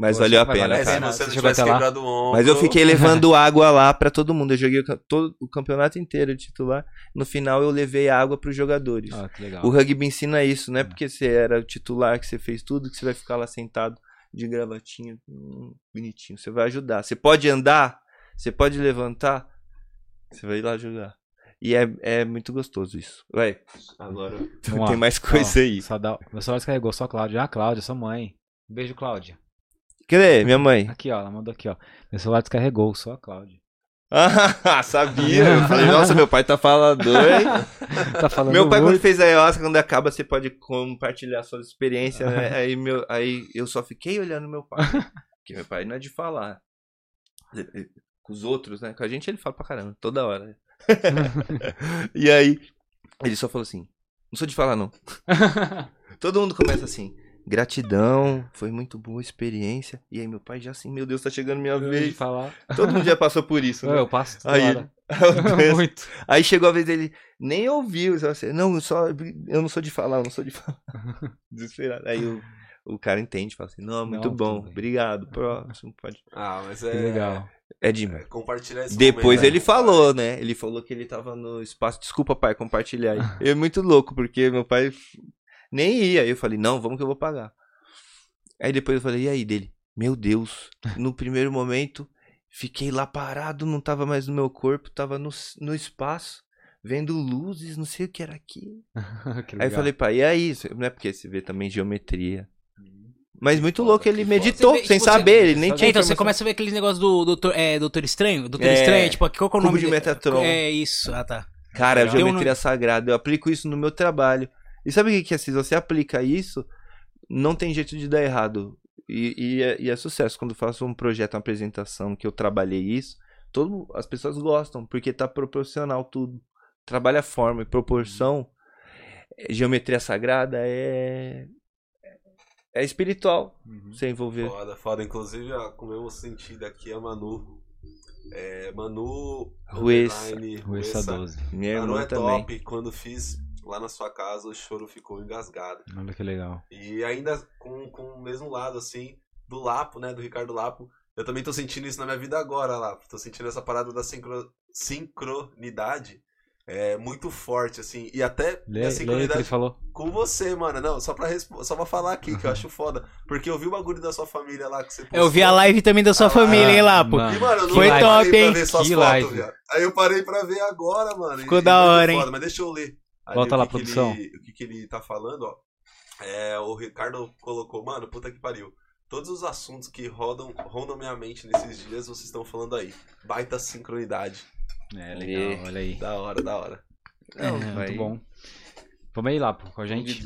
Mas Poxa, valeu a pena, vale a se cara. pena. você não tivesse quebrado o ombro. Mas eu fiquei levando água lá pra todo mundo. Eu joguei o todo o campeonato inteiro de titular. No final eu levei água pros jogadores. Ah, que legal. O rugby ensina isso, não é porque você era o titular que você fez tudo que você vai ficar lá sentado de gravatinho, hum, bonitinho. Você vai ajudar. Você pode andar, você pode levantar, você vai ir lá jogar. E é, é muito gostoso isso. Vai, agora Vamos tem mais coisa Ó, aí. Sadar... Meu celular descarregou, só a Cláudia. Ah, Cláudia, sua mãe. Beijo, Cláudia. Cadê minha mãe? Aqui, ó, ela mandou aqui, ó. Meu celular descarregou, só a Cláudia. Ah, sabia. Eu falei, nossa, meu pai tá falador, hein? Tá falando Meu pai, quando muito. fez a ayahuasca, quando acaba, você pode compartilhar suas experiências, né? Aí, meu, aí eu só fiquei olhando meu pai. Porque meu pai não é de falar. Com os outros, né? Com a gente ele fala pra caramba, toda hora. e aí, ele só falou assim: Não sou de falar, não. Todo mundo começa assim. Gratidão, foi muito boa a experiência. E aí meu pai já assim, meu Deus, tá chegando minha Eu vez. falar. Todo mundo já passou por isso, Eu, né? eu passo Aí, muito. Aí chegou a vez dele, nem ouviu. assim, não, eu só, eu não sou de falar, eu não sou de falar. Desesperado. Aí o, o cara entende, fala assim, não, muito Não, bom, obrigado, próximo, pode. Ah, mas Que é. legal. É demais. é compartilhar esse Depois momento, ele né? falou, né? Ele falou que ele tava no espaço. Desculpa, pai, compartilhar aí. É muito louco, porque meu pai nem ia. Aí eu falei, não, vamos que eu vou pagar. Aí depois eu falei, e aí dele? Meu Deus. No primeiro momento, fiquei lá parado, não tava mais no meu corpo, tava no, no espaço, vendo luzes, não sei o que era aquilo. Que Aí eu falei, pai, e aí? Não é porque você vê também geometria. Mas muito foda, louco, ele meditou, vê, sem tipo, você- saber, ele nem É, tinha então você começa a ver aqueles negócios do doutor, é, doutor Estranho? Doutor É, Estranho, tipo, qual que é o cubo nome de dele? Metatron. É isso, ah tá. Cara, Legal. geometria sagrada, eu aplico isso no meu trabalho. E sabe o que é? Se você aplica isso, não tem jeito de dar errado. E, e é, e é sucesso. Quando eu faço um projeto, uma apresentação, que eu trabalhei isso, todo, as pessoas gostam, porque tá proporcional tudo. Trabalha forma e proporção. É, Geometria sagrada é. É espiritual Uhum. você envolver. Foda, foda. Inclusive, ó, com o mesmo sentido aqui, a Manu. É, Manu. Ruessa. Ruessa Ruessa. 12. Minha Manu irmã é também. top. Quando fiz lá na sua casa, o choro ficou engasgado. Olha que legal. E ainda com, com o mesmo lado, assim, do Lapo, né? Do Ricardo Lapo. Eu também tô sentindo isso na minha vida agora, Lapo. Tô sentindo essa parada da sincro- sincronidade. É muito forte, assim. E até Lê, a sincronidade ele falou. com você, mano. Não, só pra, respo- só pra falar aqui, que eu acho foda. Porque eu vi o bagulho da sua família lá que você postou. Eu vi a live também da sua Ah, família, hein, Lapo? mano. E, mano, eu não Foi parei top, pra hein? ver suas Que fotos, live. Aí eu parei pra ver agora, mano. Ficou E- da e muito hora, hein? foda, Mas deixa eu ler. Ali Volta o lá, que que produção. ele- o que, que ele tá falando, ó. É, o Ricardo colocou, mano, puta que pariu. Todos os assuntos que rodam, rondam minha mente nesses dias, vocês estão falando aí. Baita sincronidade. É, legal, legal, olha aí. Da hora, da hora. Não, é, vai. muito bom. Vamos aí lá pô, com a gente.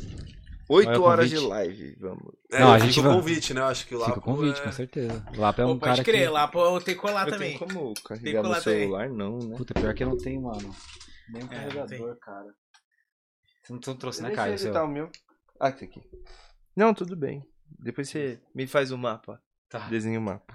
Oito o horas de live, vamos. É, Não, a fica gente o vai- convite, né? Eu acho que lá. Fica o convite, com certeza. Lapa é um Pô, pode cara crer, que... Lapo eu tenho que colar Eu também. tenho como Tem carregar que no colar também. celular, não, né? Puta, pior que eu não tenho, mano. Nem um É, carregador, cara. Você não, trouxe, né, Deixa eu Caio? o seu? editar o meu. Ah, esse aqui. Não, tudo bem. Depois você me faz o mapa. Tá. Desenha o mapa.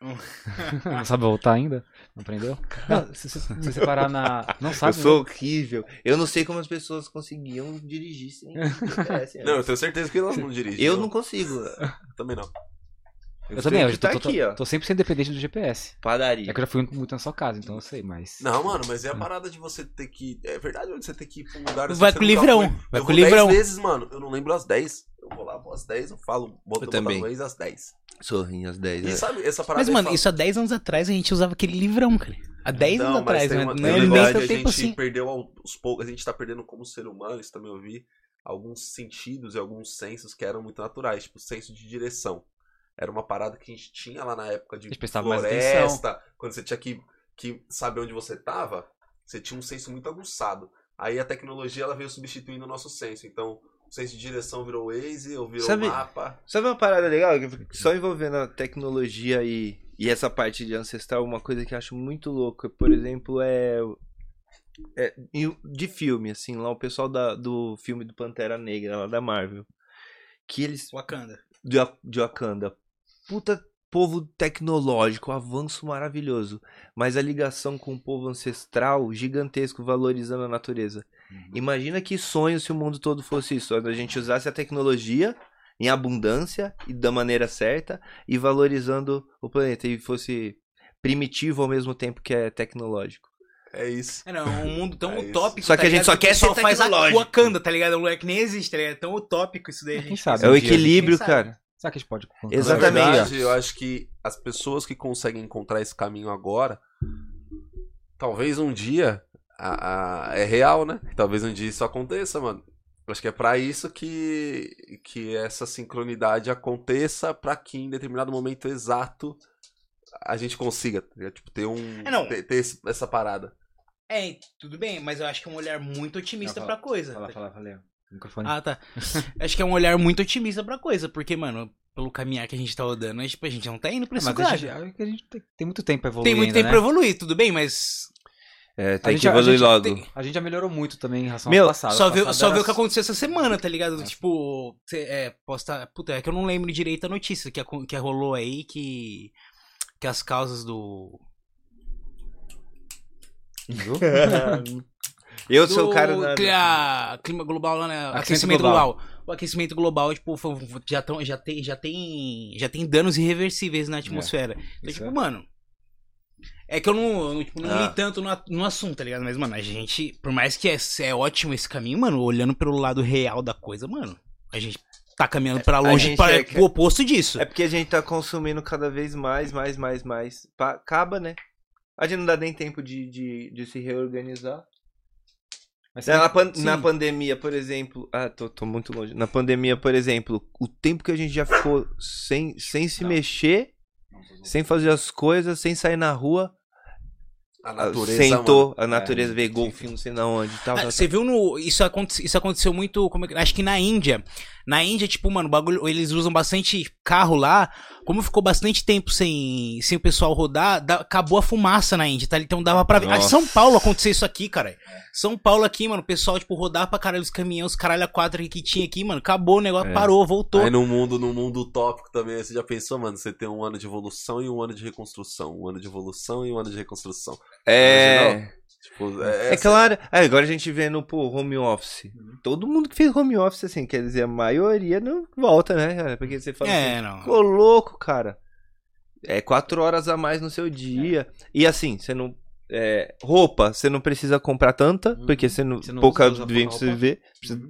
Não sabe voltar ainda? Não aprendeu? Não, se, você parar na... Não sabe, eu sou horrível. Eu não sei como as pessoas conseguiam dirigir sem GPS. Não, eu tenho certeza que elas não dirigem. Eu não consigo. Também não. Eu também, eu que tô, tá tô, aqui, ó. tô 100% dependente do GPS. Padaria. É que eu já fui muito na sua casa, então eu sei, mas... Não, mano, mas é a parada de você ter que. É verdade, onde você ter que ir pra um lugar assim, Vai você com o nunca livrão, foi. vai eu com o vou livrão. 10 vezes, mano. Eu não lembro as 10. Eu vou lá, vou às 10, eu falo, boto Eu também. também. às 10. Sorrinho às 10. E né? sabe, essa parada. Mas, mano, fala- isso há 10 anos atrás a gente usava aquele livrão, cara. Há 10 Não, anos atrás, né? uma- Não é um nem a tempo gente assim. perdeu aos poucos, a gente tá perdendo como ser humano, isso também eu vi, alguns sentidos e alguns sensos que eram muito naturais, tipo o senso de direção. Era uma parada que a gente tinha lá na época de floresta, quando você tinha que, que saber onde você tava, você tinha um senso muito aguçado. Aí a tecnologia ela veio substituindo o nosso senso. Então, o senso de direção virou Waze, ou virou Sabe- mapa. Sabe uma parada legal? Só envolvendo a tecnologia e, e essa parte de ancestral, uma coisa que eu acho muito louca, por exemplo, é. é de filme, assim, lá o pessoal da, do filme do Pantera Negra, lá da Marvel. Que eles. Wakanda. De, de Wakanda. Puta povo tecnológico, avanço maravilhoso. Mas a ligação com o povo ancestral, gigantesco, valorizando a natureza. Imagina que sonho se o mundo todo fosse isso. A gente usasse a tecnologia em abundância e da maneira certa e valorizando o planeta e fosse primitivo ao mesmo tempo que é tecnológico. É isso. É, não, um mundo tão É isso. utópico. Só que tá a gente ligado? só o quer pessoal ser faz a. Wakanda, tá ligado? É um lugar que nem existe, tá ligado? É tão utópico isso daí, a Quem gente. sabe? É o um gente- equilíbrio, quem sabe? cara. Será que a gente pode... contar? Na Exatamente. verdade, eu acho que as pessoas que conseguem encontrar esse caminho agora, talvez um dia a- a- é real, né? Talvez um dia isso aconteça, mano. Eu Acho que é pra isso que, que essa sincronidade aconteça, pra que em determinado momento exato a gente consiga tá tipo, ter um É, não. ter, ter esse- essa parada. É, tudo bem, mas eu acho que é um olhar muito otimista Não, pra coisa. Fala, fala, fala. Microfone. Ah, tá. acho que é um olhar muito otimista pra coisa, porque, mano, pelo caminhar que a gente tá rodando, a gente, a gente não tá indo pra esse mas a lugar. que a gente tem, tem muito tempo pra evoluir Tem muito ainda, tempo né? pra evoluir, tudo bem, mas É, A tem gente que já- a evoluir gente logo. tem- A gente já melhorou muito também em relação Meu, ao passado. só viu, passado só era viu o que aconteceu essa semana, tá ligado? Tipo, cê, é, posta. Puta, é que eu não lembro direito a notícia que, que rolou aí que. Que as causas do. Viu? Eu do sou o cara da... clia- clima global lá, né? Aquecimento Aquecimento global. global. O aquecimento global, tipo, já, tão, já, tem, já, tem, já tem danos irreversíveis na atmosfera. Então, isso tipo, é. mano. É que eu não, eu tipo, não Ah. li tanto no, no assunto, tá ligado? Mas, mano, a gente, por mais que é, é ótimo esse caminho, mano, olhando pelo lado real da coisa, mano, a gente tá caminhando pra A longe, pra, é o oposto disso. É porque a gente tá consumindo cada vez mais, mais, mais, mais. Acaba, né? A gente não dá nem tempo de, de, de se reorganizar. Mas Na, pan- sim. na pandemia, por exemplo. Ah, tô, tô muito longe. Na pandemia, por exemplo, o tempo que a gente já ficou sem, sem se mexer, sem fazer as coisas, sem sair na rua, A ah, natureza, sentou, mano. a natureza veio golfinho, não sei na onde. Tal, Ah, tal, Você viu no. Isso, aconte- isso aconteceu muito. Como é acho que na Índia. Na Índia, tipo, mano, o bagulho. Eles usam bastante carro lá. Como ficou bastante tempo sem, sem o pessoal rodar, dá- acabou a fumaça na Índia, tá? Então dava pra ver. Ah. São Paulo aconteceu isso aqui, cara. São Paulo aqui, mano. O pessoal, tipo, rodava pra caralho os caminhões, os caralho a quatro que tinha aqui, mano. Acabou o negócio, É. parou, voltou. Aí no mundo, no mundo utópico também, você já pensou, mano? Você tem um ano de evolução e um ano de reconstrução. Um ano de evolução e um ano de reconstrução. É. Tipo, É é, claro. É, agora a gente vê no pô, home office. Todo mundo que fez home office, assim, quer dizer, a maioria não volta, né, cara? Porque você fala assim, É, não. ficou louco, cara. É quatro horas a mais no seu dia. E assim, você não. é, roupa, você não precisa comprar tanta, Uhum. porque você não. Você não pouca vem você roupa. vê. Precisa-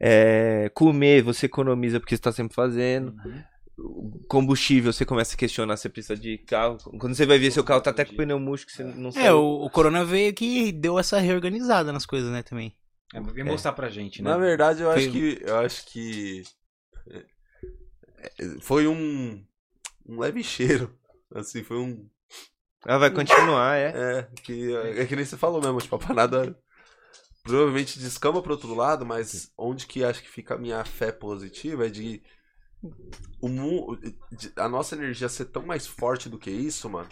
É, comer, você economiza porque você tá sempre fazendo. Combustível, você começa a questionar se precisa de carro. Quando você vai ver seu carro tá até com pneu murcho que você não sabe. É, o, o Corona veio que deu essa reorganizada nas coisas, né, também. É, vem mostrar pra gente, né? Na verdade, eu acho Foi- que. Eu acho que. é, é, Foi um. Um leve cheiro. Assim, foi um. Ah, vai continuar, é. É, que, é que nem você falou mesmo, tipo, a parada provavelmente descamba pro outro lado, mas onde que acho que fica a minha fé positiva é de, o mu- de- a nossa energia ser tão mais forte do que isso, mano,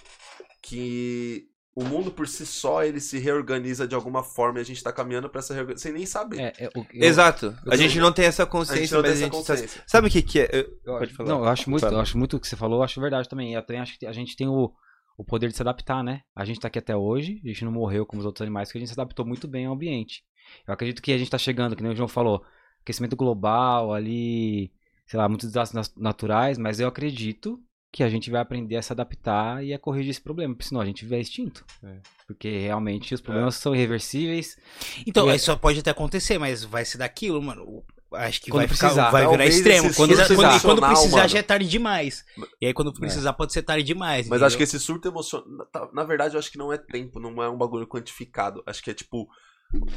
que o mundo por si só ele se reorganiza de alguma forma e a gente tá caminhando pra essa reorganização sem nem saber. É, é, o- eu- Exato. eu a gente não tem essa a gente consciência, não tem mas a gente tá- consciência. Sabe o que que é? Pode acho- falar. Não, eu acho muito, eu acho muito o que você falou, eu acho verdade também. Eu também acho que a gente tem o, o poder de se adaptar, né? A gente tá aqui até hoje, a gente não morreu como os outros animais, porque a gente se adaptou muito bem ao ambiente. Eu acredito que a gente tá chegando, que nem o João falou, aquecimento global ali, sei lá, muitos desastres naturais, mas eu acredito que a gente vai aprender a se adaptar e a corrigir esse problema, porque senão a gente vai extinto. É. Porque realmente os problemas são irreversíveis. Então, É. isso pode até acontecer, mas vai ser daquilo, mano. O- Acho que Quando vai, ficar, precisar. vai virar extremo. Quando, surto quando- quando precisar mano. já é tarde demais. E aí quando precisar pode ser tarde demais. Mas entendeu? acho que esse surto emocional. Na verdade, eu acho que não é tempo, não é um bagulho quantificado. Acho que é tipo.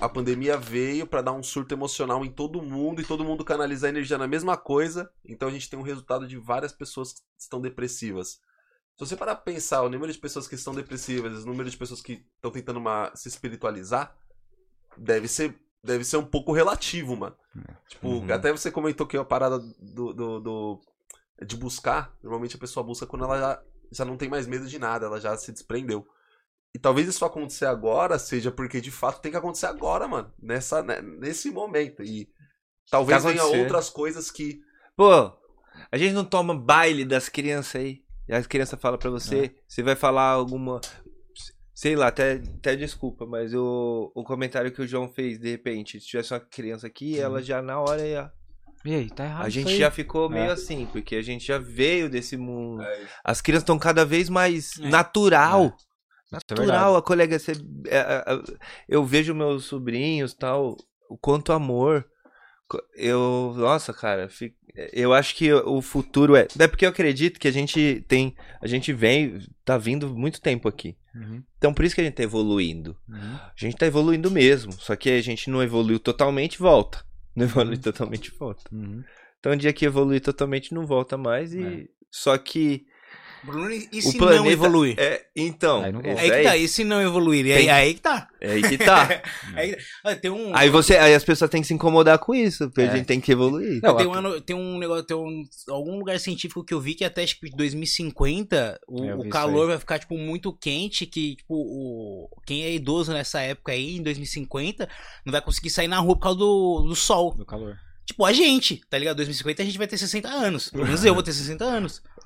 A pandemia veio pra dar um surto emocional em todo mundo e todo mundo canalizar energia na mesma coisa. Então a gente tem um resultado de várias pessoas que estão depressivas. Se você parar pra pensar, o número de pessoas que estão depressivas, o número de pessoas que estão tentando uma- se espiritualizar, deve ser, deve ser um pouco relativo, mano. Tipo, Uhum. até você comentou que a parada do, do, do- de buscar, normalmente a pessoa busca quando ela já, já não tem mais medo de nada, ela já se desprendeu. E talvez isso acontecer agora seja porque de fato tem que acontecer agora, mano. Nessa, né, nesse momento. E talvez Tá venha outras coisas que. Pô, a gente não toma baile das crianças aí. E as crianças falam pra você, você vai falar alguma. Sei lá, até, até desculpa, mas o, o comentário que o João fez, de repente, se tivesse uma criança aqui, ela já na hora ia. E aí, tá errado. A isso gente aí. já ficou meio É. assim, porque a gente já veio desse mundo. As crianças estão cada vez mais É. natural. É Natural, a colega. Você, é, é, é, eu vejo meus sobrinhos tal, o quanto amor. Eu. Nossa, cara, eu acho que o futuro é. É porque eu acredito que a gente tem. A gente vem. Tá vindo muito tempo aqui. Uhum, Então por isso que a gente tá evoluindo. uhum. A gente tá evoluindo mesmo. Só que a gente não evoluiu totalmente, volta. Não evolui totalmente, volta. Uhum. Então o dia que evoluir totalmente não volta mais. E. Só que. Bruno, e o se não planeta- evoluir? É, então. Aí volta. Aí que tá, e se não evoluir? E aí, Tem- aí que tá. É aí que tá. Aí, ah, tem um. Aí você, aí as pessoas têm que se incomodar com isso, porque É. a gente tem que evoluir. Não, tem, um, tem um negócio, tem um, algum lugar científico que eu vi que até em 2050 o, É, o calor aí. vai ficar tipo muito quente que tipo o quem é idoso nessa época aí em 2050 não vai conseguir sair na rua por causa do, do sol. Do calor. Tipo a gente, tá ligado? 2050 a gente vai ter 60 anos. Pelo menos eu vou ter 60 anos.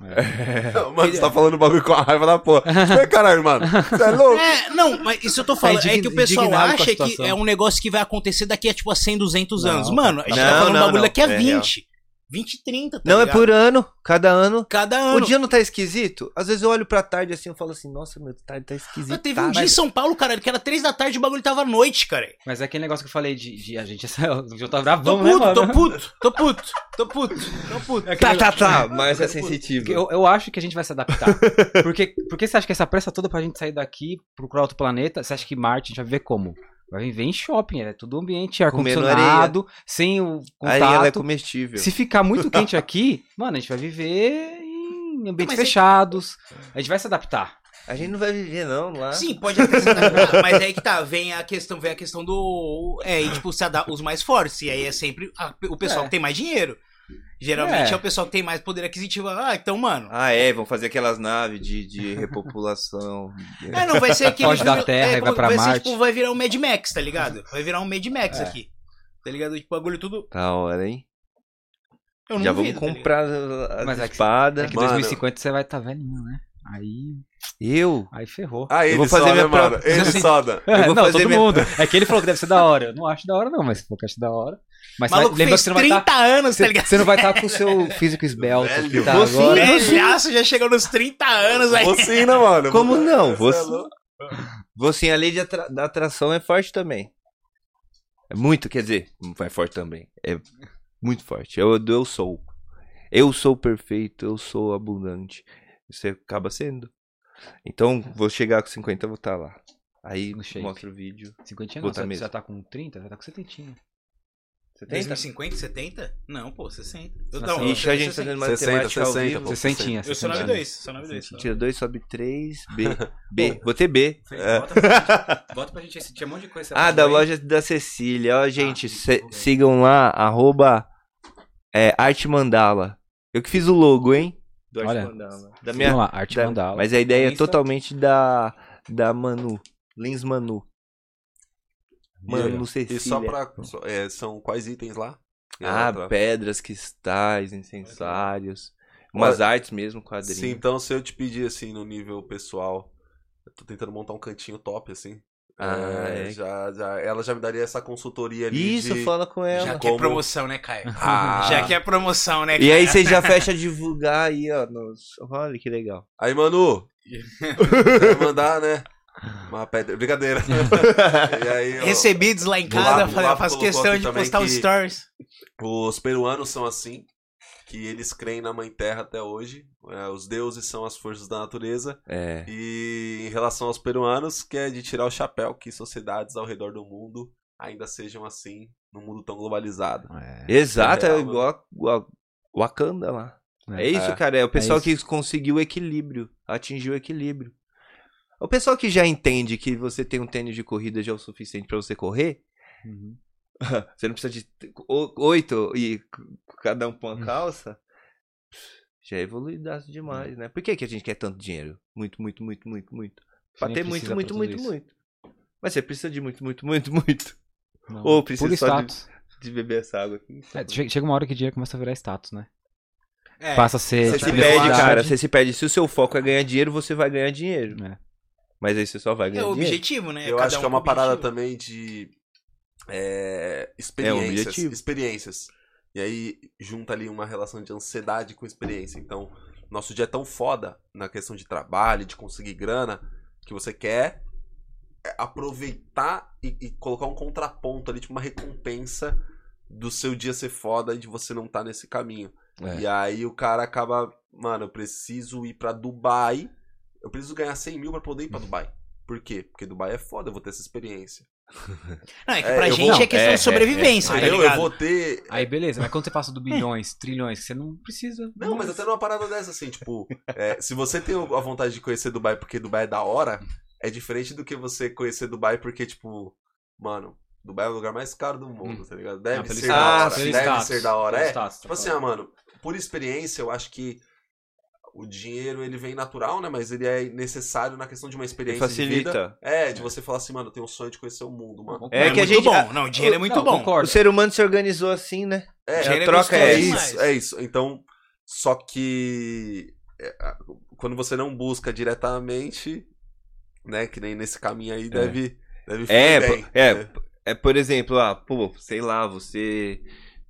Mano, você tá falando bagulho com a raiva da porra. Ei, caralho, mano. Você é louco? É, não, mas isso eu tô falando. Tá é que o pessoal acha que é um negócio que vai acontecer daqui a tipo a 100, 200 Não, anos. Mano, a gente não, tá falando não, bagulho não. daqui a É 20. 20 e 30, tá Não, é ligado? por ano. Cada ano. Cada ano. O dia não tá esquisito? Às vezes eu olho pra tarde assim e falo assim, nossa, meu, tarde tá esquisito. Eu teve um dia em São Paulo, cara, que era 3 da tarde e o bagulho tava à noite, cara. Mas é aquele negócio que eu falei de, de a gente já tá Tô bravão, né, puto, mano? tô puto, tô puto, tô puto, tô puto. É Tá, tá, tá. Mas é sensitivo. Eu, eu acho que a gente vai se adaptar. Porque, porque você acha que essa pressa toda pra gente sair daqui, procurar outro planeta, você acha que Marte a gente vai viver como? Vai viver em shopping, é tudo ambiente Comendo ar-condicionado, sem o é contato. comestível. Se ficar muito quente aqui, mano, a gente vai viver em ambientes Mas é- fechados. A gente vai se adaptar. A gente não vai viver, não, lá. Sim, pode até se adaptar, mas aí que tá, vem a questão, vem a questão do. É, e, tipo, se adapta os mais fortes. E aí é sempre a- o pessoal É. que tem mais dinheiro. Geralmente é. É. o pessoal que tem mais poder aquisitivo. Ah, então, mano. Ah, é, vão fazer aquelas naves de, de repopulação. É, não vai ser aquele. Foge da filme- Terra é, vai pra ser, Marte. tipo, vai virar um Mad Max, tá ligado? Vai virar um Mad Max É. aqui. Tá ligado? Tipo, bagulho tudo. Da hora, hein? Eu não Já duvido, vamos tá comprar as Mas é que- espadas. É que Mano. 2050 você vai estar tá velhinho, né? Aí. Eu? Aí ferrou. Ah, ele vou fazer soda, minha mano. própria- Ele Assim- soda. Eu vou não, fazer todo minha- mundo. É que ele falou que deve ser da hora. Eu não acho da hora, não, mas se for que acho da hora. Mas maluco lembra fez que você não vai 30 estar. anos, tá ligado? Você não vai estar com o seu físico esbelto. Velho, tá sim, agora. Velhaço, já chegou nos 30 anos aí. Você né, mano? Como não? Você é Você-. Você, a lei de atra- da atração é forte também. É muito, quer dizer, é forte também. É muito forte. Eu, eu sou. Eu sou perfeito, eu sou abundante. Você acaba sendo. Então, vou chegar com 50, eu vou estar lá. Aí No shape. mostra o vídeo. 50 Vou não, tá você mesmo. já tá com 30? Já tá com 70. 70? 2050, 70? Não, pô, 60. Eu, Nossa, não, Ixi, a gente fazendo 60, matemática ao 60, vivo. pô. 60. Eu sou 92, sou 92. Tira 2, sobe 3, B. B. Vou ter B. É. Bota pra gente. Bota pra gente esse. Tinha um monte de coisa. Ah, da loja da Cecília. Ó, gente, se- sigam lá, arroba é, Arte Mandala. Eu que fiz o logo, hein? Do Arte Olha. Mandala. Da minha, lá, arte da- mandala. Mas a ideia é totalmente da, da Manu. Lins Manu. Manu Cecília. E só pra. só- é, são quais itens lá? E Ah, outra- pedras, cristais, incensários. Umas artes mesmo, quadrinhos. Sim, então se eu te pedir assim no nível pessoal, eu tô tentando montar um cantinho top assim. Ah, é, é. Já, já, ela já me daria essa consultoria ali. Isso, de... fala com ela. Já Como- quer promoção, né, Caio? Ah. Já quer promoção, né, Caio? E aí você já fecha a divulgar aí, ó. Nos... Olha que legal. Aí, Manu, mandar, né? Uma pedra. Brincadeira. e aí, ó, Recebidos lá em casa, Lapa- eu faço- questão de postar os stories. Os peruanos são assim, que eles creem na Mãe Terra até hoje. É, os deuses são as forças da natureza. É. E em relação aos peruanos, que é de tirar o chapéu que sociedades ao redor do mundo ainda sejam assim, num mundo tão globalizado. É, Exato, é real, igual a, a Wakanda lá. É isso, É. cara. É o pessoal que conseguiu o equilíbrio, atingiu o equilíbrio. O pessoal que já entende que você tem um tênis de corrida já é o suficiente pra você correr, Uhum. você não precisa de o- oito e cada um com uma calça. Já é evoluídaço demais, né? Por que, que a gente quer tanto dinheiro? Muito, muito, muito, muito, muito. Pra ter muito, muito, muito, isso. muito. Mas você precisa de muito, muito, muito, muito. Não. Ou precisa Puro só de- status. De beber essa água aqui. É, che- chega uma hora que dinheiro começa a virar status, né? É, Passa a ser. Você tipo, se perde, cara. Você se perde. Se o seu foco é ganhar dinheiro, você vai ganhar dinheiro. É. Mas aí você só vai é ganhar o dinheiro. objetivo, né? Eu Cada acho um que é uma com parada objetivo. também de é, experiências. objetivo. experiências. E aí junta ali uma relação de ansiedade com experiência. Então, nosso dia é tão foda na questão de trabalho, de conseguir grana, que você quer é, aproveitar e, e colocar um contraponto ali, tipo uma recompensa do seu dia ser foda e de você não estar nesse caminho. É. E aí o cara acaba, mano, eu preciso ir pra Dubai. Eu preciso ganhar 100 mil pra poder ir pra Dubai. Por quê? Porque Dubai é foda, eu vou ter essa experiência. Não, é que É, pra eu gente vou- é questão é, de sobrevivência, é, tá ligado? Eu vou ter. Aí beleza, mas quando você passa do bilhões, trilhões, você não precisa. Não, mas até numa parada dessa, assim, tipo, é, se você tem a vontade de conhecer Dubai porque Dubai é da hora, é diferente do que você conhecer Dubai porque, tipo, mano, Dubai é o lugar mais caro do mundo, tá ligado? Deve Não, ser status, da hora, deve status, ser da hora. É, status, tipo tá assim, ah, mano, por experiência, eu acho que o dinheiro, ele vem natural, né? Mas ele é necessário na questão de uma experiência de vida. Facilita. É, de você falar assim, mano, eu tenho um sonho de conhecer o mundo, mano. É que a muito gente- bom. Não, o dinheiro é muito Não, bom. concordo. O ser humano se organizou assim, né? É, Dinheiro a troca gostoso é É isso, é isso. Então, só que é, a- quando você não busca diretamente, né, que nem nesse caminho aí, deve, deve É, bem, é, né? É, por exemplo, ah, pô, sei lá, você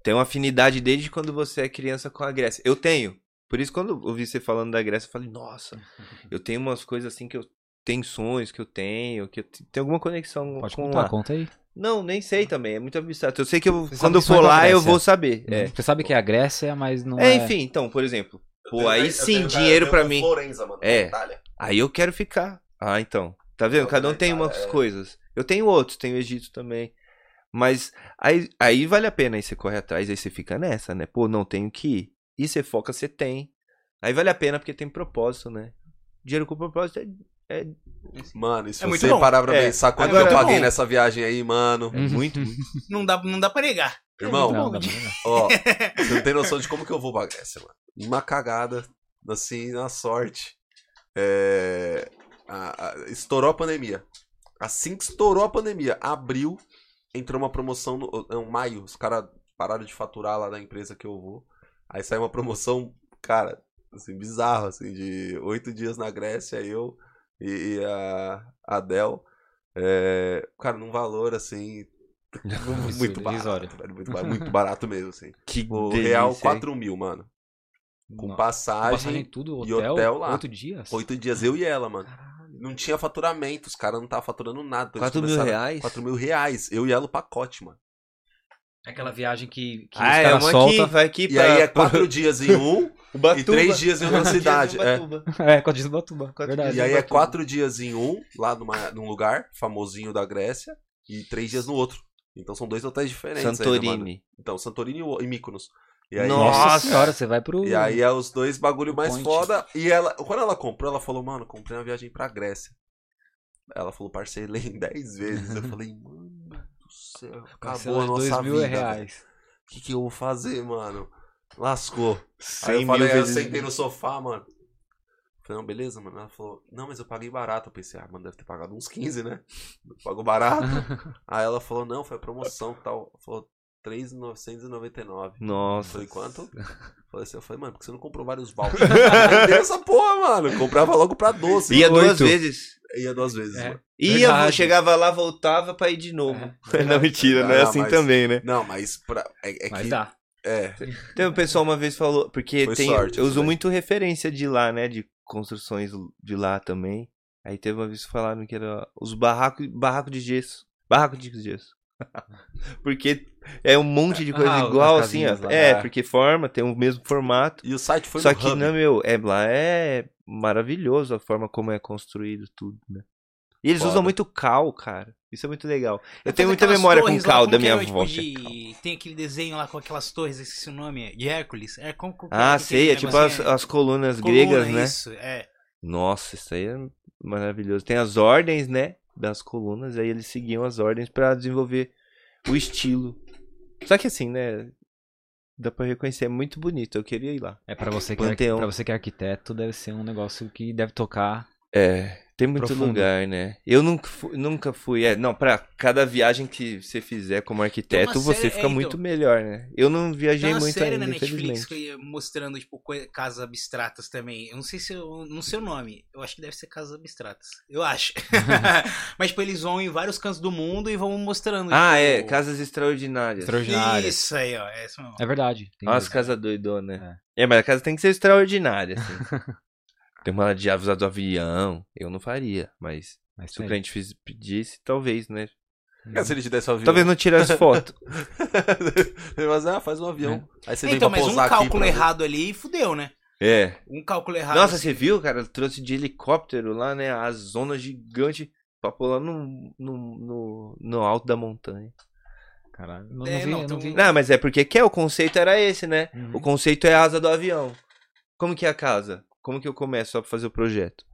tem uma afinidade desde quando você é criança com a Grécia. Eu tenho. Por isso, quando eu ouvi você falando da Grécia, eu falei, nossa, eu tenho umas coisas assim que eu. Tensões que eu tenho, que eu te- tem alguma conexão Pode com contar, lá. conta aí. Não, nem sei também, é muito abstrato. Eu sei que eu, Você quando eu for lá, eu vou saber. É. Você sabe que é a Grécia, mas não É, é... enfim, então, por exemplo. Pô, Eu aí tenho- eu sim, tenho- dinheiro tenho mim. Florença, mano, É. Itália. Aí eu quero ficar. Ah, então. Tá vendo? Eu Cada um tem cara, umas é. coisas. Eu tenho outros, tenho o Egito também. Mas aí, aí vale a pena aí você corre atrás, aí você fica nessa, né? Pô, não tenho que ir. E você foca, você tem. Aí vale a pena porque tem propósito, né? Dinheiro com propósito é, é, Mano, e se É você bom. parar pra É. pensar quanto Agora- que eu paguei Bom. nessa viagem aí, mano. é muito, muito. Não dá, não dá pra negar. Irmão, Não, pra ver. Ó, você não tem noção de como que eu vou pra Grécia, mano. Uma cagada, assim, na sorte. É, a- a- estourou a pandemia. Assim que estourou a pandemia, abril, entrou uma promoção no não, maio. Os caras pararam de faturar lá da empresa que eu vou. Aí saiu uma promoção, cara, assim, bizarro, assim, de oito dias na Grécia, eu e, e a Adel. É, cara, num valor assim. muito barato, velho, muito, barato, muito barato mesmo, assim. Que O delícia, real? 4 mil, mano. Com Nossa, passagem, passagem tudo, e hotel, hotel lá. oito dias? oito dias, eu e ela, mano. Não tinha faturamento, os caras não estavam faturando nada. então 4 mil reais? 4 mil reais. Eu e ela o pacote, mano. Aquela viagem que, que Ah, os é caras uma soltam. aqui, vai aqui E pra... aí é quatro dias em um, Ubatuba. e três dias em outra Quatro dias cidade. É. Ubatuba. É, com a Disney Batuba. Quatro Verdade. E aí é Ubatuba. quatro dias em um, lá numa, num lugar famosinho da Grécia, e três dias no outro. Então são dois hotéis diferentes. Santorini. então, Santorini e e Mykonos. E aí, Nossa, Nossa. senhora, você vai pro... E aí é os dois bagulho mais Point. foda. E ela, quando ela comprou, ela falou, mano, comprei uma viagem pra Grécia. Ela falou, parcelei em 10 vezes. Eu falei, mano céu, acabou a nossa dois mil vida. reais. O que, que eu vou fazer, mano? Lascou. Aí 100 eu falei, eu sentei no sofá, mano. Falei, não, beleza, mano. Ela falou, não, mas eu paguei barato. Eu pensei, ah, mano, deve ter pagado uns 15, né? Pagou barato. aí ela falou, não, foi a promoção e tal. Falou, 3,999. Nossa. Falei, quanto? Falei assim, eu falei, mano, por que você não comprou vários vouchers? Essa porra, mano. Comprava logo pra doce. Ia duas vezes. Ia duas vezes, É. mano. Ia, Verdade. chegava lá, voltava pra ir de novo. Não, mentira, não é Ah, assim mas- também, né? Não, mas pra, é, é Mas que... dá. É, Tem um pessoal uma vez falou, porque Foi tem, sorte eu uso muito referência de lá, né, de construções de lá também. Aí teve uma vez que falaram que era os barracos, barraco de gesso, barraco de gesso. porque é um monte de coisa Ah, igual as assim, ó. lá. É, É. porque forma, tem o mesmo formato. e o site foi Só que Hub. não, meu, é lá é maravilhoso a forma como é construído tudo, né? E eles Foda. usam muito cal, cara. Isso é muito legal. Eu Faz tenho muita memória com lá, cal como da minha é, avó. tipo, de- Tem aquele desenho lá com aquelas torres, esqueci o nome, de Hércules. É, como, como Ah, sei, é tipo as, negocinho? as colunas Coluna, gregas, né? Isso, é. Nossa, isso aí é maravilhoso. Tem as ordens, né? Das colunas, aí eles seguiam as ordens pra desenvolver o estilo. Só que assim, né? Dá pra reconhecer, é muito bonito. Eu queria ir lá. É pra você, que é, pra você que é arquiteto, deve ser um negócio que deve tocar. É, tem muito Profundo. lugar, né? Eu nunca fui, nunca fui. É, não, pra cada viagem que você fizer como arquiteto, você série- fica é, muito então. melhor, né? Eu não viajei Tem uma muito série ainda, na Netflix que ia mostrando, tipo, casas abstratas também. Eu não sei se eu não sei o nome. Eu acho que deve ser casas abstratas. Eu acho. Mas, tipo, eles vão em vários cantos do mundo e vão mostrando. Ah, tipo, é, casas extraordinárias. Extraordinário. Isso aí, ó. É isso. É verdade. tem Olha as mesmo. casas doidonas, né? É. mas a casa tem que ser extraordinária, assim. tem uma de avisar do avião. Eu não faria, mas Mas se o cliente fiz- pedisse, talvez, né? É, se ele te desse um avião. Talvez não tirasse foto. Mas, ah, faz um avião. Aí você vem Então, mas um cálculo errado ali fudeu, né? É. Um cálculo errado. Nossa, assim. você viu, cara? Trouxe de helicóptero lá, né? A zona gigante pra pular no, no, no, no alto da montanha. Caralho. Não, É, não vi, não, vi. Não, mas é porque que é, o conceito era esse, né? Uhum. O conceito é a asa do avião. Como que é a casa? Como que eu começo só pra fazer o projeto?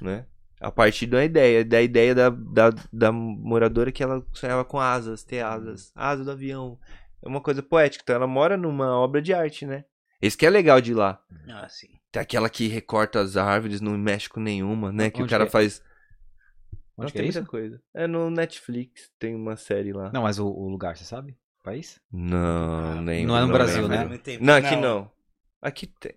Né? A partir da ideia, da ideia da, da, da moradora que ela sonhava com asas, ter asas, asa do avião. É uma coisa poética, então ela mora numa obra de arte, né? Esse que é legal de lá. Ah, sim. Tem aquela que recorta as árvores, não mexe com nenhuma, né? Que o Onde cara que é? faz. Onde Nossa, que é tem isso? muita coisa. É no Netflix, tem uma série lá. Não, mas o, o lugar, você sabe? O país? Não, nem. não é no Brasil, lembro. né? Não, aqui não. Aqui tem.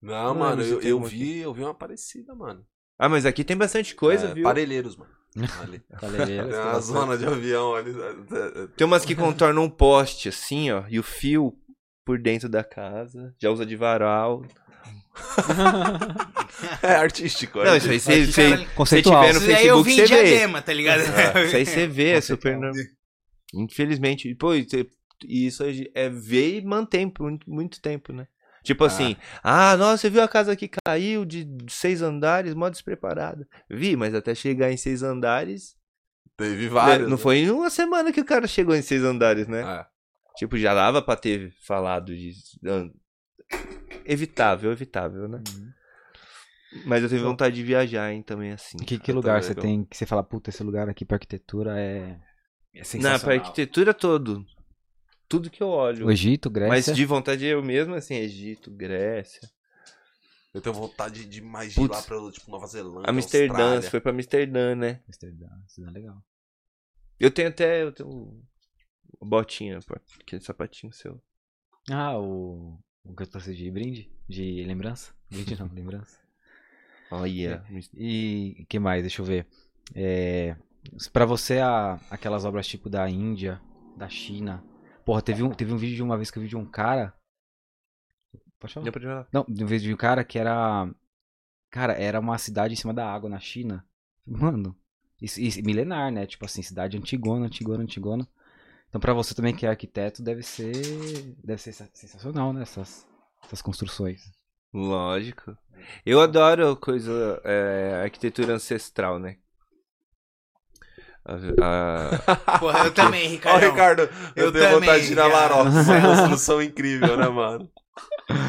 Não, Não mano, lembro se eu, tem eu vi, eu vi uma parecida, mano. Ah, mas aqui tem bastante coisa, É, viu? Parelheiros, mano. Ali. Falei, Tem uma zona de avião ali. Tem umas que contornam um poste, assim, ó, e o fio por dentro da casa. Já usa de varal. É artístico. Não, isso aí você, você, você Conceitual. tiver no Isso aí eu vim você de vê. diadema, tá ligado? É, isso aí você vê, é super normal. Infelizmente. E, Pô, e isso aí é ver e mantém por muito, muito tempo, né? Tipo assim, ah, nossa, você viu a casa que caiu de seis andares, mó despreparada. Vi, mas até chegar em seis andares. Teve vários. não né? foi em uma semana que o cara chegou em seis andares, né? É. Tipo, já dava pra ter falado de. ah, Evitável, evitável, né? Mas eu tive vontade de viajar, hein, também assim. Que, que lugar você tem que você fala, puta, esse lugar aqui pra arquitetura é, é Na sensacional. pra arquitetura todo. Tudo que eu olho. O Egito, Mas Grécia. de vontade eu mesmo, assim, Egito, Grécia. Eu tenho vontade de mais de ir lá pra tipo, Nova Zelândia. Amsterdã, Austrália. você foi pra Amsterdã, né? Amsterdã, Amsterdã é legal. Eu tenho até. Eu tenho uma botinha, pô, aquele sapatinho seu. Ah, o. O que eu trouxe de brinde? De lembrança? Brinde não, lembrança. Olha. E que mais? Deixa eu ver. É, pra você, a- aquelas obras tipo da Índia, da China. Porra, teve um, teve um vídeo de uma vez que eu vi de um cara. Pode falar? Falar. Não, de um vídeo de um cara que era. Cara, era uma cidade em cima da água na China. Mano, isso, milenar, né? Tipo assim, cidade antigona, antigona, antigona. Então pra você também que é arquiteto, deve ser. Deve ser sen- sensacional, né? Essas, essas construções. Lógico. Eu adoro coisa. é, arquitetura ancestral, né? A- a- Porra, eu também, Ó, Ricardo. Ricardo, eu, Eu tenho também, vontade de ir na cara. Laroca. Uma construção incrível, né, mano?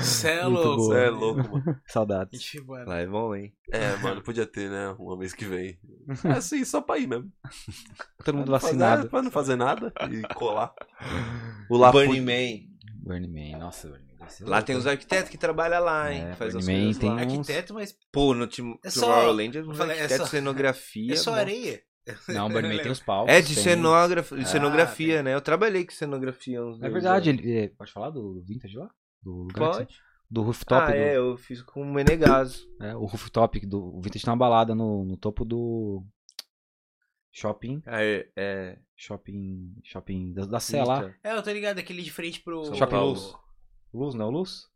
Cê é Muito louco. Você é louco, mano. Saudades. Ixi, mano. Lá é bom, hein? É, mano, podia ter, né? Uma mês que vem. É assim, só pra ir mesmo. Todo mundo Pra não fazer- vacinado. Pra não fazer nada e colar. O Lapu... Burning Man. Burning Man, nossa, Burning Man. Lá tem os arquitetos que trabalham lá, hein? É, Faz as Burning Man coisas tem lá. uns- Arquiteto, mas Pô, no Tim- É só- Tomorrowland, falei, é arquitetos, só- cenografia. é só areia. Não, Burning Man tem os palcos. É, de tem- cenógrafo, de Ah, cenografia, tem. né? Eu trabalhei com cenografia uns É verdade, anos. ele, é, pode falar do vintage lá? Do Pode? Do rooftop. Ah, do, é, eu fiz com o Menegaso. é, o rooftop do o vintage tem uma balada no, no topo do shopping, Ah, é, é. shopping, shopping da, da Sé lá. Eita. É, eu tô ligado, aquele de frente pro. São Shopping Paulo. Luz. Luz, não é o Luz?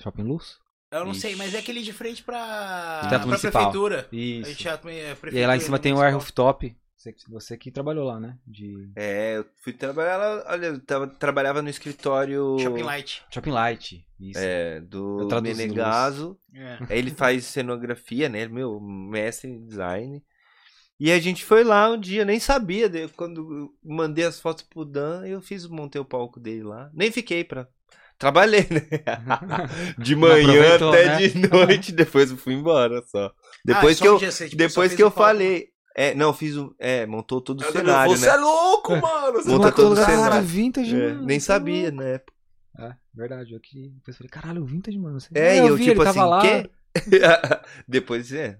Shopping Luz? Eu não Ixi. sei, mas é aquele de frente pra. Pra prefeitura. A Isso. já- é, E aí lá em cima tem o Air. Rooftop. Você, você que trabalhou lá, né? De É, eu fui trabalhar lá, olha, eu tava, trabalhava no escritório Shopping Light. Shopping Light. Isso. é, do Menegaso. É. Aí ele faz cenografia, né? Meu mestre em design. E a gente foi lá um dia, nem sabia. Quando eu mandei as fotos pro Dan, eu fiz, montei o palco dele lá. Nem fiquei pra. Trabalhei, né? De manhã até né? de noite, depois eu fui embora só. Depois Ah, que só um eu, dia, você, tipo, depois que eu palco. falei. É, não, fiz um. É, montou todo o Eu cenário, Você né? é louco, mano. Você Monta vai todo o cenário. vintage, É, mano. nem é sabia, louco. né? É, verdade. Eu que depois falei, caralho, vintage, mano. Você... É, e eu, vi, tipo assim, tava lá. quê? Depois é.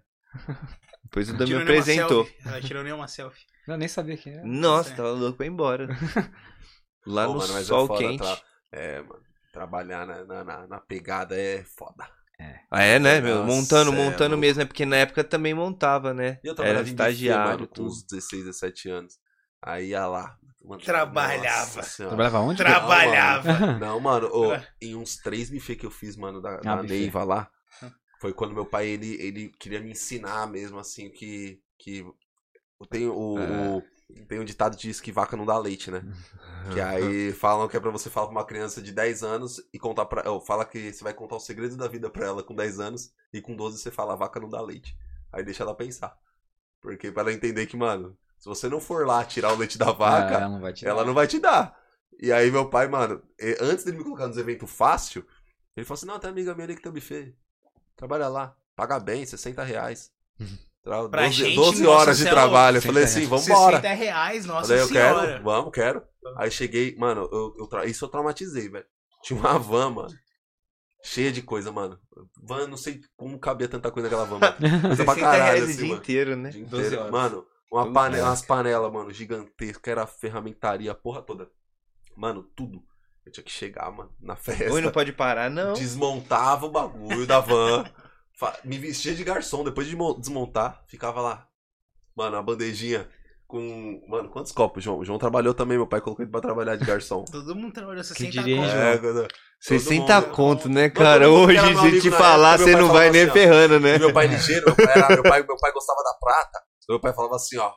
Depois o Dan me apresentou. Ela tirou nenhuma selfie. Não, nem sabia quem era. Nossa, É. tava louco pra ir embora. Lá Pô, no mano, é sol foda quente. tra- É, mano. Trabalhar na, na, na- na pegada é foda. Ah, é, né, meu? Nossa, montando, é montando mesmo. É porque na época também montava, né? E eu Era trabalhava buffet, estagiário, mano, com uns 16, 17 anos. Aí ia lá. Mano, Trabalhava. Trabalhava onde? Trabalhava. Não, mano, ô, em uns três buffet que eu fiz, mano, da, da Ah, buffet. Neiva lá, foi quando meu pai, ele, ele queria me ensinar mesmo, assim, que, que eu tenho o, É. o- tem um ditado que diz que vaca não dá leite, né? Que aí falam que é pra você falar pra uma criança de 10 anos e contar pra. Ou fala que você vai contar os segredos da vida pra ela com 10 anos e com 12 você fala, vaca não dá leite. Aí deixa ela pensar. Porque pra ela entender que, mano, se você não for lá tirar o leite da vaca, ela não vai te ela não vai te dar. E aí meu pai, mano, antes dele me colocar nos eventos fácil, ele falou assim, não, tem amiga minha ali que tem um buffet. Trabalha lá, paga bem, 60 reais. Pra 12, gente, 12 nossa, horas de é trabalho. Eu 60 falei assim, reais. vambora. 60 reais, nossa Falei, eu senhora. quero, vamos, quero. Aí cheguei, mano, eu, eu tra- isso eu traumatizei, velho. Tinha uma van, mano. Cheia de coisa, mano. Van, não sei como cabia tanta coisa naquela van, mano. Coisa pra 60 caralho, reais o assim, dia mano. inteiro, né? O dia 12 inteiro. horas. Mano, uma 12 panela, umas panelas, mano, gigantesca, era ferramentaria, a porra toda. Mano, tudo. Eu tinha que chegar, mano, na festa. Oi, não pode parar, não. Desmontava o bagulho da van. Me vestia de garçom. Depois de mo- desmontar, ficava lá. Mano, a bandejinha com. Mano, quantos copos, João? O João trabalhou também, meu pai colocou ele pra trabalhar de garçom. Todo mundo trabalhou 60 diria, hein, conto. João? É, quando- 60 mundo- conto, né, cara? todo Hoje, que se te falar, época, você não pai vai nem assim, ó, ferrando, né? Meu pai ligeiro, meu pai, era- meu, pai, meu pai gostava da prata. Então meu pai falava assim, ó.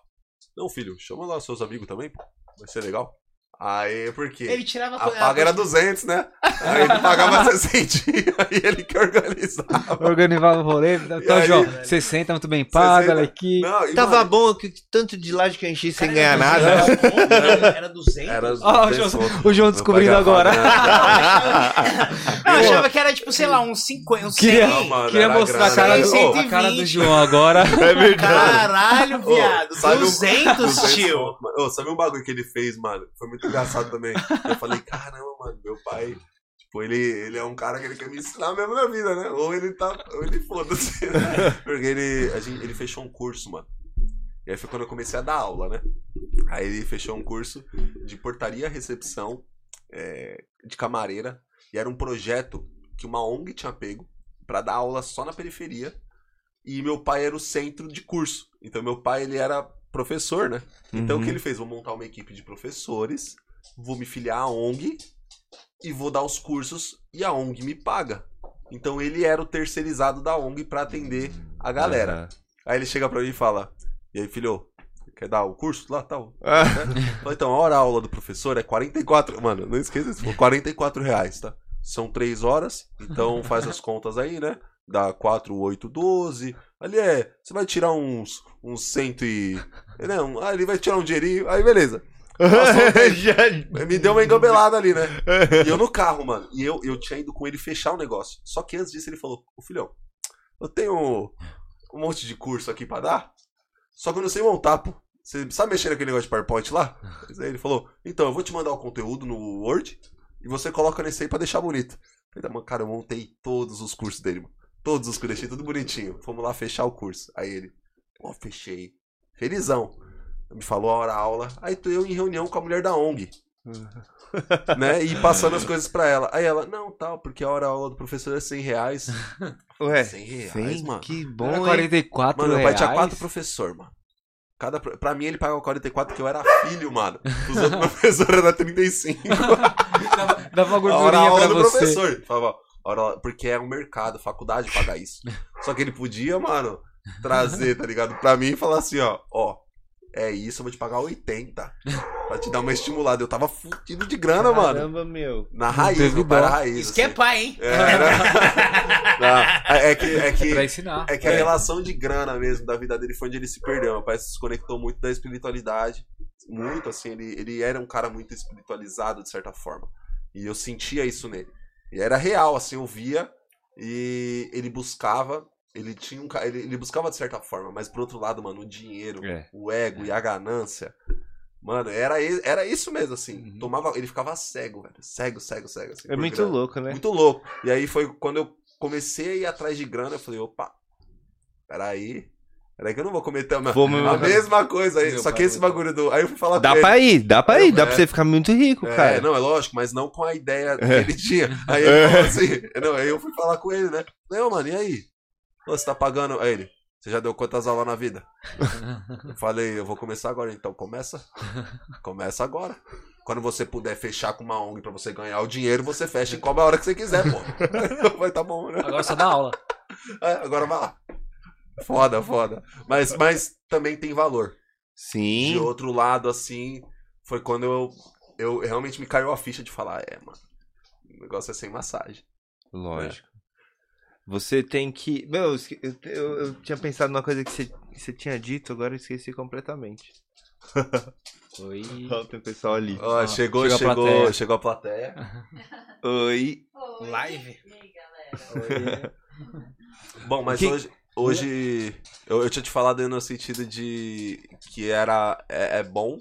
Não, filho, chama lá seus amigos também, pô. Vai ser legal. Aí, por quê? Ele tirava A paga era 200, né? Aí ele pagava 60 aí ele que organizava. Organizava o rolê. Então, aí, João, velho? 60 muito bem pago, 60. olha aqui. Não, e, Tava mano, bom, que tanto de laje que eu enchi sem Cara, ganhar era nada. 200 conto, Era era 200? Era Ó, o 200 João- o João descobrindo agora. Eu achava que era tipo, sei lá, uns 50, uns 100. Queria, Não, mano, queria mostrar a cara, do, a cara do João agora. É verdade. Caralho, viado. Um- 200, 200 tio. Ô, sabe um bagulho que ele fez, mano? Foi muito engraçado também. Eu falei, caramba, mano, meu pai. Tipo, ele, ele é um cara que ele quer me ensinar mesmo na vida, né? Ou ele tá. Ou ele foda-se. Porque ele, a gente, ele fechou um curso, mano. E aí foi quando eu comecei a dar aula, né? Aí ele fechou um curso de portaria recepção, é, de camareira. E era um projeto que uma ONG tinha pego pra dar aula só na periferia. E meu pai era o centro de curso. Então meu pai, ele era professor, né? Então Uhum. o que ele fez? Vou montar uma equipe de professores, vou me filiar à ONG e vou dar os cursos e a ONG me paga. Então ele era o terceirizado da ONG pra atender a galera. Aham. Aí ele chega pra mim e fala: E aí, filho, quer dar o curso lá tal? Ah, Falei, então, a hora aula do professor é 44. Mano, não esqueça isso, 44 reais, tá? São 3 horas, então faz as contas aí, né? Dá 4, 8, 12. Ali é. Você vai tirar uns. Uns cento e. Não, ah, ele vai tirar um dinheirinho. Aí, beleza. Me deu uma engambelada ali, né? E eu no carro, mano. E eu, eu tinha ido com ele fechar o negócio. Só que antes disso ele falou: Ô filhão, eu tenho um monte de curso aqui pra dar. Só que eu não sei montar, pô. Você sabe mexer naquele negócio de PowerPoint lá? Aí ele falou: Então, eu vou te mandar o conteúdo no Word e você coloca nesse aí pra deixar bonito. Eu falei, mano, cara, eu montei todos os cursos dele, mano. Todos os deixei tudo bonitinho. Fomos lá fechar o curso. Aí ele, ó, fechei. Felizão. Me falou a hora aula. Aí tô eu em reunião com a mulher da ONG. né? E passando as coisas pra ela. Aí ela, não, tal, porque a hora aula do professor é 100 reais. Ué, 100 reais, sim, mano. que Era bom, hein? 44 Mano, meu pai tinha reais. quatro professores, mano. Cada, pra mim ele pagava 44 porque eu era filho, mano. Os outros professores eram 35. Dava uma A hora gordurinha aula pra do você. professor. Falava, hora, porque é um mercado, faculdade paga isso. Só que ele podia, mano, trazer, tá ligado? Pra mim e falar assim, ó, ó, é isso, eu vou te pagar 80. Pra te dar uma estimulada. Eu tava fudido de grana, mano. Caramba, meu. Na raiz, meu pai dó. raiz. Isso que é assim. pai, hein? É, era- Não, é, é que, é que Pra ensinar. é que a relação de grana mesmo da vida dele foi onde ele se perdeu. Meu pai se desconectou muito da espiritualidade. Muito, assim, ele, ele era um cara muito espiritualizado, de certa forma. E eu sentia isso nele. E era real, assim, eu via e ele buscava. Ele tinha um. Ele, ele buscava de certa forma, mas por outro lado, mano, o dinheiro, É. o ego e a ganância. Mano, era, era isso mesmo, assim. Uhum. Tomava, ele ficava cego, velho. Cego, cego, cego. Assim, É muito grana. louco, né? Muito louco. E aí foi quando eu comecei a ir atrás de grana, eu falei, opa, peraí. Peraí que eu não vou cometer a, mesma coisa aí. Meu Só que esse bagulho do. Aí eu fui falar Dá com ele. pra ir, dá pra ir, dá é. pra você ficar muito rico, É, cara. não, é lógico, mas não com a ideia que ele tinha. Aí ele falou assim, não, aí eu fui falar com ele, né? Não, mano, e aí? Pô, Você tá pagando. Aí ele, você já deu quantas aulas na vida? Eu falei, eu vou começar agora, então começa. Começa agora. Quando você puder fechar com uma ONG pra você ganhar o dinheiro, você fecha e cobra a hora que você quiser, pô. Vai tá bom, né? Agora só dá aula. É, agora vai lá. Foda, foda. Mas, mas também tem valor. De Sim. outro lado, assim, foi quando eu, eu realmente me caiu a ficha de falar, é, mano, o negócio é sem massagem. Lógico. Você tem que. Meu, eu, eu, eu- tinha pensado numa coisa que você, que você tinha dito, agora eu esqueci completamente. Oi. Ó, tem o pessoal ali. Ó, chegou, chegou a chegou, plateia. chegou a plateia. Oi. Oi. Live? E aí, galera? Bom, mas Que- hoje, hoje eu, eu tinha te falado no sentido de que era é, é bom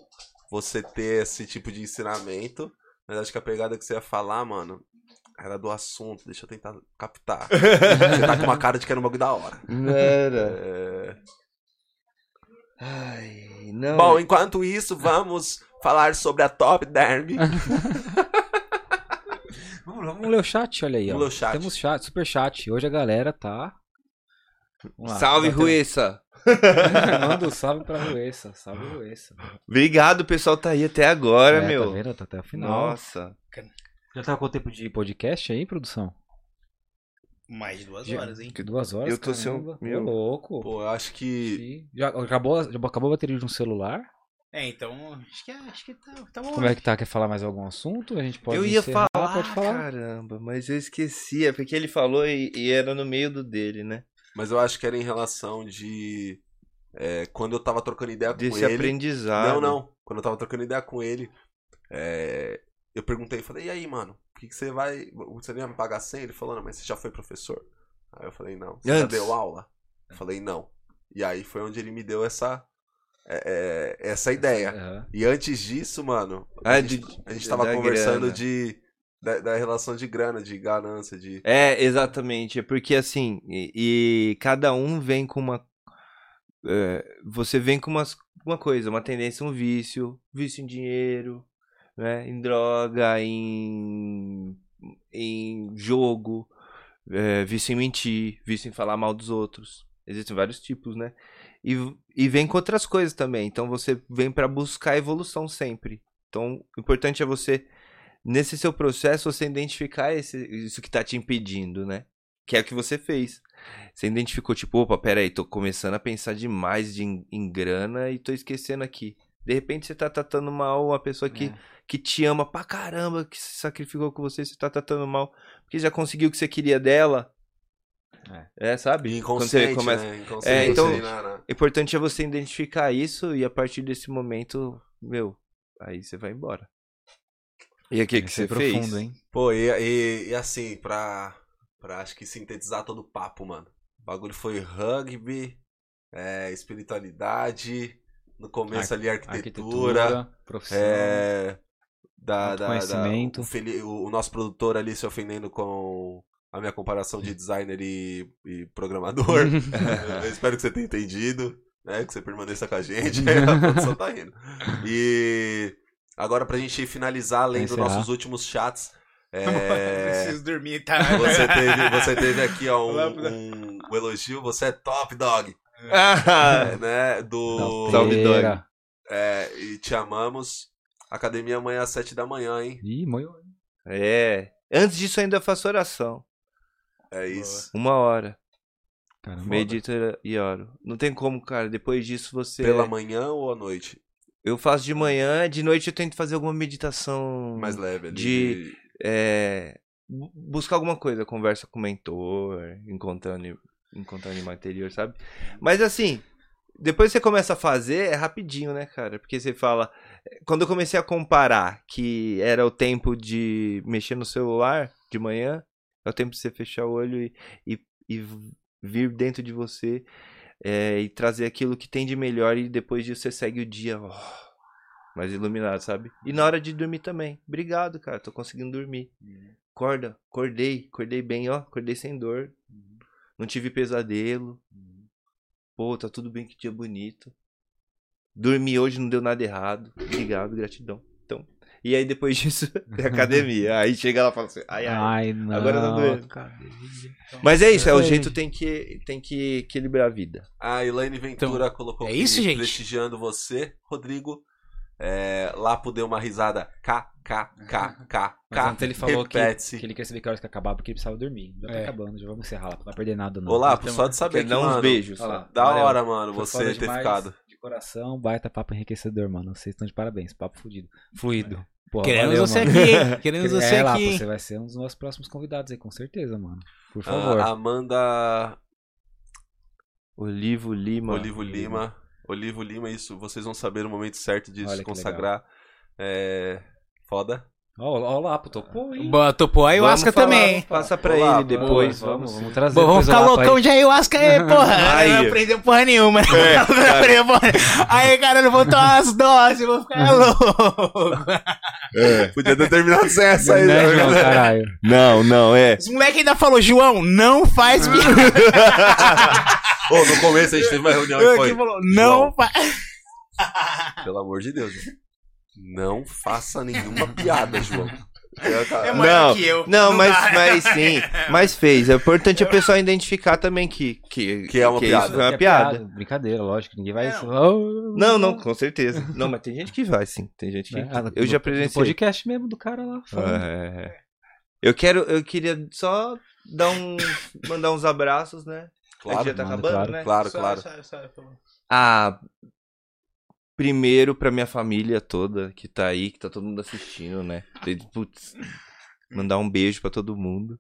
você ter esse tipo de ensinamento, mas acho que a pegada que você ia falar, mano, era do assunto. Deixa eu tentar captar. você tá com uma cara de que era um bagulho da hora. Não era. É... Ai, não. Bom, enquanto isso, vamos falar sobre a Top Derm. Vamos, vamos ler o chat, olha aí, ó. Vamos ler o chat. Temos chat, super chat. Hoje a galera tá. Lá, Salve, Ruessa. Manda um salve pra Ruessa. Salve, Ruessa. Obrigado, o pessoal tá aí até agora, É, meu. Tá vendo? Tá até o final. Nossa. Já tá com tempo de podcast aí, produção? Mais de duas Já- horas, hein? Que duas horas? Eu tô sem caramba. o- meu. Louco. Pô, eu acho que. Já acabou, já acabou a bateria de um celular? É, então, acho que, acho que tá, tá bom. Como é que tá? Quer falar mais algum assunto? A gente pode eu ia encerrar, falar, pode falar. caramba, mas eu esqueci. É porque ele falou e, e era no meio do dele, né? Mas eu acho que era em relação de. é, quando eu tava trocando ideia com Desse ele. aprendizado. Não, não. Quando eu tava trocando ideia com ele, é, eu perguntei, falei, e aí, mano, o que, que você vai. Você ia me pagar 100? Ele falou, não, mas você já foi professor? Aí eu falei, não. Você já Antes. deu aula? Eu falei, não. E aí foi onde ele me deu essa. é, é, essa ideia. Aham. E antes disso, mano, Ah, a, gente, de- a gente tava conversando grana. de. Da, da relação de grana, de ganância, de. É, exatamente. É porque assim, e, e cada um vem com uma. é, você vem com umas, uma coisa, uma tendência, um vício, vício em dinheiro, né? Em droga, em, em jogo, é, vício em mentir, vício em falar mal dos outros. Existem vários tipos, né? E, e vem com outras coisas também. Então você vem para buscar evolução sempre. Então, o importante é você nesse seu processo você identificar esse, isso que tá te impedindo, né? Que é o que você fez. Você identificou, tipo, opa, peraí, tô começando a pensar demais de, em, em grana e tô esquecendo aqui. De repente você tá tratando mal uma pessoa que, É. que te ama pra caramba, que se sacrificou com você, você tá tratando mal, porque já conseguiu o que você queria dela. É, sabe? Quando você Inconsciente, começa. né? Inconsciente, É, então- O importante é você identificar isso e a partir desse momento, meu, aí você vai embora. E aqui que é você fez? profundo, hein? Pô, e, e, e assim, pra, pra acho que sintetizar todo o papo, mano. O bagulho foi rugby, é, espiritualidade, no começo ali arquitetura, profissão. é, da, da, da- Autoconhecimento. o, Feli- o- o nosso produtor ali se ofendendo com a minha comparação de designer e, e programador. Eu espero que você tenha entendido, né? Que você permaneça com a gente. a produção tá rindo. E agora pra gente finalizar, lendo Encerrar. nossos últimos chats. é, Preciso dormir, tá? você, teve, você teve aqui ó, um, um- um elogio, você é top dog, é, né? Do. Salve, dog. É, e te amamos. Academia amanhã às 7 da manhã, hein? Ih, moio. é. Antes disso, eu ainda faço oração. É isso. Uma hora. Caramba. Medito e oro. Não tem como, cara. Depois disso, você. Pela manhã ou à noite? Eu faço de manhã, de noite eu tento fazer alguma meditação. Mais leve ali. De- É, bu- buscar alguma coisa, conversa com o mentor, encontrando, encontrando interior, sabe? Mas assim, depois que você começa a fazer, é rapidinho, né, cara? Porque você fala. Quando eu comecei a comparar que era o tempo de mexer no celular de manhã, é o tempo de você fechar o olho e, e, e vir dentro de você é, e trazer aquilo que tem de melhor e depois disso você segue o dia. ó, mais iluminado, sabe? E na hora de dormir também. Obrigado, cara. Tô conseguindo dormir. Acorda. Acordei. Acordei bem, ó. Acordei sem dor. Não tive pesadelo. Pô, tá tudo bem, que dia bonito. Dormi hoje, não deu nada errado. Obrigado, gratidão. Então. E aí depois disso, é academia. Aí chega lá e fala assim, ai, ai. Ai, não. Agora tá doendo. academia. Mas é isso, é o Ei. jeito tem que tem que equilibrar a vida. A Elaine Ventura colocou é isso, gente? prestigiando você, Rodrigo. É, Lapo deu uma risada. K, K, K, K, Mas ele falou que, que ele queria saber que horas que acabar porque ele precisava dormir. Já tá É. acabando, já vamos encerrar lá. Não vai perder nada, não. Ô, Lapo, Então, só de saber Quer que, uns mano, beijos. Olha lá. Da Valeu. hora, mano, você ter demais, ficado. Coração, baita papo enriquecedor, mano. Vocês estão de parabéns. Papo fudido. Fluido. Porra, Queremos valeu, você mano. aqui, hein? Queremos você é, lá, aqui. você vai ser um dos nossos próximos convidados aí, com certeza, mano. Por favor. Amanda Olivo Lima. Olivo Lima. Olivo Lima, isso. Vocês vão saber o momento certo de se consagrar. É. Foda. Ó, ó, lá, pô, topou, hein? Boa, topou a ayahuasca falar, também. Passa pra Olá, ele depois. Vamos, vamos, vamos trazer. Bom, vamos ficar o Lapa aí. loucão de ayahuasca aí, porra. Aí. Não aprendeu porra nenhuma. É, Não aprendeu porra nenhuma. Aí, cara, eu vou tomar umas doses, vou ficar louco. Podia ter terminado sem essa aí, Né, né? João, caralho. Não, não, é. Os moleques ainda falou, João, não faz piada. Ô, no começo a gente teve uma reunião e Aqui foi. falou, não faz. Pelo amor de Deus, João. Não faça nenhuma piada, João. É Não, maior que eu. Não, mas, dá. mas sim, mas fez. É importante a pessoa identificar também que, que, Que é uma piada. isso foi uma É piada. Brincadeira, lógico. Ninguém vai. É, Oh, Não, não, com certeza. Não, mas tem gente que vai, sim. Tem gente que. Ah, eu no- já no presenciei. podcast mesmo do cara lá. falando. É. Eu quero, eu queria só dar um, mandar uns abraços, né? Claro, a gente já tá manda, acabando, claro. né? Claro, Só- claro. só- só- só- Ah, primeiro pra minha família toda que tá aí, que tá todo mundo assistindo, né? Putz, mandar um beijo pra todo mundo.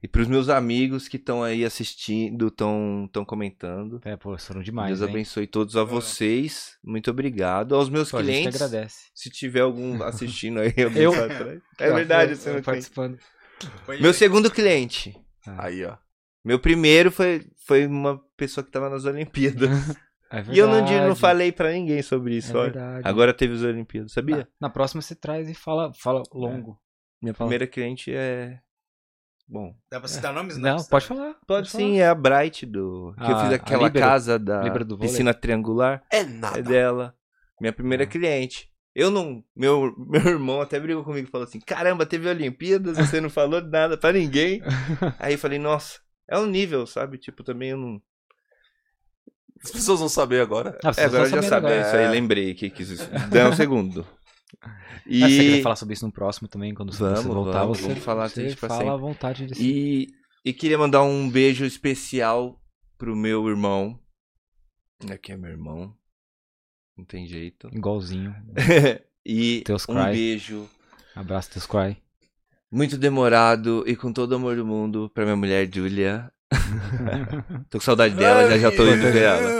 E pros meus amigos que estão aí assistindo, estão tão comentando. É, pô, foram demais. Deus hein? abençoe todos a vocês. Muito obrigado. Aos meus Pô, a gente que clientes. agradece. Se tiver algum assistindo aí, eu, Eu? atrás. É ó, verdade, eu- você eu não participando. Meu segundo cliente. Aí, ó. Meu primeiro foi, foi uma pessoa que tava nas Olimpíadas. É e eu não, não falei pra ninguém sobre isso. É. Agora teve as Olimpíadas, sabia? Na, na próxima você traz e fala, fala longo. Minha fala. primeira cliente é. Bom. Dá pra citar nomes? Não, precisa. pode falar. Pode falar. sim, é a Bright do. Que eu Ah, fiz a aquela casa da piscina triangular. É nada. É dela. Minha primeira Ah. cliente. Eu não. Meu, meu irmão até brigou comigo e falou assim: caramba, teve Olimpíadas, você não falou nada pra ninguém. Aí eu falei, nossa, é um nível, sabe? Tipo, também eu não. As pessoas vão saber agora. Ah, É, agora já sabia agora. isso aí, lembrei que quis isso. Dá um segundo. E, Ah, você quiser falar sobre isso no próximo também, quando Vamos, você voltar, vamos, você, vamos falar você assim, tipo fala assim. à vontade desse. e, e queria mandar um beijo especial pro meu irmão. Aqui é meu irmão. Não tem jeito. Igualzinho. e Teus um cry. beijo Abraço teus cry. muito demorado e com todo o amor do mundo pra minha mulher, Julia. Tô com saudade dela, já já tô indo ver ela.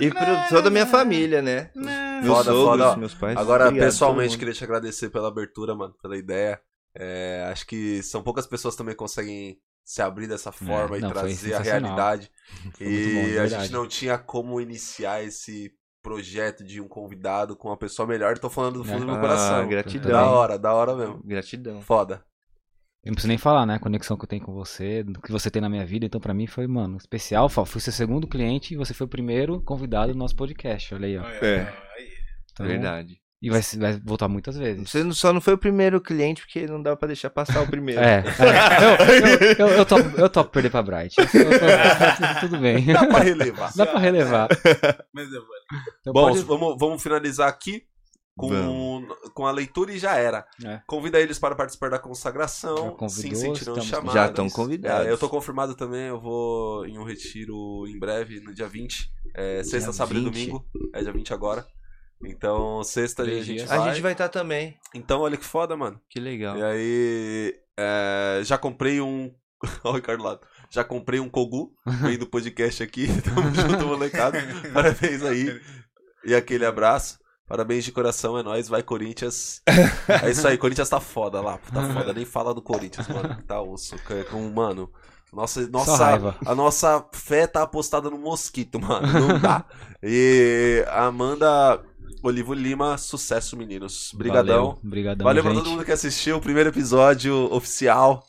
E pro toda a minha família, né? Meus Foda, sogros, foda, meus pais. Agora, Obrigado, pessoalmente, queria te agradecer pela abertura, mano, pela ideia. É, acho que são poucas pessoas também conseguem se abrir dessa forma e não, foi trazer a realidade. Foi bom, e a verdade. gente não tinha como iniciar esse projeto de um convidado com uma pessoa melhor. Tô falando do fundo do meu Ah, coração. gratidão. Da hora, da hora mesmo. Gratidão. Foda. Eu não preciso nem falar, né? A conexão que eu tenho com você, do que você tem na minha vida. Então, pra mim, foi, mano, especial. Fui seu segundo cliente e você foi o primeiro convidado do nosso podcast. Olha aí, ó. É. Então, Verdade. E vai, vai voltar muitas vezes. Você só não foi o primeiro cliente porque não dá pra deixar passar o primeiro. É. é. Eu, eu, eu, eu, topo, eu topo perder pra Bright. Eu- eu- eu- tudo bem. Dá pra relevar. Dá pra relevar. Mas eu vou. Então Bom, pode- vamos, vamos finalizar aqui com, com a leitura e já era. É. Convida eles para participar da consagração. Sim, sentirão chamados. Já estão convidados. É, eu tô confirmado também, eu vou em um retiro em breve, no dia 20. É, sexta, Dia sábado e 20? domingo. É dia 20 agora. Então, sexta a gente dias. vai. A gente vai estar também. Então, olha que foda, mano. Que legal. E aí, é, já comprei um. Ó, o Ricardo Lato. Já comprei um Kogu, veio do podcast aqui. Tamo junto, molecada. Parabéns aí. E aquele abraço. Parabéns de coração, é nóis. Vai, Corinthians. É isso aí, Corinthians tá foda lá. Tá foda. Nem fala do Corinthians, mano. que Tá osso. que- Com, mano. Nossa, nossa, a nossa fé tá apostada no mosquito, mano. Não dá. E Amanda Olivo Lima, sucesso, meninos. Brigadão. Valeu, Brigadão, Valeu pra gente. todo mundo que assistiu o primeiro episódio oficial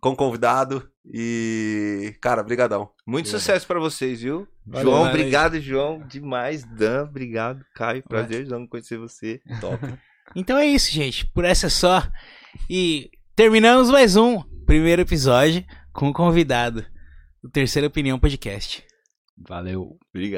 com convidado. E, cara, brigadão. Muito sucesso pra vocês, viu? Valeu, João, valeu. obrigado, João. Demais. Dan, obrigado. Caio, prazerzão conhecer você. Top. Então é isso, gente. Por essa é só. E terminamos mais um primeiro episódio com o convidado do Terceira Opinião Podcast. Valeu. Obrigado.